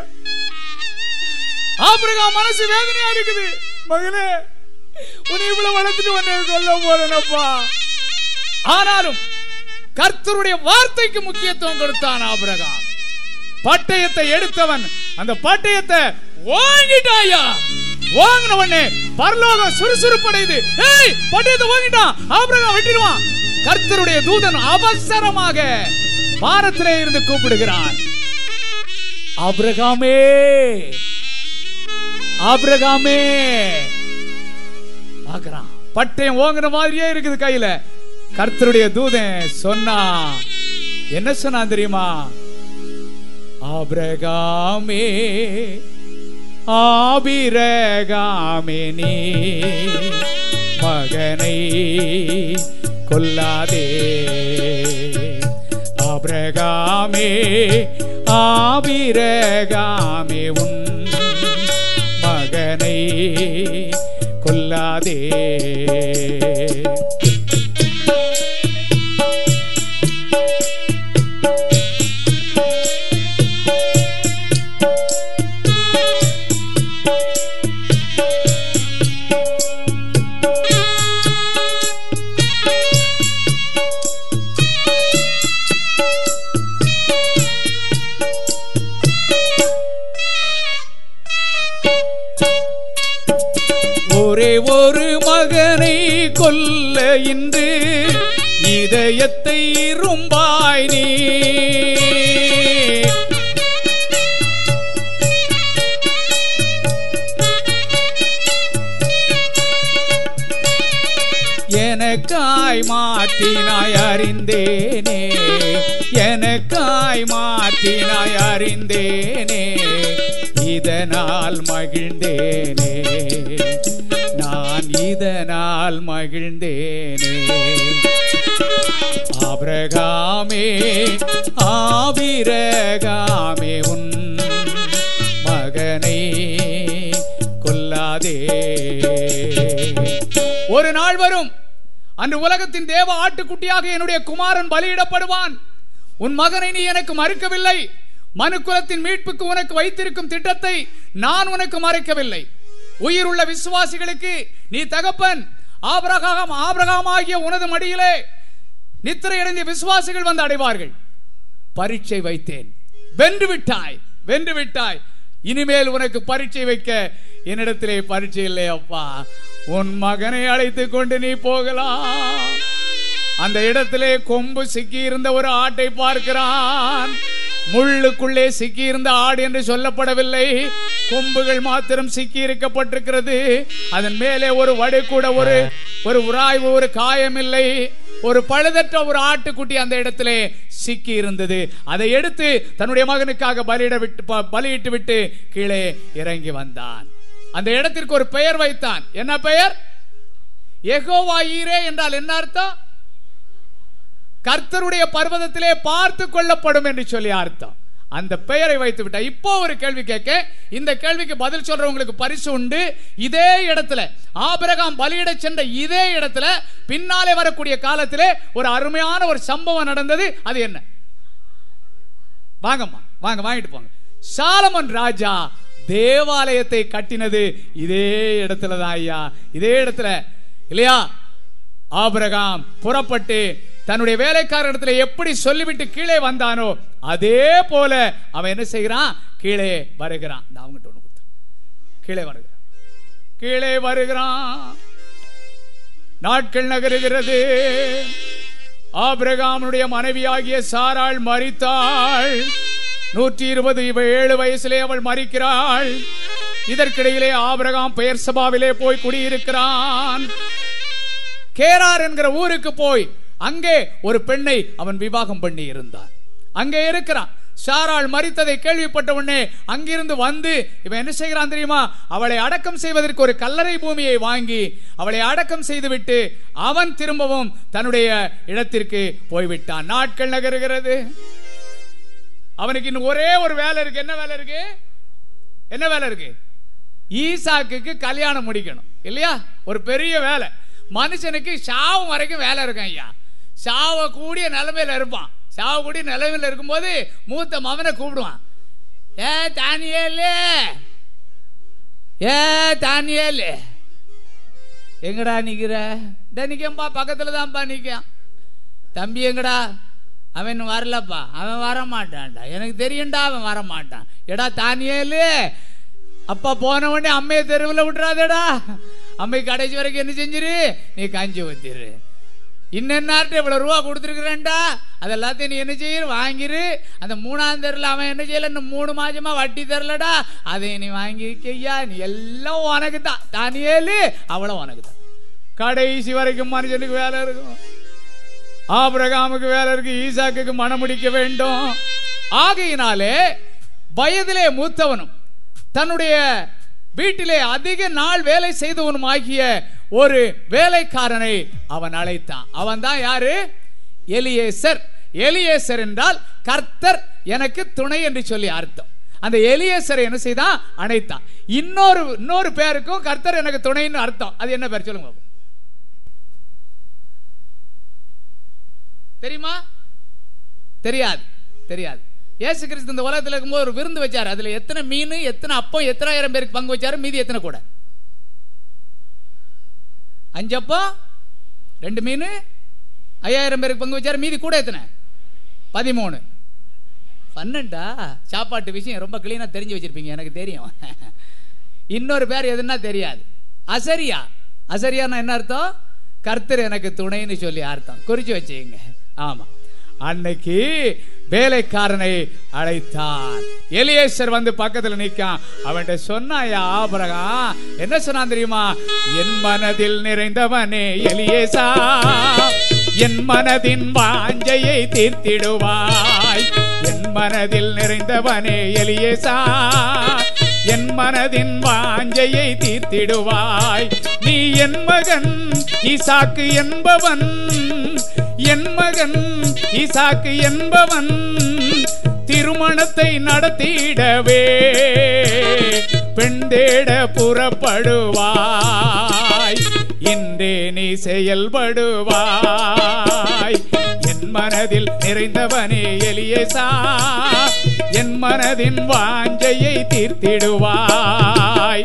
ஆபிரகாம் மனசு வேதனையா இருக்குது. மகளே உன்னை இவ்வளவு வளர்த்துட்டு உன்னை சொல்ல போறேனப்பா. ஆனாலும் கர்த்தருடைய வார்த்தைக்கு முக்கியத்துவம் கொடுத்தான் ஆபிரகாம். பட்டயத்தை எடுத்தவன் அந்த பட்டயத்தை வாங்கிட்டாயா? வாங்கின உடனே பரலோகம் சுறுசுறுப்படையுது ஏய் பட்டயத்தை வாங்கிட்டான் ஆபிரகாம் வெட்டிடுவான். கர்த்தருடைய தூதன் அவசரமாக பாரத்திலே இருந்து கூப்பிடுகிறான். அப்ரகாமே ஆபிரகாமே. பாக்குறான் பட்டயம் ஓங்குற மாதிரியே இருக்குது கையில. கர்த்தருடைய தூதன் சொன்னா என்ன சொன்னான் தெரியுமா? ஆபிரகாமே ஆபிரகாமே நீ மகனை கொல்லாதே. ஆபிரகாமே ஆபிரகாமே உன் மகனை கொல்லாதே. சொல்ல இன்று இதயத்தை ரொம்பாய் நீ. எனக்காய் மாற்றினாய் அறிந்தேனே. எனக்காய் மாற்றினாய் அறிந்தேனே. இதனால் மகிழ்ந்தேனே. இதனால் மகிழ்ந்தேனே. ஆபிரகாமே ஆபிரகாமே உன் மகனை கொல்லாதே. ஒரு நாள் வரும் அன்று உலகத்தின் தேவ ஆட்டுக்குட்டியாக என்னுடைய குமாரன் பலியிடப்படுவான். உன் மகனை நீ எனக்கு மறுக்கவில்லை. மனுக்குலத்தின் மீட்புக்கு உனக்கு வைத்திருக்கும் திட்டத்தை நான் உனக்கு மறைக்கவில்லை. உயிருள்ள விசுவாசிகளுக்கு நீ தகப்பன் ஆபரகாம் ஆபரகாம் ஆகிய உனது மடியிலே நித்திரையடைந்த விசுவாசிகள் வந்து அடைவார்கள். பரீட்சை வைத்தேன். வென்று விட்டாய் வென்று விட்டாய். இனிமேல் உனக்கு பரீட்சை வைக்க என்னிடத்திலே பரீட்சை இல்லை அப்பா. உன் மகனை அழைத்து கொண்டு நீ போகலாம். அந்த இடத்திலே கொம்பு சிக்கி இருந்த ஒரு ஆட்டை பார்க்கிறான். முள்ளுக்குள்ளே சிக்கி இருந்த ஆடு என்று சொல்லப்படவில்லை. கொம்புகள் மாத்திரம் சிக்கி இருக்கப்பட்டிருக்கிறது அதன் மேலே ஒரு வடு கூட ஒரு ஒரு உராய்வு ஒரு காயம் இல்லை. ஒரு பழுதற்ற ஒரு ஆட்டுக்குட்டி அந்த இடத்திலே சிக்கி இருந்தது அதை எடுத்து தன்னுடைய மகனுக்காக பலியிட விட்டு ப- பலியிட்டு விட்டு கீழே இறங்கி வந்தான். அந்த இடத்திற்கு ஒரு பெயர் வைத்தான். என்ன பெயர்? எகோவாயிரே என்றால் என்ன அர்த்தம்? கர்த்தருடைய பர்வதத்திலே பார்த்து கொள்ளப்படும் என்று சொல்லி அர்த்தம். அந்த பெயரை வைத்து விட்டா இப்போ ஒரு கேள்வி கேட்க இந்த கேள்விக்கு பதில் சொல்றவங்களுக்கு பரிசு உண்டு. இதே இடத்துல ஆபிரகாம் பலியிட சென்ற இதே இடத்துல பின்னாலே வரக்கூடிய காலத்திலே ஒரு அருமையான ஒரு சம்பவம் நடந்தது. அது என்ன? வாங்கம்மா வாங்க வாங்கிட்டு போங்க. சாலமன் ராஜா தேவாலயத்தை கட்டினது இதே இடத்துல தான் ஐயா. இதே இடத்துல இல்லையா? ஆபிரகாம் புறப்பட்டு தன்னுடைய வேலைக்காரரிடத்துல எப்படி சொல்லிவிட்டு கீழே வந்தானோ அதே போல அவன் என்ன செய்கிறான்? கீழே வருகிறான். அவங்ககிட்ட ஒண்ணு கொடுத்து கீழே வருகிறான். கீழே வருகிறான். நாட்கள் நகருகிறது. ஆபிரகாமுடைய மனைவியாகிய சாராள் மறித்தாள் நூற்றி இருபது ஏழு வயசிலே அவள் மறிக்கிறாள் இதற்கிடையிலே ஆபிரகாம் பெயர் சபாவிலே போய் குடியிருக்கிறான். கேரார் என்கிற ஊருக்கு போய் அங்கே ஒரு பெண்ணை அவன் விவாகம் பண்ணி இருந்தான். அங்கே இருக்கிறான். சாராள் மறித்ததை கேள்விப்பட்ட உடனே அங்கிருந்து வந்து இவன் என்ன செய்கிறான் தெரியுமா? அவளை அடக்கம் செய்வதற்கு ஒரு கல்லறை பூமியை வாங்கி அவளை அடக்கம் செய்துவிட்டு அவன் திரும்பவும் தன்னுடைய இடத்திற்கு போய்விட்டான். நாட்கள் நகருகிறது. அவனுக்கு இன்னும் ஒரே ஒரு வேலை இருக்கு. என்ன வேலை இருக்கு? என்ன வேலை இருக்கு? ஈசாக்கு கல்யாணம் முடிக்கணும். இல்லையா? ஒரு பெரிய வேலை. மனுஷனுக்கு சாவும் வரைக்கும் வேலை இருக்கும் ஐயா. சாவக்கூடிய கூடிய நிலைமையில இருப்பான். சாவக்கூடிய கூடிய இருக்கும் இருக்கும்போது மூத்த மகனை கூப்பிடுவான். ஏ தானியலே! ஏ தானியலே! எங்கடா நிக்கிற? இந்த நிக்கம்பா பக்கத்துல தான்ப்பா நிக்கான். தம்பி எங்கடா? அவன் இன்னும் வரலப்பா. அவன் வரமாட்டான்டா. எனக்கு தெரியும்டா அவன் வர மாட்டான் எடா தானியலு! அப்பா போன உடனே அம்மையை தெருவில் விட்டுறாதேடா. அம்மை கடைசி வரைக்கும் என்ன செஞ்சிரு? நீ கஞ்சி ஊத்திரு. இன்னென்னார்ட்ட இவ்வளவு ரூபா கொடுத்துருக்குறேன்டா? அது எல்லாத்தையும் நீ என்ன செய்ய? வாங்கிரு. அந்த மூணாம் தெருல அவன் என்ன செய்யல? இன்னும் மூணு மாசமா வட்டி தரலடா. அதை நீ வாங்கிக்கையா நீ எல்லாம் உனக்கு தான் தானியேலு அவ்வளோ உனக்கு தான் கடைசி வரைக்கும் மனுஷனுக்கு வேலை இருக்கும். ஆபிரகாமுக்கு வேலை இருக்கு. ஈசாக்கு மனம் முடிக்க வேண்டும். ஆகையினாலே வயதிலே மூத்தவனும் தன்னுடைய வீட்டிலே அதிக நாள் வேலை செய்தவனும் ஆகிய ஒரு வேலைக்காரனை அவன் அழைத்தான். அவன் தான் யாரு? எலியேசர். எலியேசர் என்றால் கர்த்தர் எனக்கு துணை என்று சொல்லி அர்த்தம். அந்த எலியேசரை என்ன செய்தான்? அணைத்தான். இன்னொரு இன்னொரு பேருக்கும் கர்த்தர் எனக்கு துணைன்னு அர்த்தம். அது என்ன பேர் சொல்லுங்க தெரியுமா? தெரியாது. தெரியாது. ஏசு கிறிஸ்து இந்த உலகத்தில் இருக்கும்போது ஒரு விருந்து வச்சாரு. அதுல எத்தனை மீன் எத்தனை அப்பம் எத்தனாயிரம் பேருக்கு பங்கு வச்சாரு? மீதி எத்தனை கூட? அஞ்சு ரெண்டு மீன்? ஐயாயிரம் பேருக்கு பங்கு வச்சார் மீதி கூட எத்தனை? பதிமூணு. பன்னெண்டா? சாப்பாட்டு விஷயம் ரொம்ப கிளீனாக தெரிஞ்சு வச்சிருப்பீங்க எனக்கு தெரியும். [LAUGHS] இன்னொரு பேர் எதுன்னா தெரியாது. அசரியா. அசரியான்னா என்ன அர்த்தம்? கர்த்தர் எனக்கு துணைன்னு சொல்லி அர்த்தம். குறிச்சு வச்சுங்க ஆமாம் அன்னைக்கு வேலைக்காரனை அழைத்தான் எலியேசர் வந்து பக்கத்துல நிக்கான். அவன்கிட்ட சொன்னாயா ஆபரகா என்ன சொன்னான் தெரியுமா? என் மனதில் நிறைந்தவனே எலியேசா என் மனதின் வாஞ்சையை தீர்த்திடுவாய். என் மனதில் நிறைந்தவனே எலியேசா என் மனதின் வாஞ்சையை தீர்த்திடுவாய். நீ என் மகன் ஈசாக்கு என்பவன் என் மகன் ஈசாக்கு என்பவன் திருமணத்தை நடத்திடவே. பெண் தேட புறப்படுவாய். இன்றே நீ செயல்படுவாய். என் மனதில் நிறைந்தவனே எலியேசா. என் மனதின் வாஞ்சையை தீர்த்திடுவாய்.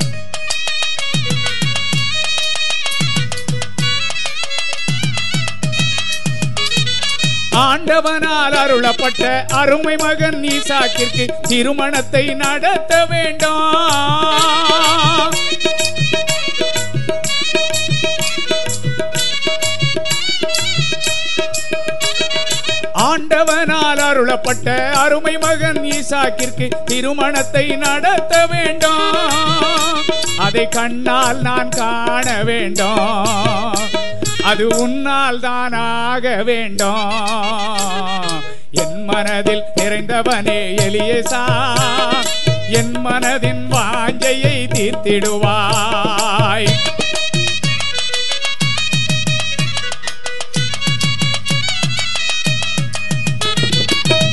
ஆண்டவனால் அருளப்பட்ட அருமை மகன் ஈசாக்கிற்கு திருமணத்தை நடத்த வேண்டாம். ஆண்டவனால் அருளப்பட்ட அருமை மகன் ஈசாக்கிற்கு திருமணத்தை நடத்த வேண்டாம். அதை கண்ணால் நான் காண வேண்டாம். அது உன்னால் தான் ஆக வேண்டும். என் மனதில் நிறைந்தவனே எளியசா என் மனதின் வாஞ்சையை தீர்த்திடுவாய்.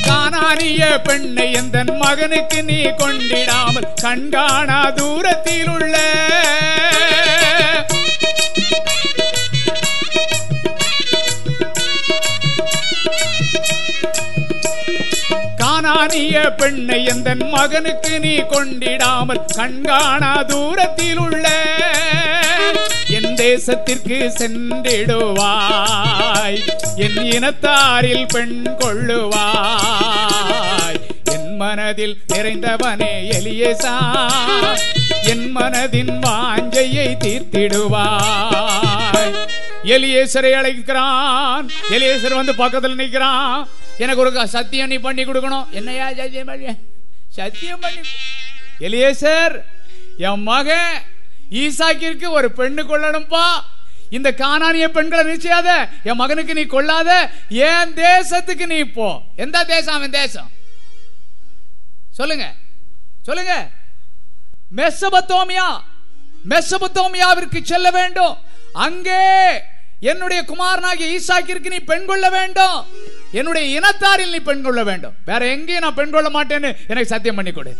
காணானிய பெண்ணை எந்தன் மகனுக்கு நீ கொண்டிடாமல் கண்காணா தூரத்தில் உள்ள காணானிய பெண்ணை எந்தன் மகனுக்கு நீ கொண்டிடாமல் கண்காணா தூரத்தில் உள்ள என் தேசத்திற்கு சென்றிடுவாய். என் இனத்தாரில் பெண் கொள்ளுவாய். என் மனதில் நிறைந்தவனே எலியேசா. என் மனதின் வாஞ்சையை தீர்த்திடுவாய். எலியேசரை அழைக்கிறான். எலியேசர் வந்து பக்கத்தில் நிற்கிறான். எனக்கு ஒரு சத்தியம் நீ பண்ணி கொடுக்கணும். என்னையா சத்தியம் பண்ணி சத்தியம் பண்ணி எலியேசர் என் மகன் ஈசாக்கிற்கு ஒரு பெண்ணு கொள்ளணும்பா இந்த காணானிய பெண்களை நிச்சயாத என் மகனுக்கு நீ கொள்ளாத என் தேசத்துக்கு நீ போ. எந்த தேசம் அவன் தேசம்? சொல்லுங்க. சொல்லுங்க. மெசபத்தோமியா மெசபத்தோமியாவிற்கு செல்ல வேண்டும். அங்கே என்னுடைய குமாரனாகிய ஈசாக்கிற்கு நீ பெண் கொள்ள வேண்டும். என்னுடைய இனத்தாரில் நீ பெண் கொள்ள வேண்டும். வேற எங்கேயும் நான் பெண் கொள்ள மாட்டேன்னு எனக்கு சத்தியம் பண்ணி கொடு.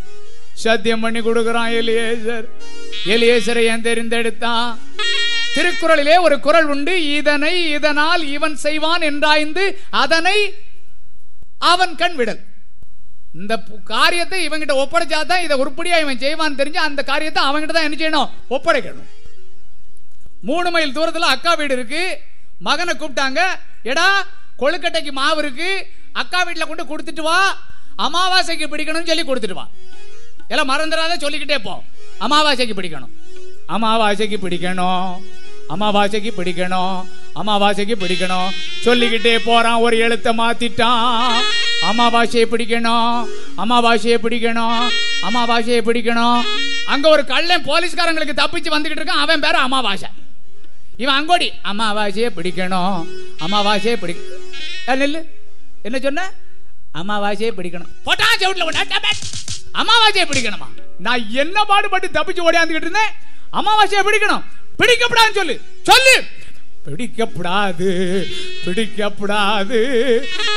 சத்தியம் பண்ணி கொடுக்கிறான் எலியேசர். எலியேசரை ஏன் தெரிந்தெடுத்தான்? திருக்குறளிலே ஒரு குறள் உண்டு இதனை இதனால் இவன் செய்வான் என்றாய்ந்து அதனை அவன் கண் விடல். இந்த காரியத்தை இவங்கிட்ட ஒப்படைச்சாதான் இதை உருப்படியா இவன் செய்வான் தெரிஞ்சு அந்த காரியத்தை அவன்கிட்ட தான் என்ன செய்யணும்? ஒப்படைக்கணும். மூணு மைல் தூரத்தில் அக்கா வீடு இருக்கு. மகனை கூப்பிட்டாங்க எடா கொழுக்கட்டைக்கு மாவு இருக்கு அக்கா வீட்டில் கொண்டு கொடுத்துட்டு வா. அமாவாசைக்கு பிடிக்கணும்னு சொல்லி கொடுத்துட்டு வா. எல்லாம் மறந்துடாத சொல்லிக்கிட்டே போ. அமாவாசைக்கு பிடிக்கணும். அமாவாசைக்கு பிடிக்கணும். அமாவாசைக்கு பிடிக்கணும். அமாவாசைக்கு பிடிக்கணும். சொல்லிக்கிட்டே போறான் ஒரு எழுத்தை மாத்திட்டான். அமாவாசையை பிடிக்கணும். அமாவாசையை பிடிக்கணும். அமாவாசையை பிடிக்கணும். அங்க ஒரு கள்ளன் போலீஸ்காரங்களுக்கு தப்பிச்சு வந்துகிட்டு இருக்கான். அவன் பேர் அமாவாசை. இவன் அங்கோடி. அமாவாசையை பிடிக்கணும். அமாவாசையை பிடி ஏ, என்ன சொன்ன? அமாவாசையை பிடிக்கணும். போட்டா செவுட்ல அமாவாசையை பிடிக்கணுமா? நான் என்ன பாடுபட்டு தப்பிச்சு ஓடியாந்துக்கிட்டு இருந்தேன்? அமாவாசையை பிடிக்கணும். பிடிக்கப்படாதுன்னு சொல்லு. சொல்லு. பிடிக்கப்படாது. பிடிக்கப்படாது.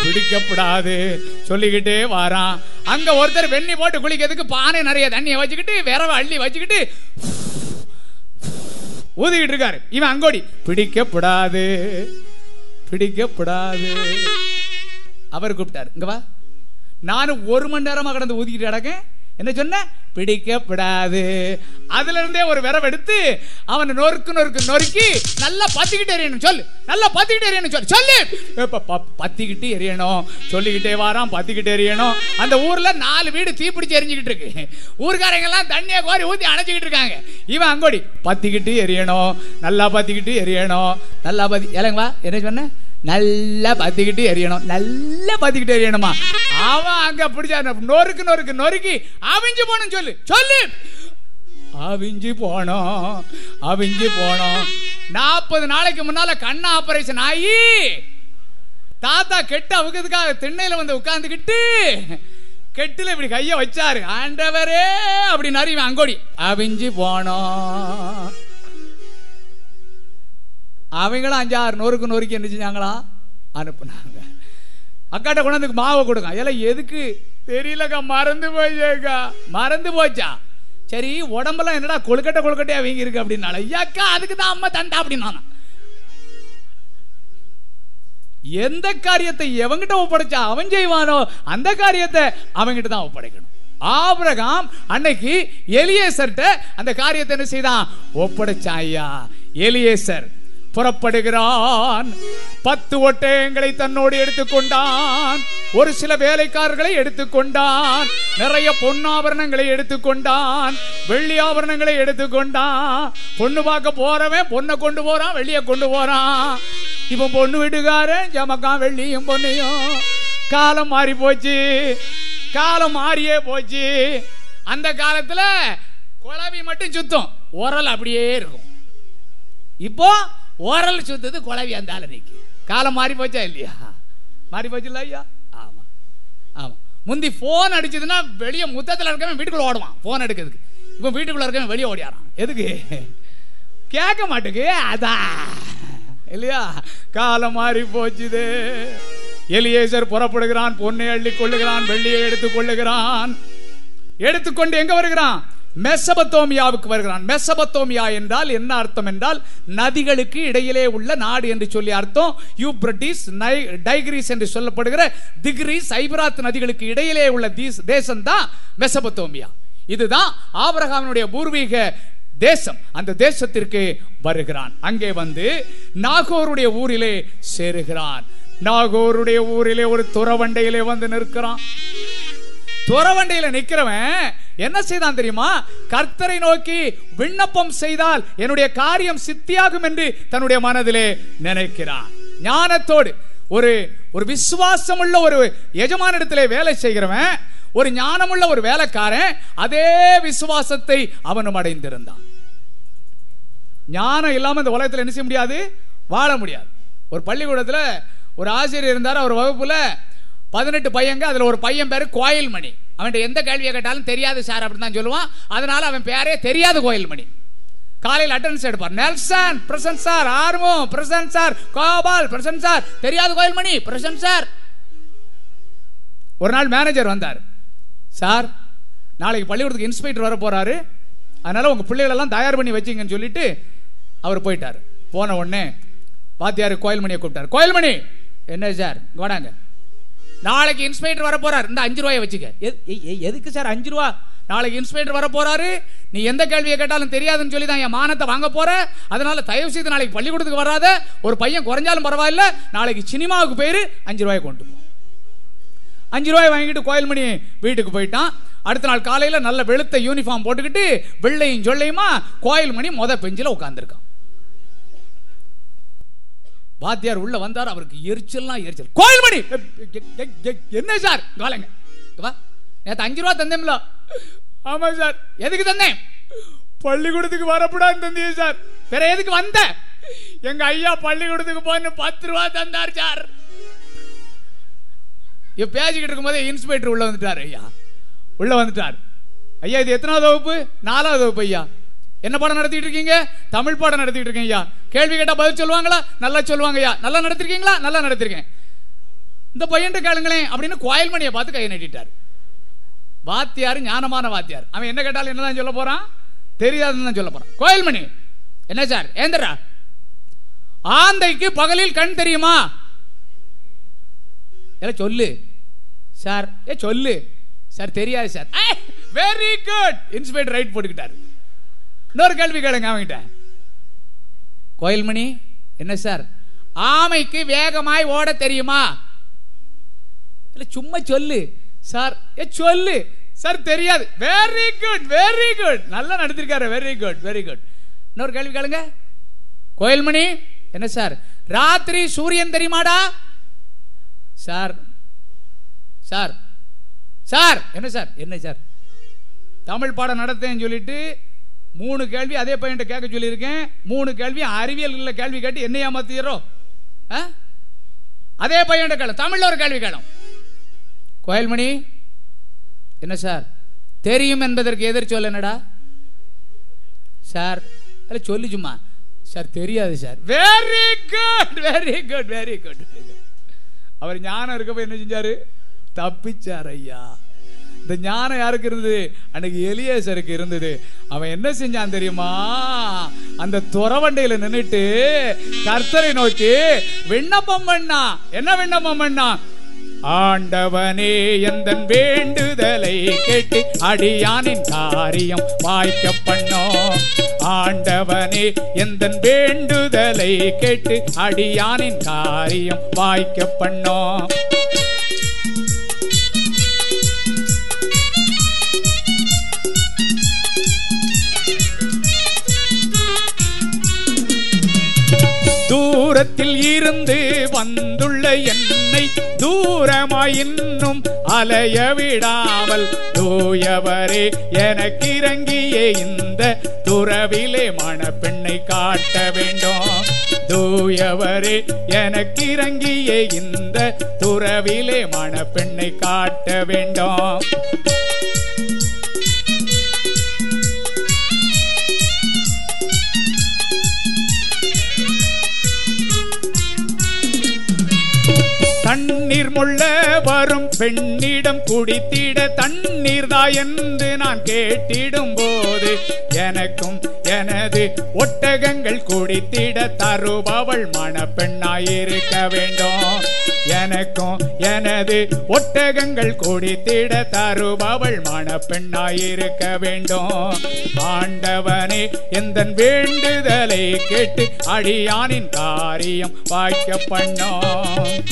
பிடிக்கப்படாது. சொல்லிக்கிட்டே வாரான். அங்க ஒருத்தர் வெண்ணி போட்டு குளிக்கிறதுக்கு பானை நிறைய தண்ணியை வச்சுக்கிட்டு விரவ அள்ளி வச்சுக்கிட்டு ஊதிக்கிட்டு இருக்காரு இவன் அங்கோடி பிடிக்கப்படாது பிடிக்கப்படாது. அவர் கூப்பிட்டாரு. இங்க வா. நானும் ஒரு மணி நேரமா கடந்து ஊதிக்கிட்டு கிடக்கேன். என்ன சொன்ன? பிடிக்கப்படாது. அதுல இருந்தே ஒரு விரவ எடுத்து அவனை நொறுக்கு நொறுக்கு நொறுக்கி நல்லா பத்திக்கிட்டு எறியணும் சொல்லு. நல்லா பத்திக்கிட்டு எறியணும் சொல்லு. சொல்லு. இப்ப ப- பத்திக்கிட்டு எறியணும் சொல்லிக்கிட்டே வாரம் பத்திக்கிட்டு எறியணும் அந்த ஊர்ல நாலு வீடு தீப்பிடிச்சு எரிஞ்சுக்கிட்டு இருக்கு. ஊர்க்காரங்க எல்லாம் தண்ணியை கோரி ஊத்தி அணைச்சிக்கிட்டு இருக்காங்க. இவன் அங்கோடி பத்திக்கிட்டு எரியணும். நல்லா பத்திக்கிட்டு எரியணும். நல்லா பத்தி இலங்கவா என்ன சொன்ன? நல்லா பத்திக்கிட்டு எறியணும் நல்லா பத்திக்கிட்டு எறியணுமா அவன் அங்க பிடிச்சா நொறுக்கு நொறுக்கு நொறுக்கி. அவிஞ்சு போகணும் சொல்லு. சொல்லு. அவிஞ்சு போனோம் அவிஞ்சு போனோம் நாற்பது நாளைக்கு முன்னால கண்ண ஆபரேஷன் ஆகி தாத்தா கெட்டு அவுக்கிறதுக்காக திண்ணையில வந்து உட்கார்ந்துக்கிட்டு கெட்டுல இப்படி கைய வச்சாரு. ஆண்டவரே அப்படின்னு இவன் அங்கோடி. அவிஞ்சு போனோம் அவங்களும் அஞ்சாறு நொறுக்கு நொறுக்கி என்ன செஞ்சாங்களா? அனுப்புனாங்க. அக்காட்ட கொண்டாந்து மாவை கொடுங்க. எல்லாம் எதுக்கு? தெரியலக்கா மறந்து போச்சேக்கா மறந்து போச்சா? சரி உடம்பெல்லாம் என்னடா கொழுக்கட்டை கொழுக்கட்டையா வீங்கி இருக்கு அப்படின்னால ஐயாக்கா அதுக்கு தான் அம்மா தண்டா அப்படின்னா எந்த காரியத்தை எவங்கிட்ட ஒப்படைச்சா அவன் செய்வானோ அந்த காரியத்தை அவங்கிட்ட தான் ஒப்படைக்கணும். ஆபிரகாம் அன்னைக்கு எலியேசர்ட்ட அந்த காரியத்தை என்ன செய்தான்? ஒப்படைச்சா ஐயா எலியேசர் புறப்படுகிறான். பத்து ஒட்டயங்களை தன்னோடு எடுத்துக்கொண்டான். ஒரு சில வேலைக்காரர்களை எடுத்துக்கொண்டான். நிறைய பொன்னாபரணங்களை எடுத்துக்கொண்டான். வெள்ளி ஆபரணங்களை எடுத்துக்கொண்டான். பொண்ணு பார்க்க போறவன் பொண்ணை கொண்டு போறான் வெள்ளிய கொண்டு போறான். இப்ப பொண்ணு வீட்டுக்காரன் ஜமக்கான் வெள்ளியும் பொண்ணையும். காலம் மாறி போச்சு. காலம் மாறியே போச்சு. அந்த காலத்துல குழவி மட்டும் சுத்தம். உரல் அப்படியே இருக்கும். இப்போ ஓரல் சுத்தது குழவி அந்த ஆளு காலம் மாறி போச்சா இல்லையா? மாறி போச்சு இல்ல ஐயா? ஆமா. ஆமா. முந்தி போன் அடிச்சதுன்னா வெளியே முத்தத்தில் இருக்கவன் வீட்டுக்குள்ள ஓடுவான் போன் எடுக்கிறதுக்கு. இப்போ வீட்டுக்குள்ள இருக்கவன் வெளியே ஓடியாரான் எதுக்கு? கேட்க மாட்டேங்கு அதான் இல்லையா? காலம் மாறி போச்சுது. எலியேசர் புறப்படுகிறான் பொண்ணை அள்ளி கொள்ளுகிறான் வெள்ளியை எடுத்துக் கொள்ளுகிறான். எடுத்துக்கொண்டு எங்க வருகிறான்? மெசபத்தோமியாவுக்கு வருகிறான். மெசபத்தோமியா என்றால் என்ன அர்த்தம் என்றால் நதிகளுக்கு இடையிலே உள்ள நாடு என்று சொல்லி அர்த்தம். யூப்ரட்டிஸ் டைகிரிஸ் என்று சொல்லப்படுகிற திகிரிஸ் ஐபராத் நதிகளுக்கு இடையிலே உள்ள தேசம் தான் மெசபத்தோமியா. இதுதான் ஆபரகாமனுடைய பூர்வீக தேசம். அந்த தேசத்திற்கு வருகிறான். அங்கே வந்து நாகோருடைய ஊரிலே சேருகிறான். நாகோருடைய ஊரிலே ஒரு துறவண்டையிலே வந்து நிற்கிறான். துறவண்டையில நிக்கிறவன் என்ன செய்தான் தெரியுமா? கர்த்தரை நோக்கி விண்ணப்பம் செய்தால் என்னுடைய காரியம் சித்தியாகும் என்று தன்னுடைய மனதிலே நினைக்கிறான் ஞானத்தோடு ஒரு ஒரு விசுவாசம் உள்ள ஒரு எஜமானிடத்திலே வேலை செய்கிறவன் ஒரு ஞானமுள்ள ஒரு வேலைக்காரன் அதே விசுவாசத்தை அவனும் அடைந்திருந்தான். ஞானம் இல்லாமல் இந்த உலகத்தில் என்ன செய்ய முடியாது? வாழ முடியாது. ஒரு பள்ளிக்கூடத்தில் ஒரு ஆசிரியர் இருந்தார் அவர் வகுப்புல பதினெட்டு பையங்க அதுல ஒரு பையன் பேரு கோயில் மணி அவன்கிட்ட எந்த கேள்வியை கேட்டாலும் தெரியாது சார் அப்படின்னு தான் சொல்லுவான். அதனால அவன் பேரே தெரியாது கோயில் மணி காலையில் அட்டன்ஸ் எடுப்பார் Nelson present sir ஆர்மோ present sir Gopal present sir. தெரியாது கோயில் மணி பிரசன்ட் சார். ஒரு நாள் மேனேஜர் வந்தார். சார் நாளைக்கு பள்ளிக்கூடத்துக்கு இன்ஸ்பெக்டர் வர போறாரு. அதனால உங்க பிள்ளைகளெல்லாம் தயார் பண்ணி வச்சிங்கன்னு சொல்லிட்டு அவர் போயிட்டார். போன உடனே வாத்தியார் கோயில்மணியை கூப்பிட்டார். கோயில்மணி! என்ன சார்? வாடாங்க. நாளைக்கு இன்ஸ்பெக்டர் வர போறார் இந்த அஞ்சு ரூபாயை வச்சுக்க. எதுக்கு சார் அஞ்சு ரூபா? நாளைக்கு இன்ஸ்பெக்டர் வர போறாரு நீ எந்த கேள்வியை கேட்டாலும் தெரியாதுன்னு சொல்லி தான் என் மானத்தை வாங்க போற. அதனால தயவு செய்து நாளைக்கு பள்ளிக்கூடத்துக்கு வராத. ஒரு பையன் குறைஞ்சாலும் பரவாயில்ல. நாளைக்கு சினிமாவுக்கு போயிரு. அஞ்சு ரூபாயை கொண்டு போ. அஞ்சு ரூபாய் வாங்கிட்டு கோயில்மணி வீட்டுக்கு போயிட்டான். அடுத்த நாள் காலையில நல்ல வெளுத்த யூனிஃபார்ம் போட்டுக்கிட்டு வெள்ளையும் சொல்லையுமா கோயில்மணி மொத பெஞ்சில உட்காந்துருக்கான் வாத்தியார் உள்ள வந்தார் அவருக்கு எரிச்சல்லாம் எரிச்சல். கோயில் மணி என்ன சார்? காலங்க. வா. நேத்து அஞ்சு ரூபா தந்தேன்ல. ஆமா சார். எதுக்கு தந்தேன்? பள்ளிக்கூடத்துக்கு வரப்படாது தந்தீங்க சார். வேற எதுக்கு வந்த? எங்க ஐயா பள்ளிக்கூடத்துக்கு போன்னு பத்து ரூபா தந்தார் சார். இப்ப பேசிக்கிட்டு இருக்கும்போதே இன்ஸ்பெக்டர் உள்ள வந்துட்டார் ஐயா. உள்ள வந்துட்டார். ஐயா இது எத்தனாவது வகுப்பு? நாலாவது வகுப்பு ஐயா. என்ன பாடம் நடத்திட்டு இருக்கீங்க? தமிழ் பாடம் நடத்திட்டு இருக்கேன் ஐயா. கேள்வி கேட்டா பதில் சொல்லுவாங்களா? நல்லா சொல்லுவாங்க ஐயா. நல்லா நடத்திருக்கீங்களா? நல்லா நடத்திருக்கேன். இந்த பையன் கேளுங்களேன் அப்படின்னு கோயல்மணியை பார்த்து கையை நட்டிட்டார். வாத்தியார் ஞானமான வாத்தியார். அவன் என்ன கேட்டாலும் என்னதான் சொல்ல போறான்? தெரியாதுன்னு தான் சொல்ல போறான். கோயில்மணி என்ன சார்? ஏந்திரா. ஆந்தைக்கு பகலில் கண் தெரியுமா? சொல்லு. சார் ஏ சொல்லு. சார் தெரியாது sir. Very good inspector right போட்டுக்கிட்டாரு. இன்னொரு கேள்வி கேளுங்க அவங்கிட்ட கோயில்மணி என்ன சார்? ஆமைக்கு வேகமாய் ஓட தெரியுமா? இல்ல சும்மா சொல்லு. சார் ஏ சொல்லு. சார் தெரியாது. வெரி குட் வெரி குட் நல்லா நடத்திருக்காரு வெரி குட் வெரி குட் இன்னொரு கேள்வி கேளுங்க. கோயில்மணி என்ன சார்? ராத்திரி சூரியன் தெரியுமாடா? சார் சார் சார் என்ன சார்? என்ன சார்? தமிழ் பாடம் நடத்தேன்னு சொல்லிட்டு மூணு கேள்வி அதே பையன்கிட்ட கேட்க சொல்லியிருக்கேன். மூணு கேள்வி அறிவியல் கேள்வி கேட்டு என்ன ஏமாத்திடுறோம் ஆ? அதே பையன்கிட்ட கேளு. தமிழ்ல ஒரு கேள்வி கேளும். கோயல்மணி என்ன சார்? தெரியும் என்பதற்கு எதிர் சொல்ல என்னடா? சார் அல்ல சொல்லு சும்மா. சார் தெரியாது sir. Very good very good very good அவர் ஞானம் இருக்கப்ப என்ன செஞ்சாரு? தப்பிச்சார் ஐயா. இந்த ஞானம் யாருக்கு இருந்தது? அன்னைக்கு எலியேசருக்கு இருந்தது. அவன் என்ன செஞ்சான் தெரியுமா? அந்த துறவண்டையில நின்னுட்டு கர்த்தரை நோக்கி விண்ணப்பம் பண்ணா. என்ன விண்ணப்பம் பண்ணா? ஆண்டவனே எந்தன் வேண்டுதலை கேட்டு அடியானின் காரியம் வாய்க்க பண்ணோம். ஆண்டவனே எந்தன் வேண்டுதலை கேட்டு அடியானின் காரியம் வாய்க்க பண்ணோம். தூரத்தில் இருந்து வந்துள்ள என்னை தூரமாய் இன்னும் அலைய விடாமல் தூயவரே எனக்கு இறங்கிய இந்த துறவிலே மணப்பெண்ணை காட்ட வேண்டும். தூயவரே எனக்கு இறங்கிய இந்த துறவிலே மணப்பெண்ணை காட்ட வேண்டும். தண்ணீர் முள்ள வரும் பெண்ணிடம் குடித்திட தண்ணீர் தா என்று நான் கேட்டிடும் போது எனக்கும் எனது ஒட்டகங்கள் குடித்திட தருபவள் மணப்பெண்ணாயிருக்க வேண்டும். எனக்கும் எனது ஒட்டகங்கள் குடித்திட தருபவள் மணப்பெண்ணாயிருக்க வேண்டும். ஆண்டவனே எந்த வேண்டுதலை கேட்டு அடியானின் காரியம் வாய்க்க பண்ணோம்.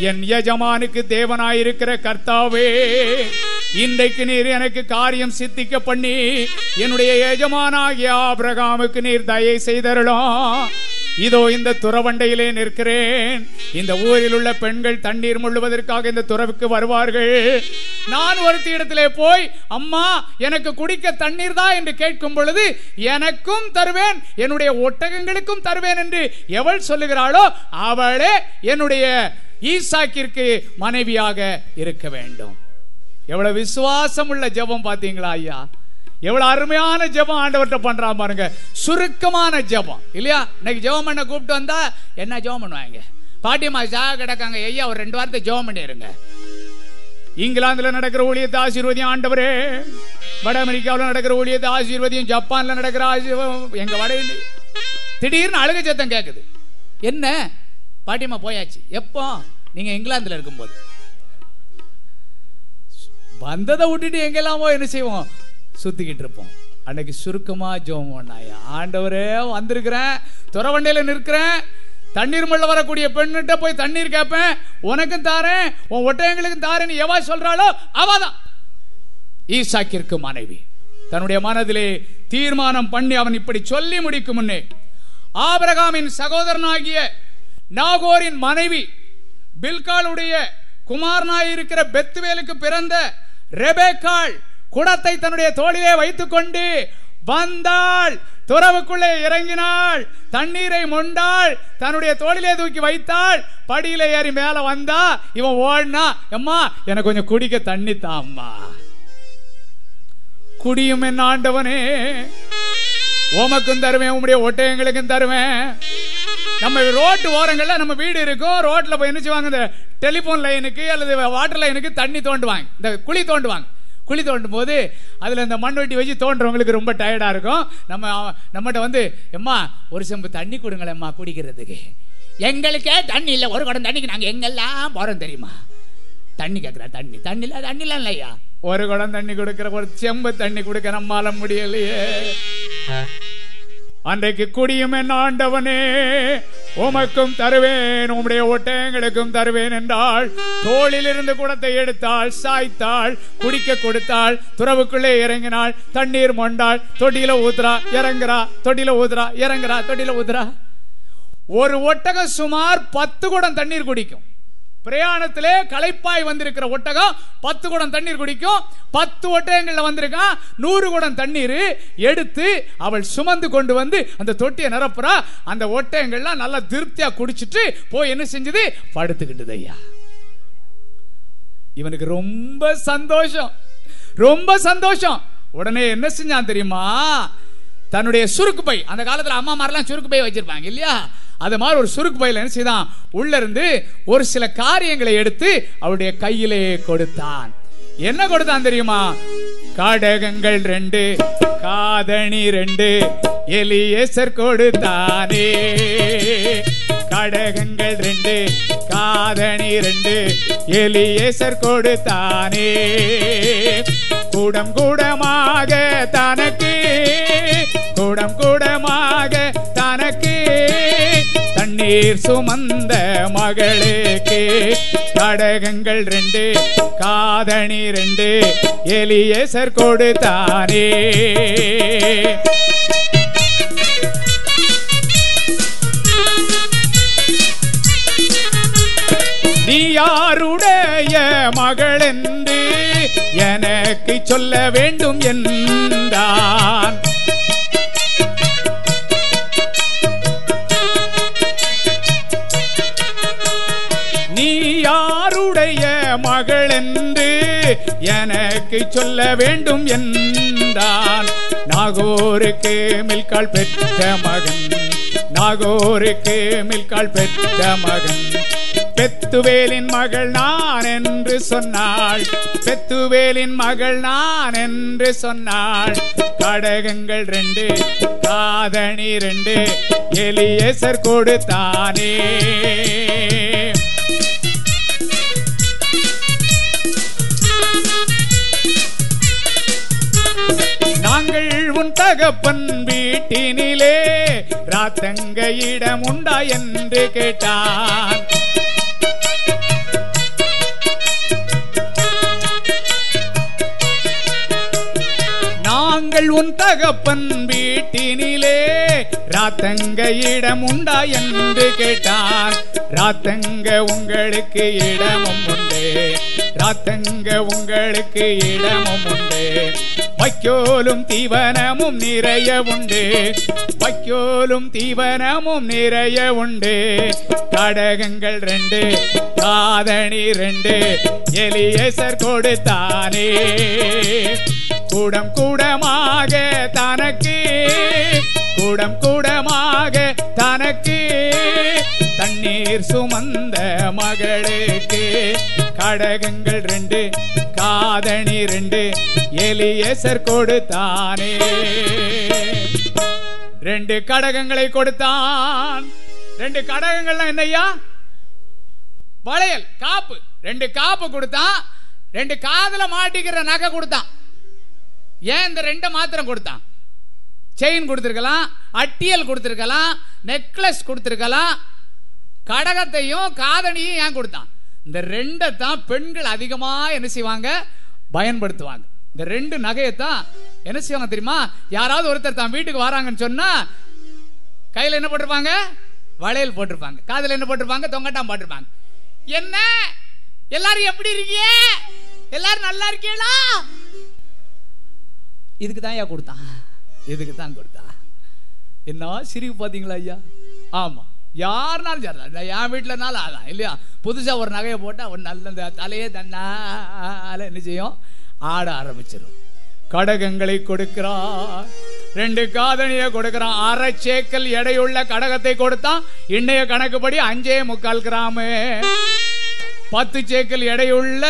என் எஜமானுக்கு தேவனாயிருக்கிற கர்த்தாவே இன்றைக்கு நீர் எனக்கு காரியம் சித்திக்க பண்ணி என்னுடைய எஜமானாகிய ஆபிரகாமுக்கு நீர் தயை செய்தருளும். இதோ இந்த துறவண்டையிலே நிற்கிறேன். இந்த ஊரில் உள்ள பெண்கள் தண்ணீர் முள்ளுவதற்காக இந்த துறவுக்கு வருவார்கள். நான் ஒருத்தி இடத்திலே போய் அம்மா எனக்கு குடிக்க தண்ணீர் தான் என்று கேட்கும் பொழுது எனக்கும் தருவேன் என்னுடைய ஒட்டகங்களுக்கும் தருவேன் என்று எவள் சொல்லுகிறாளோ அவளே என்னுடைய ஈசாக்கிற்கு மனைவியாக இருக்க வேண்டும். எவ்வளவு விசுவாசம் உள்ள ஜெபம் பார்த்தீங்களா ஐயா? எவ்வளவு அருமையான ஜெபம் ஆண்டவர்கிட்ட பண்றான் பாருங்க. சுருக்கமான ஜெபம். இல்லையா? இன்னைக்கு ஜெபம் பண்ண கூப்பிட்டு வந்தா என்ன ஜெபம் பண்ணுவாங்க? பாட்டியம்மா சாக கிடக்காங்க. ஐயா ஒரு ரெண்டு வாரத்தை ஜெபம் பண்ணிருங்க. இங்கிலாந்துல நடக்கிற ஊழியத்தை ஆசீர்வதியும் ஆண்டவரே. வட அமெரிக்காவில் நடக்கிற ஊழியத்தை ஆசீர்வதியும் ஜப்பான்ல நடக்கிற ஆசீர்வம் எங்க வட திடீர்னு அழுக சத்தம் கேக்குது. என்ன? பாட்டியம்மா போயாச்சு. எப்போ? நீங்க இங்கிலாந்துல இருக்கும்போது. வந்ததை விட்டுட்டு எங்கெல்லாமோ என்ன செய்வோம்? சுத்திக்கிட்டு இருப்போம் அன்னைக்கு சுருக்கமா ஜோம் பண்ணாயா? ஆண்டவரே வந்திருக்கிறேன். துறவண்டையில நிற்கிறேன். தண்ணீர் மல்ல வரக்கூடிய பெண்ணிட்ட போய் தண்ணீர் கேட்பேன் உனக்கும் தாரேன். உன் ஒட்டையங்களுக்கும் தாரேன்னு எவா சொல்றாளோ அவதான். ஈசாக்கிற்கு மனைவி தன்னுடைய மனதிலே தீர்மானம் பண்ணி அவன் இப்படி சொல்லி முடிக்கும் முன்னே ஆபிரகாமின் சகோதரனாகிய நாகோரின் மனைவி பில்காலுடைய குமாரனாய் இருக்கிற பெத்துவேலுக்கு பிறந்த ரெபேக்காள் குடத்தை தன்னுடைய தோளிலே வைத்துக்கொண்டு வந்தாள். துறவுக்குள்ளே இறங்கினாள். தண்ணீரை மொண்டாள். தன்னுடைய தோளிலே தூக்கி வைத்தாள். படியில ஏறி மேல வந்தா இவன் ஓடினா அம்மா எனக்கு கொஞ்சம் குடிக்க தண்ணி தாம்மா. குடியும் என் ஆண்டவனே. உமக்கும் தருவேன் உம்முடைய ஒட்டகங்களுக்கும் தருவேன். நம்ம ரோட்டு ஓரங்கள்ல நம்ம வீடு இருக்கும். ரோட்ல போய் என்ன செய்வாங்க? இந்த டெலிபோன் லைனுக்கு அல்லது வாட்டர் லைனுக்கு தண்ணி தோண்டுவாங்க. இந்த குழி தோண்டுவாங்க. குழி தோண்டும் போது அதுல இந்த மண்வெட்டி வச்சு தோன்றவங்களுக்கு ரொம்ப டயர்டா இருக்கும். நம்ம நம்மகிட்ட வந்து எம்மா ஒரு செம்பு தண்ணி கொடுங்களேம்மா குடிக்கிறதுக்கு. எங்களுக்கே தண்ணி இல்லை ஒரு குடம் தண்ணிக்கு நாங்க எங்கெல்லாம் போறோம் தெரியுமா? தண்ணி கேட்குறா தண்ணி. தண்ணி இல்லை தண்ணிலாம் இல்லையா? ஒரு குடம் தண்ணி கொடுக்கிற ஒரு செம்பு தண்ணி கொடுக்க நம்மால முடியலையே. அன்றைக்கு குடியும் என் ஆண்டவனே உமக்கும் தருவேன் உம்முடைய ஒட்டயங்களுக்கும் தருவேன் என்றாள். தோளில் இருந்து குடத்தை எடுத்தாள் சாய்த்தாள் குடிக்க கொடுத்தாள் துறவுக்குள்ளே இறங்கினாள். தண்ணீர் மொண்டாள் தொட்டியில ஊத்துறா இறங்குறா தொட்டியில ஊத்துறா இறங்குறா தொட்டியில ஊத்துறா. ஒரு ஒட்டகம் சுமார் பத்து குடம் தண்ணீர் குடிக்கும். பிரயாணத்திலே களைப்பாய் வந்திருக்கிற ஒட்டகம் பத்து குடம் தண்ணீர் குடிக்கும். பத்து ஒட்டகங்கள்ல வந்திருக்கான் நூறு குடம் தண்ணீர் எடுத்து அவள் சுமந்து கொண்டு வந்து அந்த தொட்டியை நிரப்புறா. அந்த ஒட்டகங்கள்லாம் நல்லா திருப்தியா குடிச்சிட்டு போய் என்ன செஞ்சது? படுத்துக்கிட்டது ஐயா. இவனுக்கு ரொம்ப சந்தோஷம். ரொம்ப சந்தோஷம். உடனே என்ன செஞ்சான் தெரியுமா? தன்னுடைய சுருக்கு பை. அந்த காலத்துல அம்மா மாதிரிலாம் சுருக்கு பை வச்சிருப்பாங்க இல்லையா? அது மாதிரி ஒரு சுருக்கு பையில் என்ன செய்தான்? உள்ள இருந்து ஒரு சில காரியங்களை எடுத்து அவருடைய கையிலே கொடுத்தான். என்ன கொடுத்தான் தெரியுமா? காடகங்கள் ரெண்டு காதணி ரெண்டு எலியேசர் கொடுத்தானே. கடகங்கள் ரெண்டு காதணி ரெண்டு எலியேசர் கொடுத்தானே. கூடம் கூடமாக தனக்கு கூடம் கூடமாக தனக்கு தண்ணீர் சுமந்த மகளுக்கு கடகங்கள் ரெண்டு காதணி ரெண்டு எலியேசர் கொடுத்தானே. நீ யாருடைய மகளென்று எனக்கு சொல்ல வேண்டும் என்றான். மகள் என்று எனக்கு சொல்ல வேண்டும் என்றான். நாகோருக்கு மில்கால் பெற்ற மகன் நாகோருக்கு மில்கால் பெற்ற மகன். பெத்துவேலின் மகள் நான் என்று சொன்னாள் பெத்துவேலின் மகள் நான் என்று சொன்னாள். கடகங்கள் ரெண்டு காதணி ரெண்டு எலியசர் கொடுத்தானே. உன் தகப்பன் வீட்டினிலே ராத்தங்க இடம் உண்டா என்று கேட்டான். நாங்கள் உன் தகப்பன் வீட்டினிலே ராத்தங்க இடம் உண்டா என்று கேட்டான் ராத்தங்க உங்களுக்கு இடமும் உண்டு. ராத்தங்க உங்களுக்கு இடமும் உண்டு. வைக்கோலும் தீவனமும் நிறைய உண்டு. வைக்கோலும் தீவனமும் நிறைய உண்டு. கடகங்கள் ரெண்டு காதணி ரெண்டு. எலியேசர் கொடுத்தானே. கூடம் கூடமாக தனக்கு கூடம் கூடமாக தனக்கு தண்ணீர் சுமந்த மகளுக்கு. கடகங்கள் ரெண்டு காதணி ரெண்டு எலியேசர் கொடுத்தானே. ரெண்டு கடகங்களை கொடுத்தான். ரெண்டு கடகங்கள்லாம் என்னய்யா? வளையல் காப்பு. ரெண்டு காப்பு கொடுத்தான். ரெண்டு காதல மாட்டிக்கிற நகை கொடுத்தான். ஏன் இந்த ரெண்டை மாத்திரம் கொடுத்தான்? செயின் கொடுத்துருக்கலாம் அட்டியல் கொடுத்துருக்கலாம் நெக்லஸ் கொடுத்துருக்கலாம் கடகத்தையும் காதணியும் ஏன் கொடுத்தான்? இந்த ரெண்டை தான் பெண்கள் அதிகமாக என்ன செய்வாங்க? பயன்படுத்துவாங்க. இந்த ரெண்டு நகையைத்தான் என்ன செய்வாங்க தெரியுமா? யாராவது ஒருத்தர் தான் வீட்டுக்கு வராங்கன்னு சொன்னா கையில் என்ன போட்டிருப்பாங்க? வளையல் போட்டிருப்பாங்க. காதில் என்ன போட்டிருப்பாங்க? தொங்கட்டாம் போட்டிருப்பாங்க. என்ன? எல்லாரும் எப்படி இருக்கீங்க? எல்லாரும் நல்லா இருக்கீங்களா? இதுக்கு தான் ஏன் கொடுத்தான். இதுக்கு தான் கொடுத்தா? என்ன சிரிப்பு பார்த்தீங்களா ஐயா? ஆமாம் யாருனாலும் சரி என் வீட்டிலனாலும் அதான் இல்லையா? புதுசாக ஒரு நகையை போட்டால் ஒரு நல்ல தலையே தன்னால என்ன செய்யும்? ஆட ஆரம்பிச்சிடும் கடகங்களை கொடுக்கிறான். ரெண்டு காதணியை கொடுக்கிறான். அரை சேக்கல் எடையுள்ள கடகத்தை கொடுத்தான். இன்னைய கணக்குப்படி அஞ்சே முக்கால் கிராமு. பத்து சேக்கல் எடையுள்ள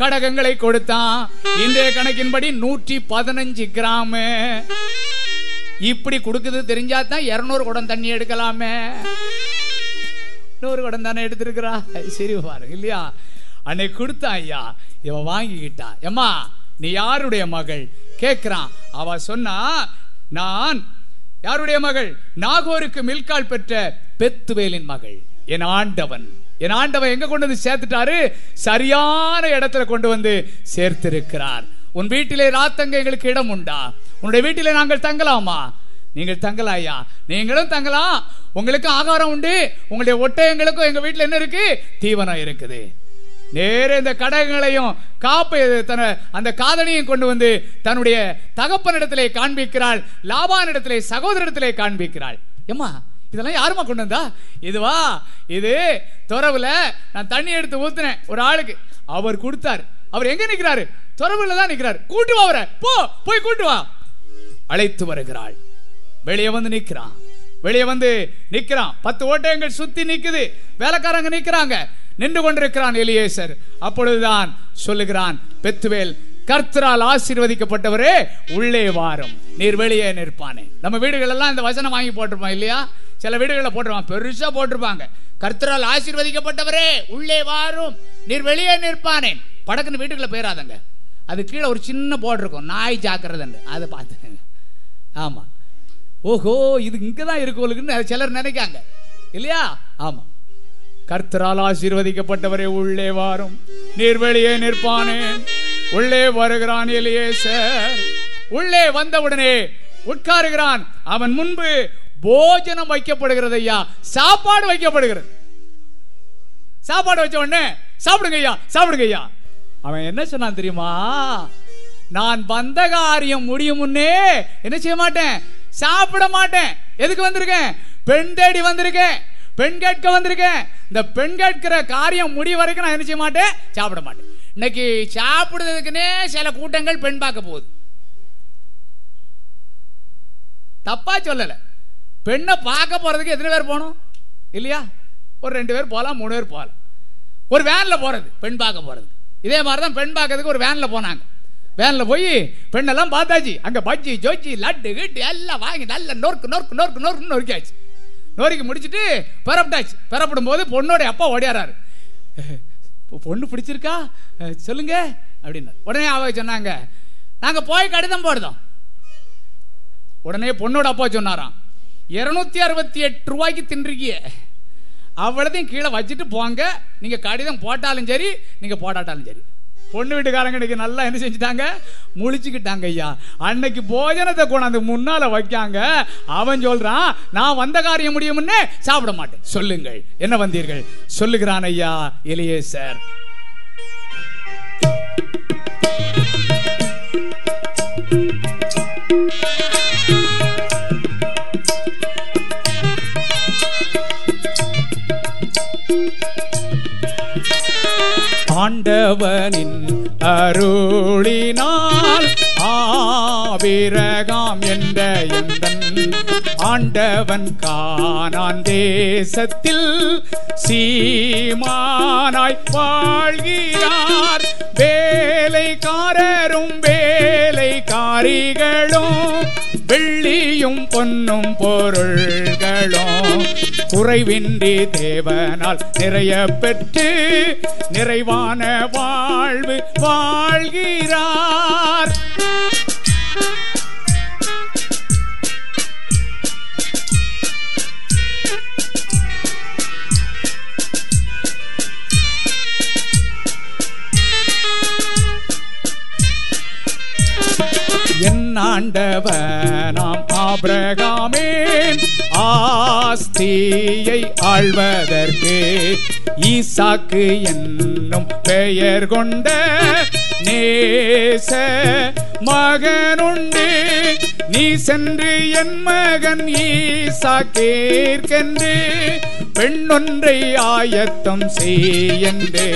கடகங்களை கொடுத்தான். இன்றைய கணக்கின்படி நூற்றி பதினஞ்சு கிராமு. இப்படி கொடுக்குது தெரிஞ்சா தான் இருநூறு குடம் தண்ணி எடுக்கலாமே. நூறு குடம் தானே எடுத்திருக்கிறா? சரி பாருங்க இல்லையா? அன்னைக்கு கொடுத்தா ஐயா இவன் வாங்கிக்கிட்டா. எம்மா நீ யாருடைய மகள்? கேட்கிறான் அவ சொன்னா நான் யாருடைய மகள்? நாகோருக்கு மில்கால் பெற்ற பெத்துவேலின் மகள். என் ஆண்டவன். என் ஆண்டவன் எங்க கொண்டு வந்து சேர்த்துட்டாரு? சரியான இடத்துல கொண்டு வந்து சேர்த்திருக்கிறார். உன் வீட்டிலே ராத்தங்க எங்களுக்கு இடம் உண்டா? உன்னுடைய வீட்டிலே நாங்கள் தங்கலாமா? நீங்கள் தங்கலாம் ஐயா நீங்களும் தங்கலாம். உங்களுக்கு ஆகாரம் உண்டு. உங்களுடைய ஒட்டயங்களுக்கும் எங்க வீட்டில் என்ன இருக்கு? தீவனம் இருக்குது. நேர இந்த கடகங்களையும் காப்பை தன அந்த காதணியும் கொண்டு வந்து தன்னுடைய தகப்பனிடத்திலே காண்பிக்கிறாள். லாபானிடத்திலே சகோதரிடத்திலே காண்பிக்கிறாள். எம்மா இதெல்லாம் யாருமா கொண்டு வந்தா? இதுவா இது துறவுல நான் தண்ணி எடுத்து ஊத்துனேன் ஒரு ஆளுக்கு. அவர் கொடுத்தார். அவர் எங்க நிக்கிறாரு? துறவுல தான் நிக்கிறாரு. கூட்டு வா அவரை. போ போய் கூட்டு வா. அழைத்து வருகிறாள். வெளியே வந்து நிக்கிறான். வெளியே வந்து நிக்கிறான். பத்து ஓட்டையங்கள் சுத்தி நிக்குது. வேலைக்காரங்க நிக்கிறாங்க. நின்று கொண்டிருக்கிறான் எலியேசர். அப்பொழுதுதான் சொல்லுகிறான் பெத்துவேல் கர்த்தரால் ஆசீர்வதிக்கப்பட்டவரே உள்ளே வாரும். நீர் வெளியே நிற்பானே. நம்ம வீடுகள் எல்லாம் இந்த வசனம் வாங்கி போட்டிருப்போம் இல்லையா? சில வீடுகளில் போட்டிருப்பாங்க பெருசா போட்டிருப்பாங்க. கர்த்தரால் ஆசீர்வதிக்கப்பட்டவரே உள்ளே வாரும். நீர் வெளியே நிற்பானேன் படக்குன்னு வீட்டுக்குள்ள போயிடாதங்க அது கீழே ஒரு சின்ன போர்டு இருக்கும். நாய் ஜாக்கிறதுன்னு அதை பார்த்துக்கங்க. ஆமாம் ஓஹோ இது இங்கே தான் இருக்கவங்களுக்குன்னு சிலர் நினைக்காங்க. இல்லையா? ஆமாம் கர்த்தரால் ஆசீர்வதிக்கப்பட்டவரே உள்ளே வாரும். நீர் வெளியே நிற்பானேன் உள்ளே வருகிறான் இல்லையே சார் உள்ளே வந்தவுடனே உட்காருகிறான். அவன் முன்பு போஜனம் வைக்கப்படுகிறது ஐயா. சாப்பாடு வைக்கப்படுகிறது. சாப்பாடு வச்ச உடனே சாப்பிடுங்க ஐயா சாப்பிடுங்க ஐயா. அவன் என்ன சொன்னான் தெரியுமா? நான் வந்த காரியம் முடியும் முன்னே என்ன செய்ய மாட்டேன்? சாப்பிட மாட்டேன். எதுக்கு வந்திருக்கேன்? பெண் தேடி வந்திருக்கேன். பெண் கேட்க வந்திருக்கேன். இந்த பெண் கேட்கிற காரியம் முடிய வரைக்கும் நான் என்ன செய்ய மாட்டேன்? சாப்பிட மாட்டேன். இன்னைக்கு சாப்பிடுறதுக்குன்னே சில கூட்டங்கள் பெண் பார்க்க போகுது. தப்பா சொல்லலை. பெண்ணை பார்க்க போறதுக்கு எத்தனை பேர் போகணும்? இல்லையா? ஒரு ரெண்டு பேர் போகலாம் மூணு பேர் போகலாம். ஒரு வேனில் போகிறது பெண் பார்க்க போகிறது இதே மாதிரி தான் பெண் பார்க்கறதுக்கு ஒரு வேனில் போனாங்க. வேனில் போய் பெண்ணெல்லாம் பார்த்தாச்சு. அங்கே பஜ்ஜி ஜோஜி லட்டு கிட்டு எல்லாம் வாங்கி நல்ல நொறுக்கு நொறுக்கு நொறுக்கு நொறுக்கு நொறுக்கியாச்சு. நொறுக்கி முடிச்சுட்டு பெறப்பட்டாச்சு பெறப்படும் போது பொண்ணோட அப்பா ஓடியாராரு. பொண்ணு பிடிச்சிருக்கா? சொல்லுங்க. அப்படின்னாரு. உடனே அவ சொன்னாங்க நாங்கள் போய் கடிதம் போடுதோம் உடனே பொண்ணோட அப்பா சொன்னாராம் இருநூத்தி அறுபத்தி எட்டு ரூபாய்க்கு தின்றிருக்கிய. அவ்வளோதையும் கீழே வச்சுட்டு போங்க. நீங்கள் கடிதம் போட்டாலும் சரி நீங்கள் போடாட்டாலும் சரி. பொண்ணு வீட்டுக்காரங்க இன்னைக்கு நல்லா என்ன செஞ்சுட்டாங்க? முழிச்சுக்கிட்டாங்க ஐயா. அன்னைக்கு போஜனத்தை கொண்டாந்து முன்னால வைக்காங்க. அவன் சொல்றான் நான் வந்த காரியம் முடியும்னு சாப்பிட மாட்டேன். சொல்லுங்கள். என்ன வந்தீர்கள்? சொல்லுகிறான் ஐயா இளையே சார் ஆண்டவனின் அருளினால் ஆவிரகாம் என்ற ஆண்டவன் காணான் தேசத்தில் சீமானாய் வாழ்கிறார். வேலைக்காரரும் வேலைக்காரிகளும் வெள்ளியும் பொன்னும் பொருள்களும் குறைவின்றி தேவனால் நிறைய பெற்று நிறைவான வாழ்வு வாழ்கிறார். என் ஆண்டவனாம் ஆபிரகாமேன் ஆஸ்தியை ஆழ்வதற்கு ஈசாக்கு என்னும் பெயர் கொண்ட நேச மகனுண்டு. நீ சென்று என் மகன் ஈசாக்கேற்கென்று பெண்ணொன்றை ஆயத்தம் செய்யென்று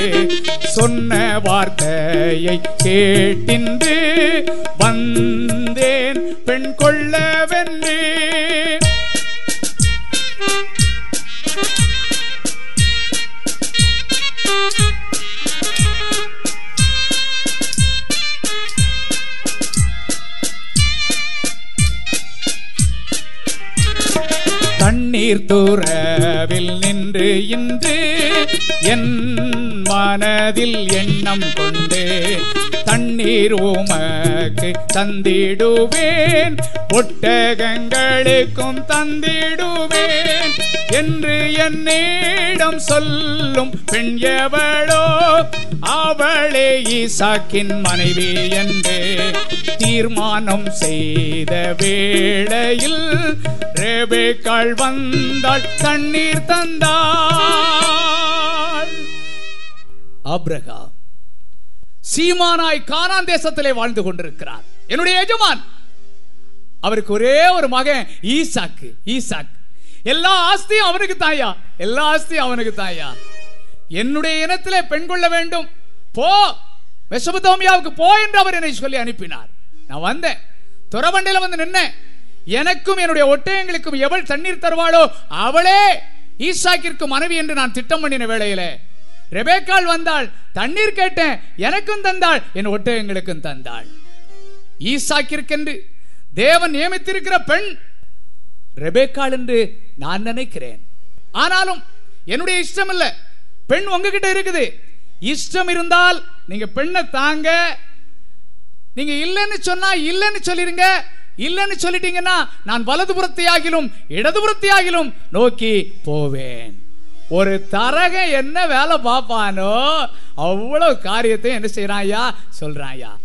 சொன்ன வார்த்தையை கேட்டின்று வந்தேன். பெண் கொள்ளவே தண்ணீர் துறவில் நின்று இன்று என் மனதில் எண்ணம் கொண்டு தண்ணீர் உமக்கு தந்திடுவேன். ஒட்டகங்களுக்கும் தந்திடுவேன். என்று என்னிடம் சொல்லும் பெண் எவளோ அவளே ஈசாக்கின் மனைவி என்று தீர்மானம் செய்த வேளையில் ரேபேக்காள் வந்தாள் தண்ணீர் தந்தாள். அப்ரகா சீமானாய் கானான் தேசத்திலே வாழ்ந்து கொண்டிருக்கிறார். என்னுடைய எஜமான் அவருக்கு ஒரே ஒரு மகன் ஈசாக்கு ஈசாக். எல்லா ஆஸ்தியும் அவனுக்கு தாயா. எல்லா ஆஸ்தியும் அவனுக்கு தாயா. என்னுடைய இனத்திலே பெண் கொள்ள வேண்டும். போ. மெசபதோமியாவுக்கு போ என்று அவர் என்னை சொல்லி அனுப்பினார். நான் வந்தேன். துறவண்டையில் வந்து நின்னேன். எனக்கும் என்னுடைய ஒட்டயங்களுக்கும் எவள் தண்ணீர் தருவாளோ அவளே ஈசாக்கிற்கு மனைவி என்று நான் திட்டம் பண்ணின வேளையிலே. ரெபேக்கால் வந்தாள். தண்ணீர் கேட்டேன். எனக்கும் தந்தாள். என் ஒட்டகங்களுக்கும் தந்தாள். ஈசாக்கிற்கென்று தேவன் நியமித்திருக்கிற பெண் ரெபேக்கால் என்று நான் நினைக்கிறேன். ஆனாலும் என்னுடைய இஷ்டம் இல்ல. பெண் உங்ககிட்ட இருக்குது. இஷ்டம் இருந்தால் நீங்க பெண்ணை தாங்க. நீங்க இல்லைன்னு சொன்னா இல்லைன்னு சொல்லிருங்க. இல்லைன்னு சொல்லிட்டீங்கன்னா நான் வலதுபுறத்தையாகிலும் இடதுபுறத்தையாகிலும் நோக்கி போவேன். ஒரு தரக என்ன வேலை பார்ப்பானோ அவ்வளவு காரியத்தையும் என்ன செய்யறான் ஐயா சொல்றான் ஐயா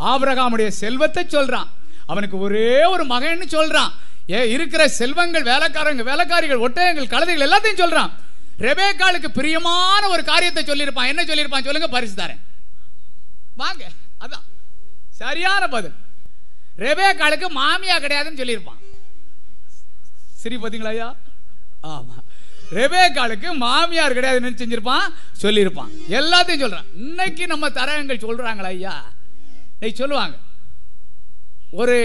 ஆபரகாமுடைய செல்வத்தை சொல்றான். அவனுக்கு ஒரே ஒரு மகன்னு சொல்றான். ஏ இருக்கிற செல்வங்கள் வேலைக்காரங்க வேலைக்காரிகள் ஒட்டகங்கள் கழுதைகள் எல்லாத்தையும் சொல்றான். ரெபேக்காளுக்கு பிரியமான ஒரு காரியத்தை சொல்லியிருப்பான். என்ன சொல்லியிருப்பான் சொல்லுங்க பரிசு தரேன். வாங்க அதான். சரியான பதில். ரெபேக்காளுக்கு மாமியா கிடையாதுன்னு சொல்லியிருப்பான். சரி பார்த்தீங்களா ஐயா? ஆமா. ரெபேக்காளுக்கு மாமியார் கிடையாதுன்னு செஞ்சிருப்பான் சொல்லியிருப்பான். எல்லாத்தையும் சொல்றான். இன்னைக்கு நம்ம தரகங்கள் சொல்றாங்களா ஐயா? இன்னைக்கு சொல்லுவாங்க. ஒரு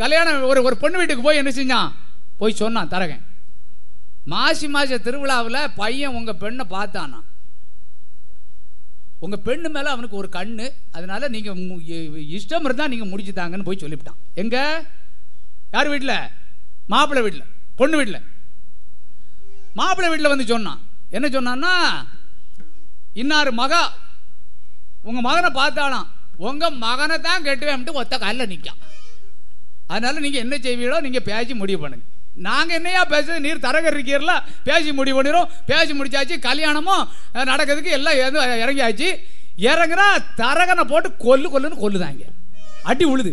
கல்யாணம் ஒரு ஒரு பொண்ணு வீட்டுக்கு போய் என்ன செஞ்சான்? போய் சொன்னான் தரகன். மாசி மாச திருவிழாவில் பையன் உங்கள் பெண்ணை பார்த்தானா? உங்கள் பெண்ணு மேலே அவனுக்கு ஒரு கண்ணு அதனால நீங்கள் இஷ்டம் இருந்தால் இஷ்டம் முடிச்சு தாங்கன்னு போய் சொல்லிவிட்டான். எங்கே? யார் வீட்டில் மாப்பிள்ளை வீட்டில் பொண்ணு வீட்டில் மாப்பிள்ளை வீட்டில் வந்து சொன்னான். என்ன சொன்னான்னா இன்னார் மகா உங்கள் மகனை பார்த்தானா உங்கள் மகனை தான் கெட்டுவேன்ட்டு ஒத்த காலில் நிற்கான் அதனால நீங்க என்ன செய்வீங்களோ நீங்க பேசி முடிவு பண்ணுங்க. நாங்க என்னையா பேசுறது? நீர் தரகர் இருக்கீர்ல பேசி முடிவு பண்ணிடும் பேசி முடிச்சாச்சு கல்யாணமும் நடக்கிறதுக்கு எல்லாம் எதுவும் இறங்கியாச்சு. இறங்குனா தரகனை போட்டு கொல்லு கொல்லுன்னு கொல்லுதாங்க. அடி உழுது.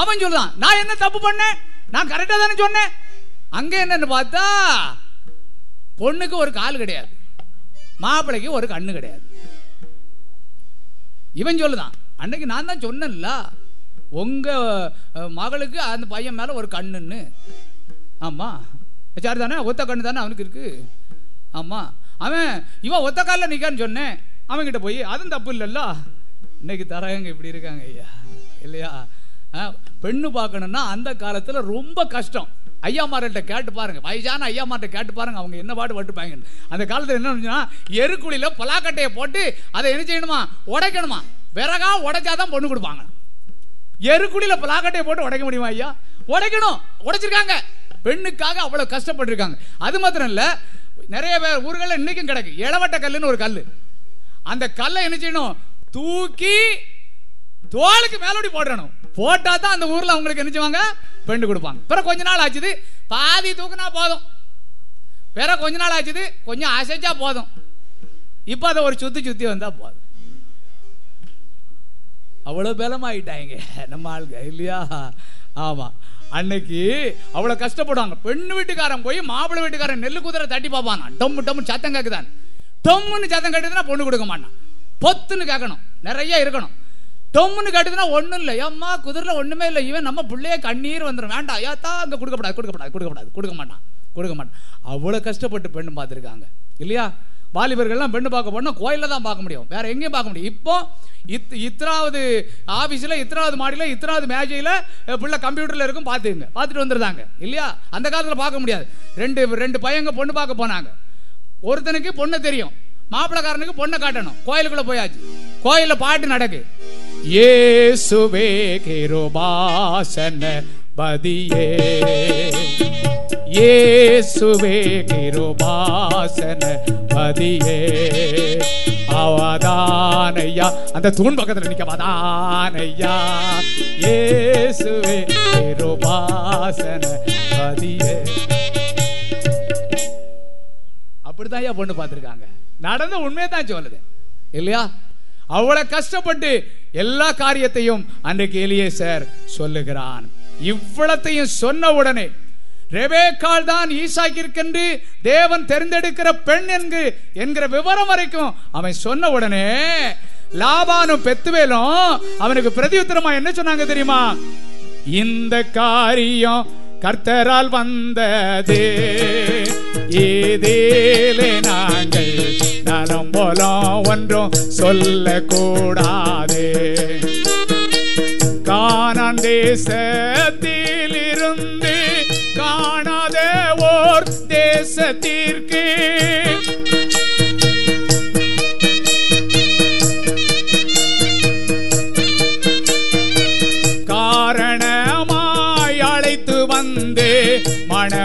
அவன் சொல்லுதான் நான் என்ன தப்பு பண்ணேன்? நான் கரெக்டா தானே சொன்னேன்? அங்க என்னன்னு பார்த்தா பொண்ணுக்கு ஒரு கால் கிடையாது. மாப்பிள்ளைக்கு ஒரு கண்ணு கிடையாது. இவன் சொல்லுதான் அன்னைக்கு நான் தான் சொன்னேன்ல. உங்கள் மகளுக்கு அந்த பையன் மேலே ஒரு கண்ணுன்னு. ஆமாம் சரி தானே? ஒத்த கண்ணு தானே அவனுக்கு இருக்குது ஆமாம் அவன் இவன் ஒத்த காலில் நிற்கான்னு சொன்னேன். அவன்கிட்ட போய் அதுவும் தப்பு இல்லைல்ல. இன்னைக்கு தரகங்க இப்படி இருக்காங்க ஐயா. இல்லையா? ஆ, பெண்ணு பார்க்கணும்னா அந்த காலத்தில் ரொம்ப கஷ்டம். ஐயாமார்கிட்ட கேட்டு பாருங்க. வயசான ஐயாமார்கிட்ட கேட்டு பாருங்க. அவங்க என்ன பாட்டு பட்டுப்பாங்க. அந்த காலத்தில் என்ன எருக்குழியில் பலாக்கட்டையை போட்டு அதை என்ன செய்யணுமா? உடைக்கணுமா? விறகா உடைச்சாதான் பொண்ணு கொடுப்பாங்க. எருக்குடியில பலாக்கட்டையை போட்டு உடைக்க முடியுமா ஐயா? உடைக்கணும். உடைச்சிருக்காங்க. பெண்ணுக்காக அவ்வளோ கஷ்டப்பட்டிருக்காங்க. அது மாத்திரம் இல்லை நிறைய பேர் ஊர்களில் இன்னைக்கும் கிடக்கு. இளவட்ட கல்லுன்னு ஒரு கல் அந்த கல்லை என்ன செய்யணும்? தூக்கி தோலுக்கு மேலோடி போடணும் போட்டா தான் அந்த ஊரில் அவங்களுக்கு என்ன செய்வாங்க? பெண்ணு கொடுப்பாங்க. பிறகு கொஞ்ச நாள் ஆச்சுது பாதி தூக்குனா போதும். பிற கொஞ்ச நாள் ஆச்சுது கொஞ்சம் அசைச்சா போதும். இப்போ அதை ஒரு சுத்தி சுத்தி வந்தா போதும். அவ்வளோ பலமாயிட்டாங்க நம்ம ஆளுங்க இல்லையா? ஆமாம் அன்னைக்கு அவ்வளோ கஷ்டப்படுவாங்க. பெண்ணு வீட்டுக்காரன் போய் மாப்பிள்ளை வீட்டுக்காரன் நெல்லு குதிரை தட்டி பார்ப்பான். டம்மு டம்மு சத்தம் கேட்குதான் டம்முன்னு சத்தம் கேட்டுதுன்னா பொண்ணு கொடுக்க மாட்டான். பொத்துன்னு கேட்கணும். நிறைய இருக்கணும். டொம்முன்னு கேட்டதுன்னா ஒன்றும் இல்லை. ஏம்மா குதிரில் ஒன்றுமே இல்லை. இவன் நம்ம பிள்ளைய கண்ணீர் வந்துடும் வேண்டாம். ஏத்தா அங்கே கொடுக்கப்படாது கொடுக்கப்படாது கொடுக்கப்படாது கொடுக்க மாட்டான். கொடுக்க மாட்டான். அவ்வளோ கஷ்டப்பட்டு பெண்ணு பார்த்துருக்காங்க. இல்லையா? வாலிபர்கள்லாம் பெண்ணு பார்க்க போனால் கோயிலில் தான் பார்க்க முடியும். வேற எங்கேயும் பார்க்க முடியும். இப்போ இத் இத்தனாவது ஆஃபீஸில் இத்தனாவது மாடியில் இத்தனாவது மேஜையில் பிள்ளை கம்ப்யூட்டரில் இருக்கும் பார்த்துங்க பார்த்துட்டு வந்துருந்தாங்க இல்லையா? அந்த காலத்தில் பார்க்க முடியாது. ரெண்டு ரெண்டு பையங்க பொண்ணு பார்க்க போனாங்க. ஒருத்தனுக்கு பொண்ணு தெரியும். மாப்பிளக்காரனுக்கு பொண்ணை காட்டணும். கோயிலுக்குள்ள போயாச்சு. கோயிலில் பாட்டு நடக்கு. இயேசுவே கிருபாசன பதியே. இயேசுவே கிருபாசன பதியே அவதானையா. அந்த தூண் பக்கத்தில் நிற்க அவதானையா. இயேசுவே கிருபாசன பதியே அப்படிதான் ஐயா பொண்ணு பார்த்துருக்காங்க. நடந்த உண்மையை தான் சொல்லுது. இல்லையா? அவ்வளவு கஷ்டப்பட்டு எல்லா காரியத்தையும் அன்றைக்கு எலியேசர் சொல்லுகிறான். இவ்வளத்தையும் சொன்ன உடனே ரெபேக்கால் தான் ஈசாக்கிற்கென்று தேவன் தெரிந்தெடுக்கிற பெண் என்கு என்கிற விவரம் வரைக்கும் அவன் சொன்ன உடனே லாபானும் பெத்துவேலும் அவனுக்கு பிரதியுத்தரமா என்ன சொன்னாங்க தெரியுமா? இந்த காரியம் கர்த்தரால் வந்தது. ஏதேலே நாங்கள் நலம் போலம் ஒன்றும் சொல்லக்கூடாது. கானான் தேசத்தில் இருந்து தேசத்திற்கு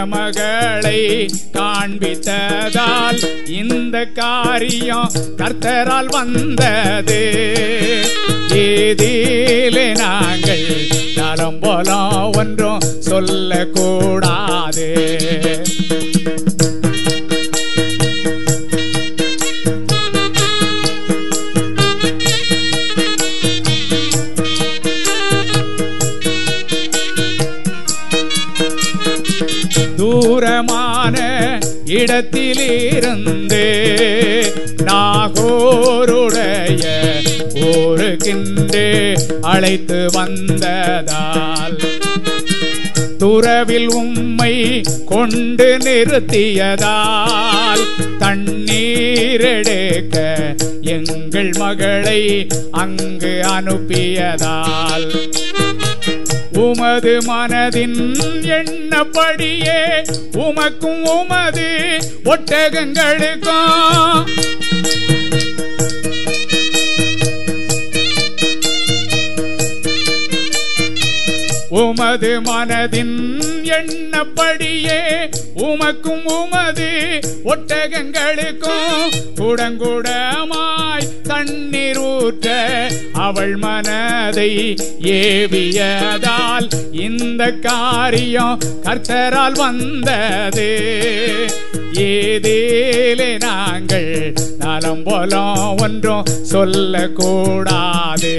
மகளை காண்பித்ததால் இந்த காரியம் கர்த்தரால் வந்தது. ஏதிலே நாங்கள் நலம் போலம் ஒன்றும் சொல்லக்கூடாது. இடத்திலிருந்து நாகோருடைய ஊருக்கின்று அழைத்து வந்ததால் துறவில் உம்மை கொண்டு நிறுத்தியதால் தண்ணீரெடுக்க எங்கள் மகளை அங்கு அனுப்பியதால் உமது மனதின் எண்ணப்படியே உமக்கும் உமது ஒட்டகங்களுக்கும் உமது மனதின் எண்ணப்படியே உமக்கும் உமது ஒட்டகங்களுக்கும் குடங்குடமாய் தண்ணீர் ஊற்ற அவள் மனதை ஏவியதால் இந்த காரியம் கர்த்தரால் வந்தது. ஏதேலே நாங்கள் நலம் போலம் ஒன்றும் சொல்லக்கூடாது.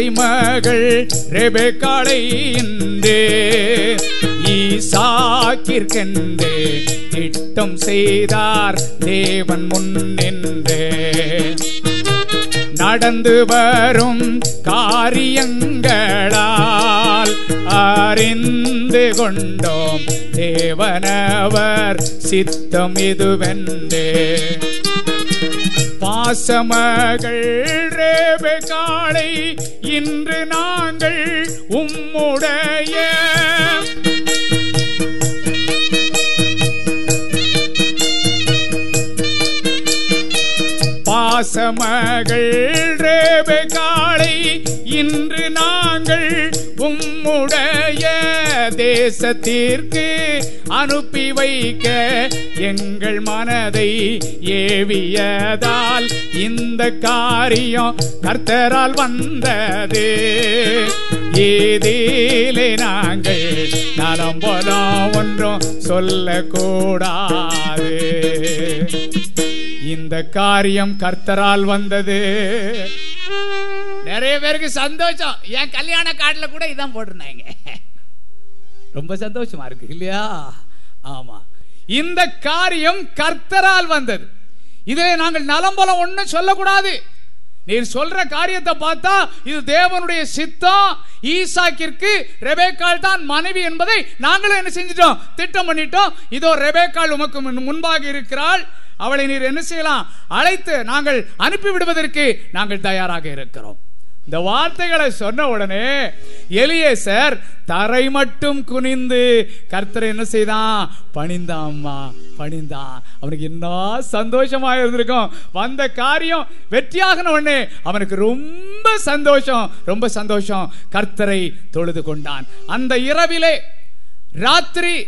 ஆசை மகள் ரெபெக்காளை இன்றே ஈசாக்கிற்கென்றே திட்டம் செய்தார் தேவன் முன்னின்றே. நடந்து வரும் காரியங்களால் அறிந்து கொண்டோம் தேவனவர் சித்தம் இதுவென்றே. பாசமகள் ரேபெக்காளை இன்று நாங்கள் உம்முடைய பாசமகள் ரேபு ரேபெக்காளை இன்று நாங்கள் உம்முடைய தேசத்திற்கு அனுப்பி வைக்க எங்கள் மனதை ஏவியதால் இந்த காரியம் கர்த்தரால் வந்தது. ஏதிலே நாங்கள் நலம் போலாம் ஒன்றும் சொல்லக்கூடாது. இந்த காரியம் கர்த்தரால் வந்தது. நிறைய பேருக்கு சந்தோஷம். என் கல்யாண காட்டில் கூட இதான் போட்டிருந்தாங்க. ரொம்ப சந்தோஷமா இருக்கு இல்லையா? ஆமா. இந்த காரியம் கர்த்தரால் வந்தது. இதை நாங்கள் நலம்பலம் ஒன்றும் சொல்லக்கூடாது. நீர் சொல்ற காரியத்தை பார்த்தா இது தேவனுடைய சித்தம். ஈசாக்கிற்கு ரெபேக்கால் தான் மனைவி என்பதை நாங்களும் என்ன செஞ்சிட்டோம்? திட்டம் பண்ணிட்டோம். இதோ ரெபேக்கால் உமக்கு முன்- முன்பாக இருக்கிறாள். அவளை நீர் என்ன செய்யலாம்? அழைத்து நாங்கள் அனுப்பி விடுவதற்கு நாங்கள் தயாராக இருக்கிறோம். இந்த வார்த்தைகளை சொன்ன உடனே எலியேசர் தரை மட்டும் குனிந்து கர்த்தரை என்ன செய்தான்? பணிந்தாம்மா பணிந்தான். அவனுக்கு என்ன சந்தோஷமா இருந்திருக்கும். வந்த காரியம் வெற்றியாகின உடனே அவனுக்கு ரொம்ப சந்தோஷம் ரொம்ப சந்தோஷம். கர்த்தரை தொழுது கொண்டான். அந்த இரவிலே ராத்திரி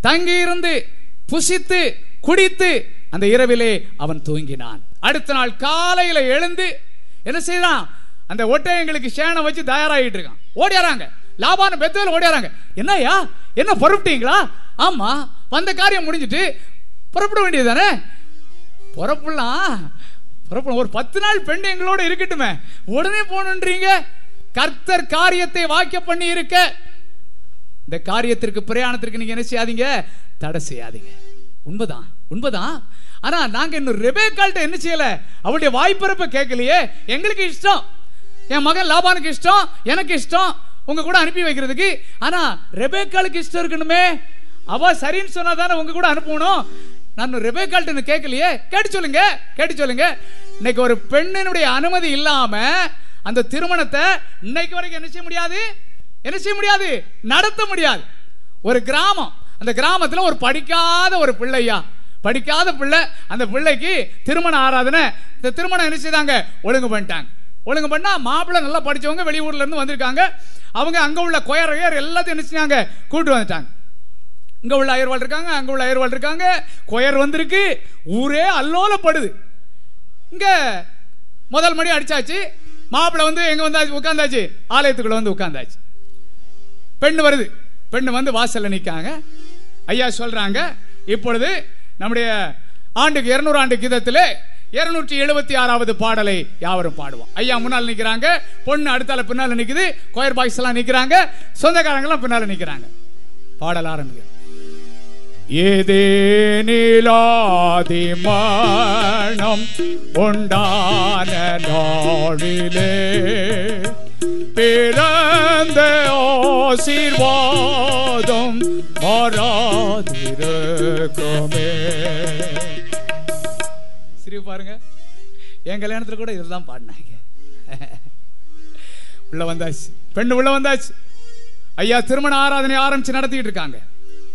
தங்கியிருந்து புசித்து குடித்து அந்த இரவிலே அவன் தூங்கினான். அடுத்த நாள் காலையில எழுந்து என்ன செய்தான்? அந்த ஒட்டகங்களுக்கு சேனை வச்சு தயாராகிட்டு இருக்கான். ஓடியாராங்க. லாபான பெத்தல ஓடியாராங்க. என்னய்யா? என்ன புறப்பட்டீங்களா? ஆமா வந்த காரியம் முடிஞ்சிட்டு புறப்பட வேண்டியதுதானே? புறப்படலாம். புறப்பட ஒரு பத்து நாள் பெண் எங்களோட இருக்கட்டுமே. உடனே போகணுன்றீங்க? கர்த்தர் காரியத்தை வாக்கிய பண்ணி இருக்க. இந்த காரியத்திற்கு பிரயாணத்திற்கு நீங்க என்ன செய்யாதீங்க? தடை செய்யாதீங்க. உண்மைதான். உண்மைதான். ஆனா நாங்க இன்னும் ரெபேக்கால்ட்ட என்ன செய்யல? அவளுடைய வாய்ப்பிறப்ப கேட்கலையே. எங்களுக்கு இஷ்டம். என் மகன் லாபானுக்கு இஷ்டம் எனக்கு இஷ்டம் உங்க கூட அனுப்பி வைக்கிறதுக்கு. ஆனா ரெபேக்காலுக்கு இஷ்டம் இருக்கணுமே. அவ சரின்னு சொன்னா தானே உங்க கூட அனுப்பணும். நான் ரெபேக்கால்ட்டு கேட்கலையே. கேட்டு சொல்லுங்க கேட்டு சொல்லுங்க. இன்னைக்கு ஒரு பெண்ணினுடைய அனுமதி இல்லாம அந்த திருமணத்தை இன்னைக்கு வரைக்கும் என்ன செய்ய முடியாது? என்ன செய்ய முடியாது? நடத்த முடியாது. ஒரு கிராமம். அந்த கிராமத்துல ஒரு படிக்காத ஒரு பிள்ளையா. படிக்காத பிள்ளை அந்த பிள்ளைக்கு திருமண ஆராதனை. இந்த திருமணம் என்ன செய்தாங்க? ஒழுங்கு பண்ணிட்டாங்க. ஒழுங்கு பண்ணால் மாப்பிள்ளை நல்லா படிச்சவங்க வெளியூர்லேருந்து வந்திருக்காங்க. அவங்க அங்கே உள்ள கொயர் கொயர் எல்லாத்தையும் என்ன கூப்பிட்டு வந்துட்டாங்க. இங்கே உள்ள அயர்வாள் இருக்காங்க அங்கே உள்ள அயர்வாள் இருக்காங்க. கொயர் வந்திருக்கு. ஊரே அல்லோலப்படுது. இங்கே முதல் மணி அடிச்சாச்சு. மாப்பிள்ளை வந்து எங்கே வந்தாச்சு? உட்காந்தாச்சு ஆலயத்துக்குள்ளே வந்து உட்காந்தாச்சு பெண்ணு வருது. பெண்ணு வந்து வாசலில் நிற்காங்க ஐயா சொல்கிறாங்க இப்பொழுது நம்முடைய ஆண்டுக்கு இரநூறு ஆண்டு கீதத்திலே இருநூற்றி எழுபத்தி ஆறாவது பாடலை யாவரும் பாடுவோம். ஐயா முன்னால் நிக்கிறாங்க பொண்ணு அடுத்தால பின்னால நிக்குது கோயர் பாய்ஸ் எல்லாம் நிக்கிறாங்க சொந்தக்காரங்க எல்லாம் பின்னால நிக்கிறாங்க. பாடல் ஆரம்பிக்க ஏதேனிலாதி மரணம் உண்டான நாளிலே பிறந்த ஆசீர்வாதம் மாறாதிருக்குமே சரி பாருங்க. என் கல்யாணத்தில் கூட இதெல்லாம் பாடினாங்க. உள்ள வந்தாச்சு. பெண்ணு உள்ள வந்தாச்சு. ஐயா திருமண ஆராதனை ஆரம்பிச்சு நடத்திட்டு இருக்காங்க.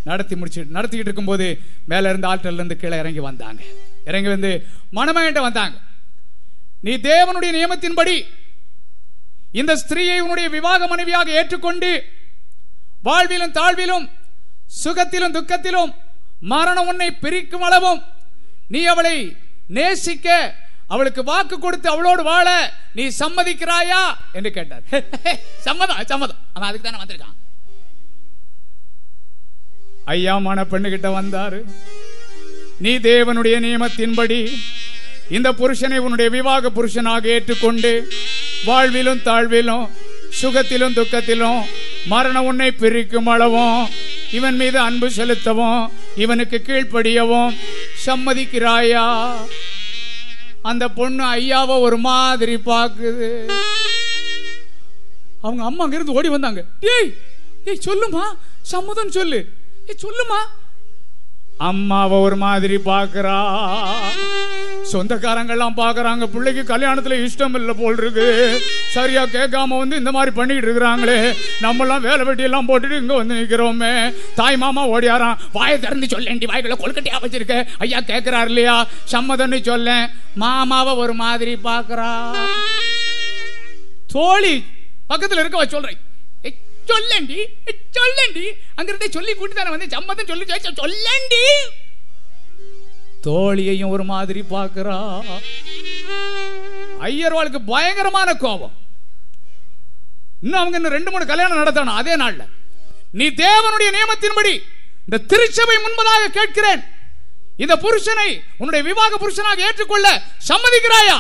நடத்தி முடிச்சு நடத்திக்கிட்டு இருக்கும்போது மேல இருந்து ஆற்றல்ல இருந்து கீழே இறங்கி வந்தாங்க. இறங்கி வந்து மணமகன்ட்ட வந்தாங்க. நீ தேவனுடைய நியமத்தின்படி இந்த ஸ்திரீயை உன்னுடைய விவாக மனைவியாக ஏற்றுக்கொண்டு வாழ்விலும் தாழ்விலும் சுகத்திலும் துக்கத்திலும் மரணம் உன்னை பிரிக்கும் அளவும் நீ அவளை நேசிக்க அவளுக்கு வாக்கு கொடுத்து அவளோடு வாழ நீ சம்மதிக்கிறாயா என்று கேட்டார். [LAUGHS] சம்மதம் சம்மதம். அவன் அதுக்கு தானே வந்திருக்கான். ஐயா மன பெண்ணுகிட்ட வந்தாரு. நீ தேவனுடைய நியமத்தின்படி இந்த புருஷனை உன்னுடைய விவாக புருஷனாக ஏற்றுக்கொண்டு வாழ்விலும் தாழ்விலும் சுகத்திலும் துக்கத்திலும் மரண உன்னை பிரிக்கும் அளவும் இவன் மீது அன்பு செலுத்தவும் இவனுக்கு கீழ்ப்படியவும் சம்மதிக்கிறாயா? அந்த பொண்ணு ஐயாவை ஒரு மாதிரி பாக்குது அவங்க அம்மா அங்கிருந்து ஓடி வந்தாங்க. ஏய் ஏய் சொல்லுமா சம்மதம் சொல்லு. ஏய் சொல்லுமா அம்மாவை ஒரு மாதிரி பாக்குறா சொந்தக்காரங்கெல்லாம் பாக்குறாங்க பிள்ளைக்கு கல்யாணத்துல இஷ்டம் இல்ல போல் இருக்கு சரியா கேட்காம வந்து இந்த மாதிரி பண்ணிட்டு இருக்கிறாங்களே. நம்ம எல்லாம் வேலை வெட்டி எல்லாம் போட்டுட்டு இங்க வந்து நிக்கிறோமே. தாய் மாமா ஓடியாராம். வாயை திறந்து சொல்லேண்டி வாய்க்குள்ள கொழுக்கட்டையா வச்சிருக்க. ஐயா கேக்குறாரு இல்லையா? சம்மதம்னு சொல்லேன். மாமாவை ஒரு மாதிரி பாக்குறா தோழி பக்கத்துல இருக்க சொல்றேன். சொல்லண்டி சொல்லி சொல்லண்டி அங்கிருந்தே சொல்லி கூட்டி தானே வந்து சம்மதம் சொல்லி சொல்லி சொல்லண்டி தோழியையும் ஒரு மாதிரி பார்க்கிறா. ஐயர்வாளுக்கு பயங்கரமான கோபம். இன்னும் அவங்க இன்னும் ரெண்டு மூணு கல்யாணம் நடத்தணும் அதே நாள்ல. நீ தேவனுடைய நியமத்தின்படி இந்த திருச்சபை முன்பதாக கேட்கிறேன். இந்த புருஷனை உன்னுடைய விவாக புருஷனாக ஏற்றுக்கொள்ள சம்மதிக்கிறாயா?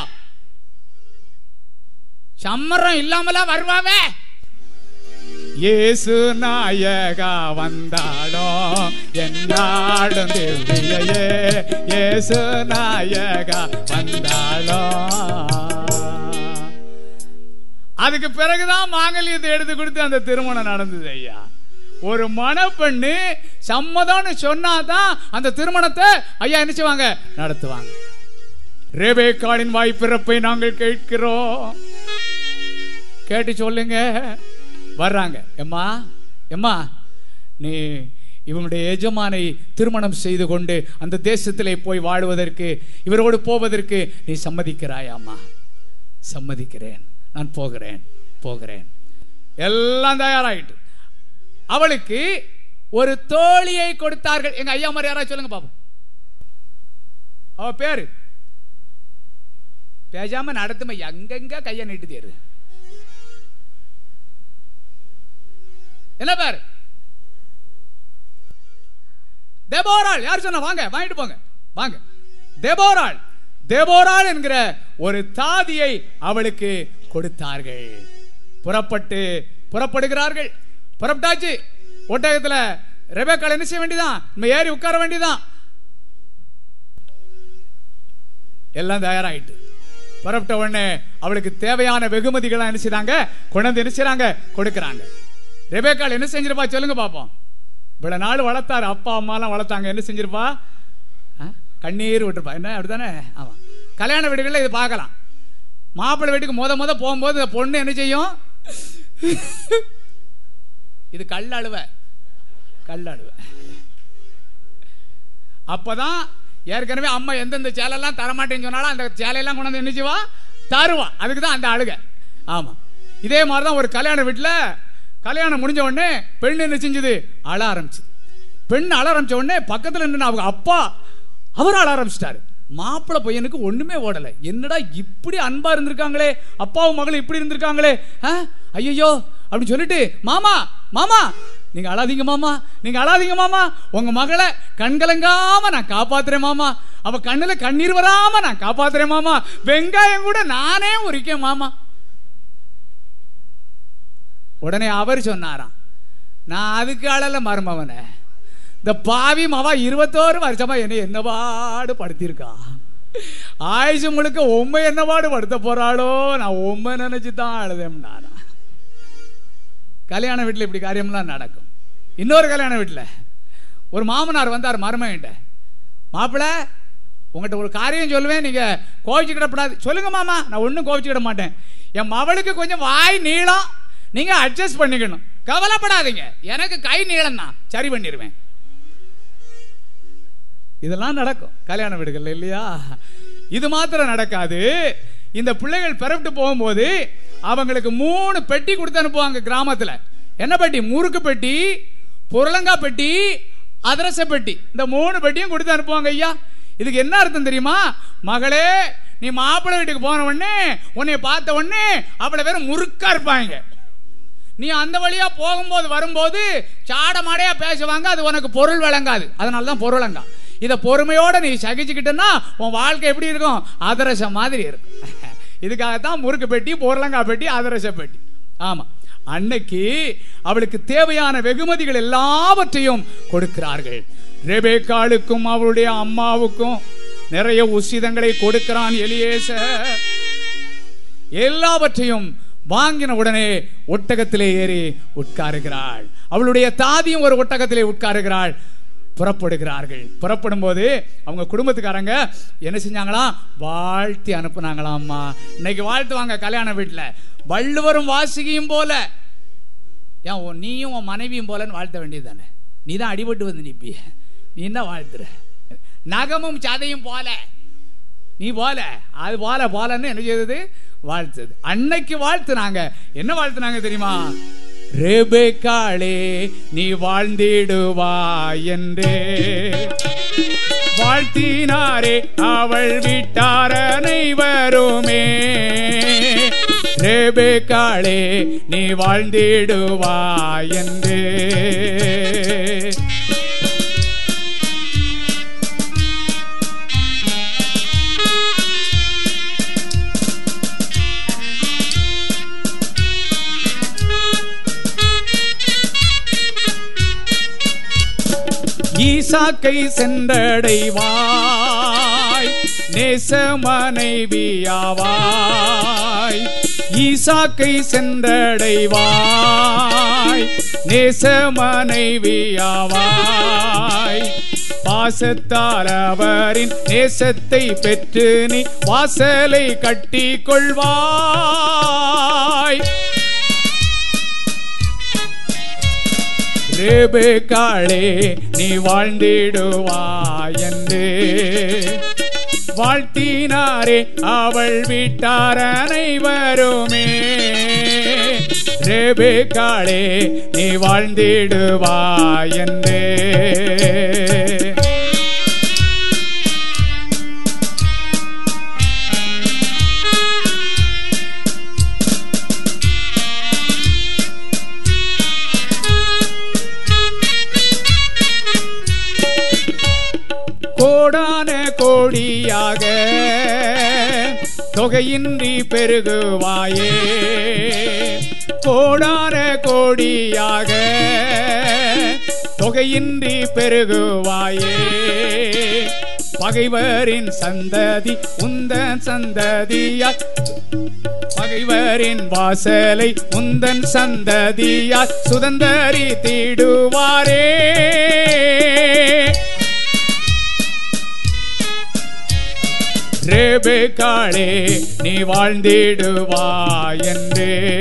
சம்மரம் இல்லாமலாம் வருவாவே? இயேசு நாயகா வந்தாடோ? என்னாடும் திவ்யையே இயேசு நாயகா வந்தாடோ? அதுக்கு பிறகுதான் மாங்கல்யத்தை எடுத்து கொடுத்து அந்த திருமணம் நடந்தது ஐயா. ஒரு மணப்பெண்ணு சம்மதம்னு சொன்னாதான் அந்த திருமணத்தை ஐயா என்ன நடத்துவாங்க. ரேபே வாய் பிறப்பை நாங்கள் கேட்கிறோம். கேட்டு சொல்லுங்க. வர்றாங்க. எம்மா எம்மா நீ இவனுடைய எஜமானை திருமணம் செய்து கொண்டு அந்த தேசத்திலே போய் வாழ்வதற்கு இவரோடு போவதற்கு நீ சம்மதிக்கிறாயாம்மா? சம்மதிக்கிறேன். நான் போகிறேன் போகிறேன். எல்லாம் தயாராகிட்டு அவளுக்கு ஒரு தோழியை கொடுத்தார்கள். எங்க ஐயா மாதிரி யாராவது சொல்லுங்க பாப்போம். அவ பேரு? பேசாம நடத்துமை எங்கெங்க கையை நீட்டு தேரு என்ன பேர்? தேபோராள். யார் சொன்னா? வாங்க வாங்கிட்டு போங்க. வாங்க. தேபோராள். தேபோராள் என்கிற ஒரு தாதியை அவளுக்கு கொடுத்தார்கள். புறப்பட்டு புறப்படுகிறார்கள். புறப்பட்டாச்சு. ஒட்டகத்துல ரெபேக்கால் என்ன செய்ய வேண்டியதான் நம்ம ஏறி உட்கார வேண்டியதான் எல்லாம் தயாராயிட்டு. புறப்பட்ட உடனே அவளுக்கு தேவையான வெகுமதிகளாக என்ன செய்றாங்க? குழந்தை என்ன செய்றாங்க? கொடுக்கறாங்க. ரெபேக்கால் என்ன செஞ்சிருப்பா? சொல்லுங்க பாப்போம். இவ்வளவு நாள் வளர்த்தாரு. அப்பா அம்மாலாம் வளர்த்தாங்க. என்ன செஞ்சிருப்பா? ஆ? கண்ணீர் விட்டுருப்பா. என்ன? அப்படித்தானே? ஆமாம் கல்யாண வீடுகளில் இது பார்க்கலாம். மாப்பிள்ளை வீட்டுக்கு மொத மொதல் போகும்போது இந்த பொண்ணு என்ன செய்யும்? இது கல் அழுவ. கல் அழுவை. அப்போதான் ஏற்கனவே அம்மா எந்தெந்த சேலையெல்லாம் தரமாட்டேன்னு சொன்னாலும் அந்த சேலையெல்லாம் கொண்டு வந்து என்ன செய்வா? தருவா. அதுக்கு தான் அந்த அழுக. ஆமாம் இதே மாதிரி தான் ஒரு கல்யாண வீட்டில் கல்யாணம் முடிஞ்ச உடனே பெண் என்ன செஞ்சது? அழ ஆரம்பிச்சு பெண் அழ ஆரம்பிச்ச உடனே பக்கத்தில் நின்று அவங்க அப்பா அவர் அழ ஆரம்பிச்சிட்டாரு. மாப்பிள்ளை பையனுக்கு ஒண்ணுமே ஓடல. என்னடா இப்படி அன்பா இருந்திருக்காங்களே? அப்பாவும் மகளும் இப்படி இருந்திருக்காங்களே? ஐயோ அப்படின்னு சொல்லிட்டு மாமா மாமா நீங்க அழாதீங்க மாமா நீங்க அழாதீங்க மாமா. உங்க மகளை கண்கலங்காம நான் காப்பாத்துறேன் மாமா. அவ கண்ணுல கண்ணீர் வராம நான் காப்பாத்துறேன் மாமா. வெங்காயம் கூட நானே உரிக்கேன் மாமா. உடனே அவர் சொன்னாராம் நான் அதுக்கு அழல மருமவனே. இந்த பாவி மவா இருபத்தோரு வருஷமா என்னை என்னவாடு படுத்தியிருக்கா படுத்திருக்கா? ஆயுஷு முழுக்க உண்மை என்னவாடு படுத்த போறாளோ? நான் உண்மை நினைச்சு தான் அழுதேன் நானா கல்யாண வீட்டில் இப்படி காரியம்லாம் நடக்கும். இன்னொரு கல்யாண வீட்டில் ஒரு மாமனார் வந்தார் மருமகிட்ட மாப்பிள்ள உங்கள்கிட்ட ஒரு காரியம் சொல்லுவேன் நீங்கள் கோவிச்சுக்கிடப்படாது. சொல்லுங்க மாமா நான் ஒன்றும் கோவிச்சுக்கிட மாட்டேன். என் மவளுக்கு கொஞ்சம் வாய் நீளம் நீங்க அட்ஜஸ்ட் பண்ணிக்கணும். கவலைப்படாதீங்க. எனக்கு கை நீளம் தான் சரி பண்ணிடுவேன் இதெல்லாம் நடக்கும். கல்யாண வீடுகள் இல்லையா? இது மாத்திரம் நடக்காது. இந்த பிள்ளைகள் பிறப்பிட்டு போகும்போது அவங்களுக்கு மூணு பெட்டி கொடுத்து அனுப்புவாங்க கிராமத்தில். என்ன பெட்டி? முறுக்கு பெட்டி புரளங்கா பெட்டி அதிரச பெட்டி. இந்த மூணு பெட்டியும் கொடுத்து அனுப்புவாங்க ஐயா. இதுக்கு என்ன அர்த்தம் தெரியுமா? மகளே நீ மாப்பிள்ளை வீட்டுக்கு போன உடனே உன்னை பார்த்த உடனே அவ்வளோ பேர் முறுக்கா இருப்பாங்க. நீ அந்த வழியா போகும்போது வரும்போது சாடமடையா பேசுவாங்க அது உனக்கு பொருள் விளங்காது. அதனால தான் பொருளங்கா இதை பொறுமையோட நீ சகிச்சுக்கிட்டேன்னா உன் வாழ்க்கை எப்படி இருக்கும்? அதிரசம் மாதிரி இருக்கும். [LAUGHS] இதுக்காகத்தான் முறுக்கு பெட்டி பொருளங்கா பெட்டி அதிரச பெட்டி. ஆமா. அன்னைக்கு அவளுக்கு தேவையான வெகுமதிகள் எல்லாவற்றையும் கொடுக்கிறார்கள். ரெபேக்காளுக்கும் அவளுடைய அம்மாவுக்கும் நிறைய உசிதங்களை கொடுக்கிறான் எலியேச எல்லாவற்றையும் வாங்கின உடனே ஒட்டகத்திலே ஏறி உட்காருகிறாள். அவளுடைய தாதியும் ஒரு ஒட்டகத்திலே உட்காருகிறாள். புறப்படுகிறார்கள். புறப்படும் போது அவங்க குடும்பத்துக்காரங்க என்ன செஞ்சாங்களாம் வாழ்த்தி அனுப்புனாங்களாம்மா. இன்னைக்கு வாழ்த்துவாங்க கல்யாண வீட்டில் வள்ளுவரும் வாசிகியும் போல. ஏன் நீயும் உன் மனைவியும் போலன்னு வாழ்த்த வேண்டியது தானே நீ தான் அடிபட்டு வந்து நிப்பிய. நீ தான் வாழ்த்துற. நகமும் சதையும் போல. நீ போல அது போல போலன்னு என்ன செய்தது? வாழ்த்தது. அன்னைக்கு வாழ்த்துனாங்க. என்ன வாழ்த்துனாங்க தெரியுமா? ரெபெக்காளே நீ வாழ்ந்திடுவாய் என்றே. வாழ்த்தினாரே அவள் விட்டார் அனைவருமே ரெபெக்காளே நீ வாழ்ந்திடுவாய் என்றே. சாக்கை சென்றடைவாய் நேச மனைவியாவாய் ஈசாக்கை சென்றடைவாய் நேச மனைவியாவாய் பாசத்தால் அவரின் நேசத்தை பெற்று நீ வாசலை கட்டி கொள்வாய். ரேபேக்காளே நீ வாழ்ந்திடுவாய் என்று. வாழ்த்தினாரே அவள் விட்டார் அனைவருமே. ரேபேக்காளே நீ வாழ்ந்திடுவாய் என்றே. கோடியாக தொகையின்றி பெருகுவாயே. கோடான கோடியாக தொகையின்றி பெருகுவாயே. பகைவரின் சந்ததி உந்தன் சந்ததியால் பகைவரின் வாசலை உந்தன் சந்ததியால் சுதந்தரி தீடுவாரே. ரேபேக்காளே நீ வாழ்ந்திடுவாய் என்றே.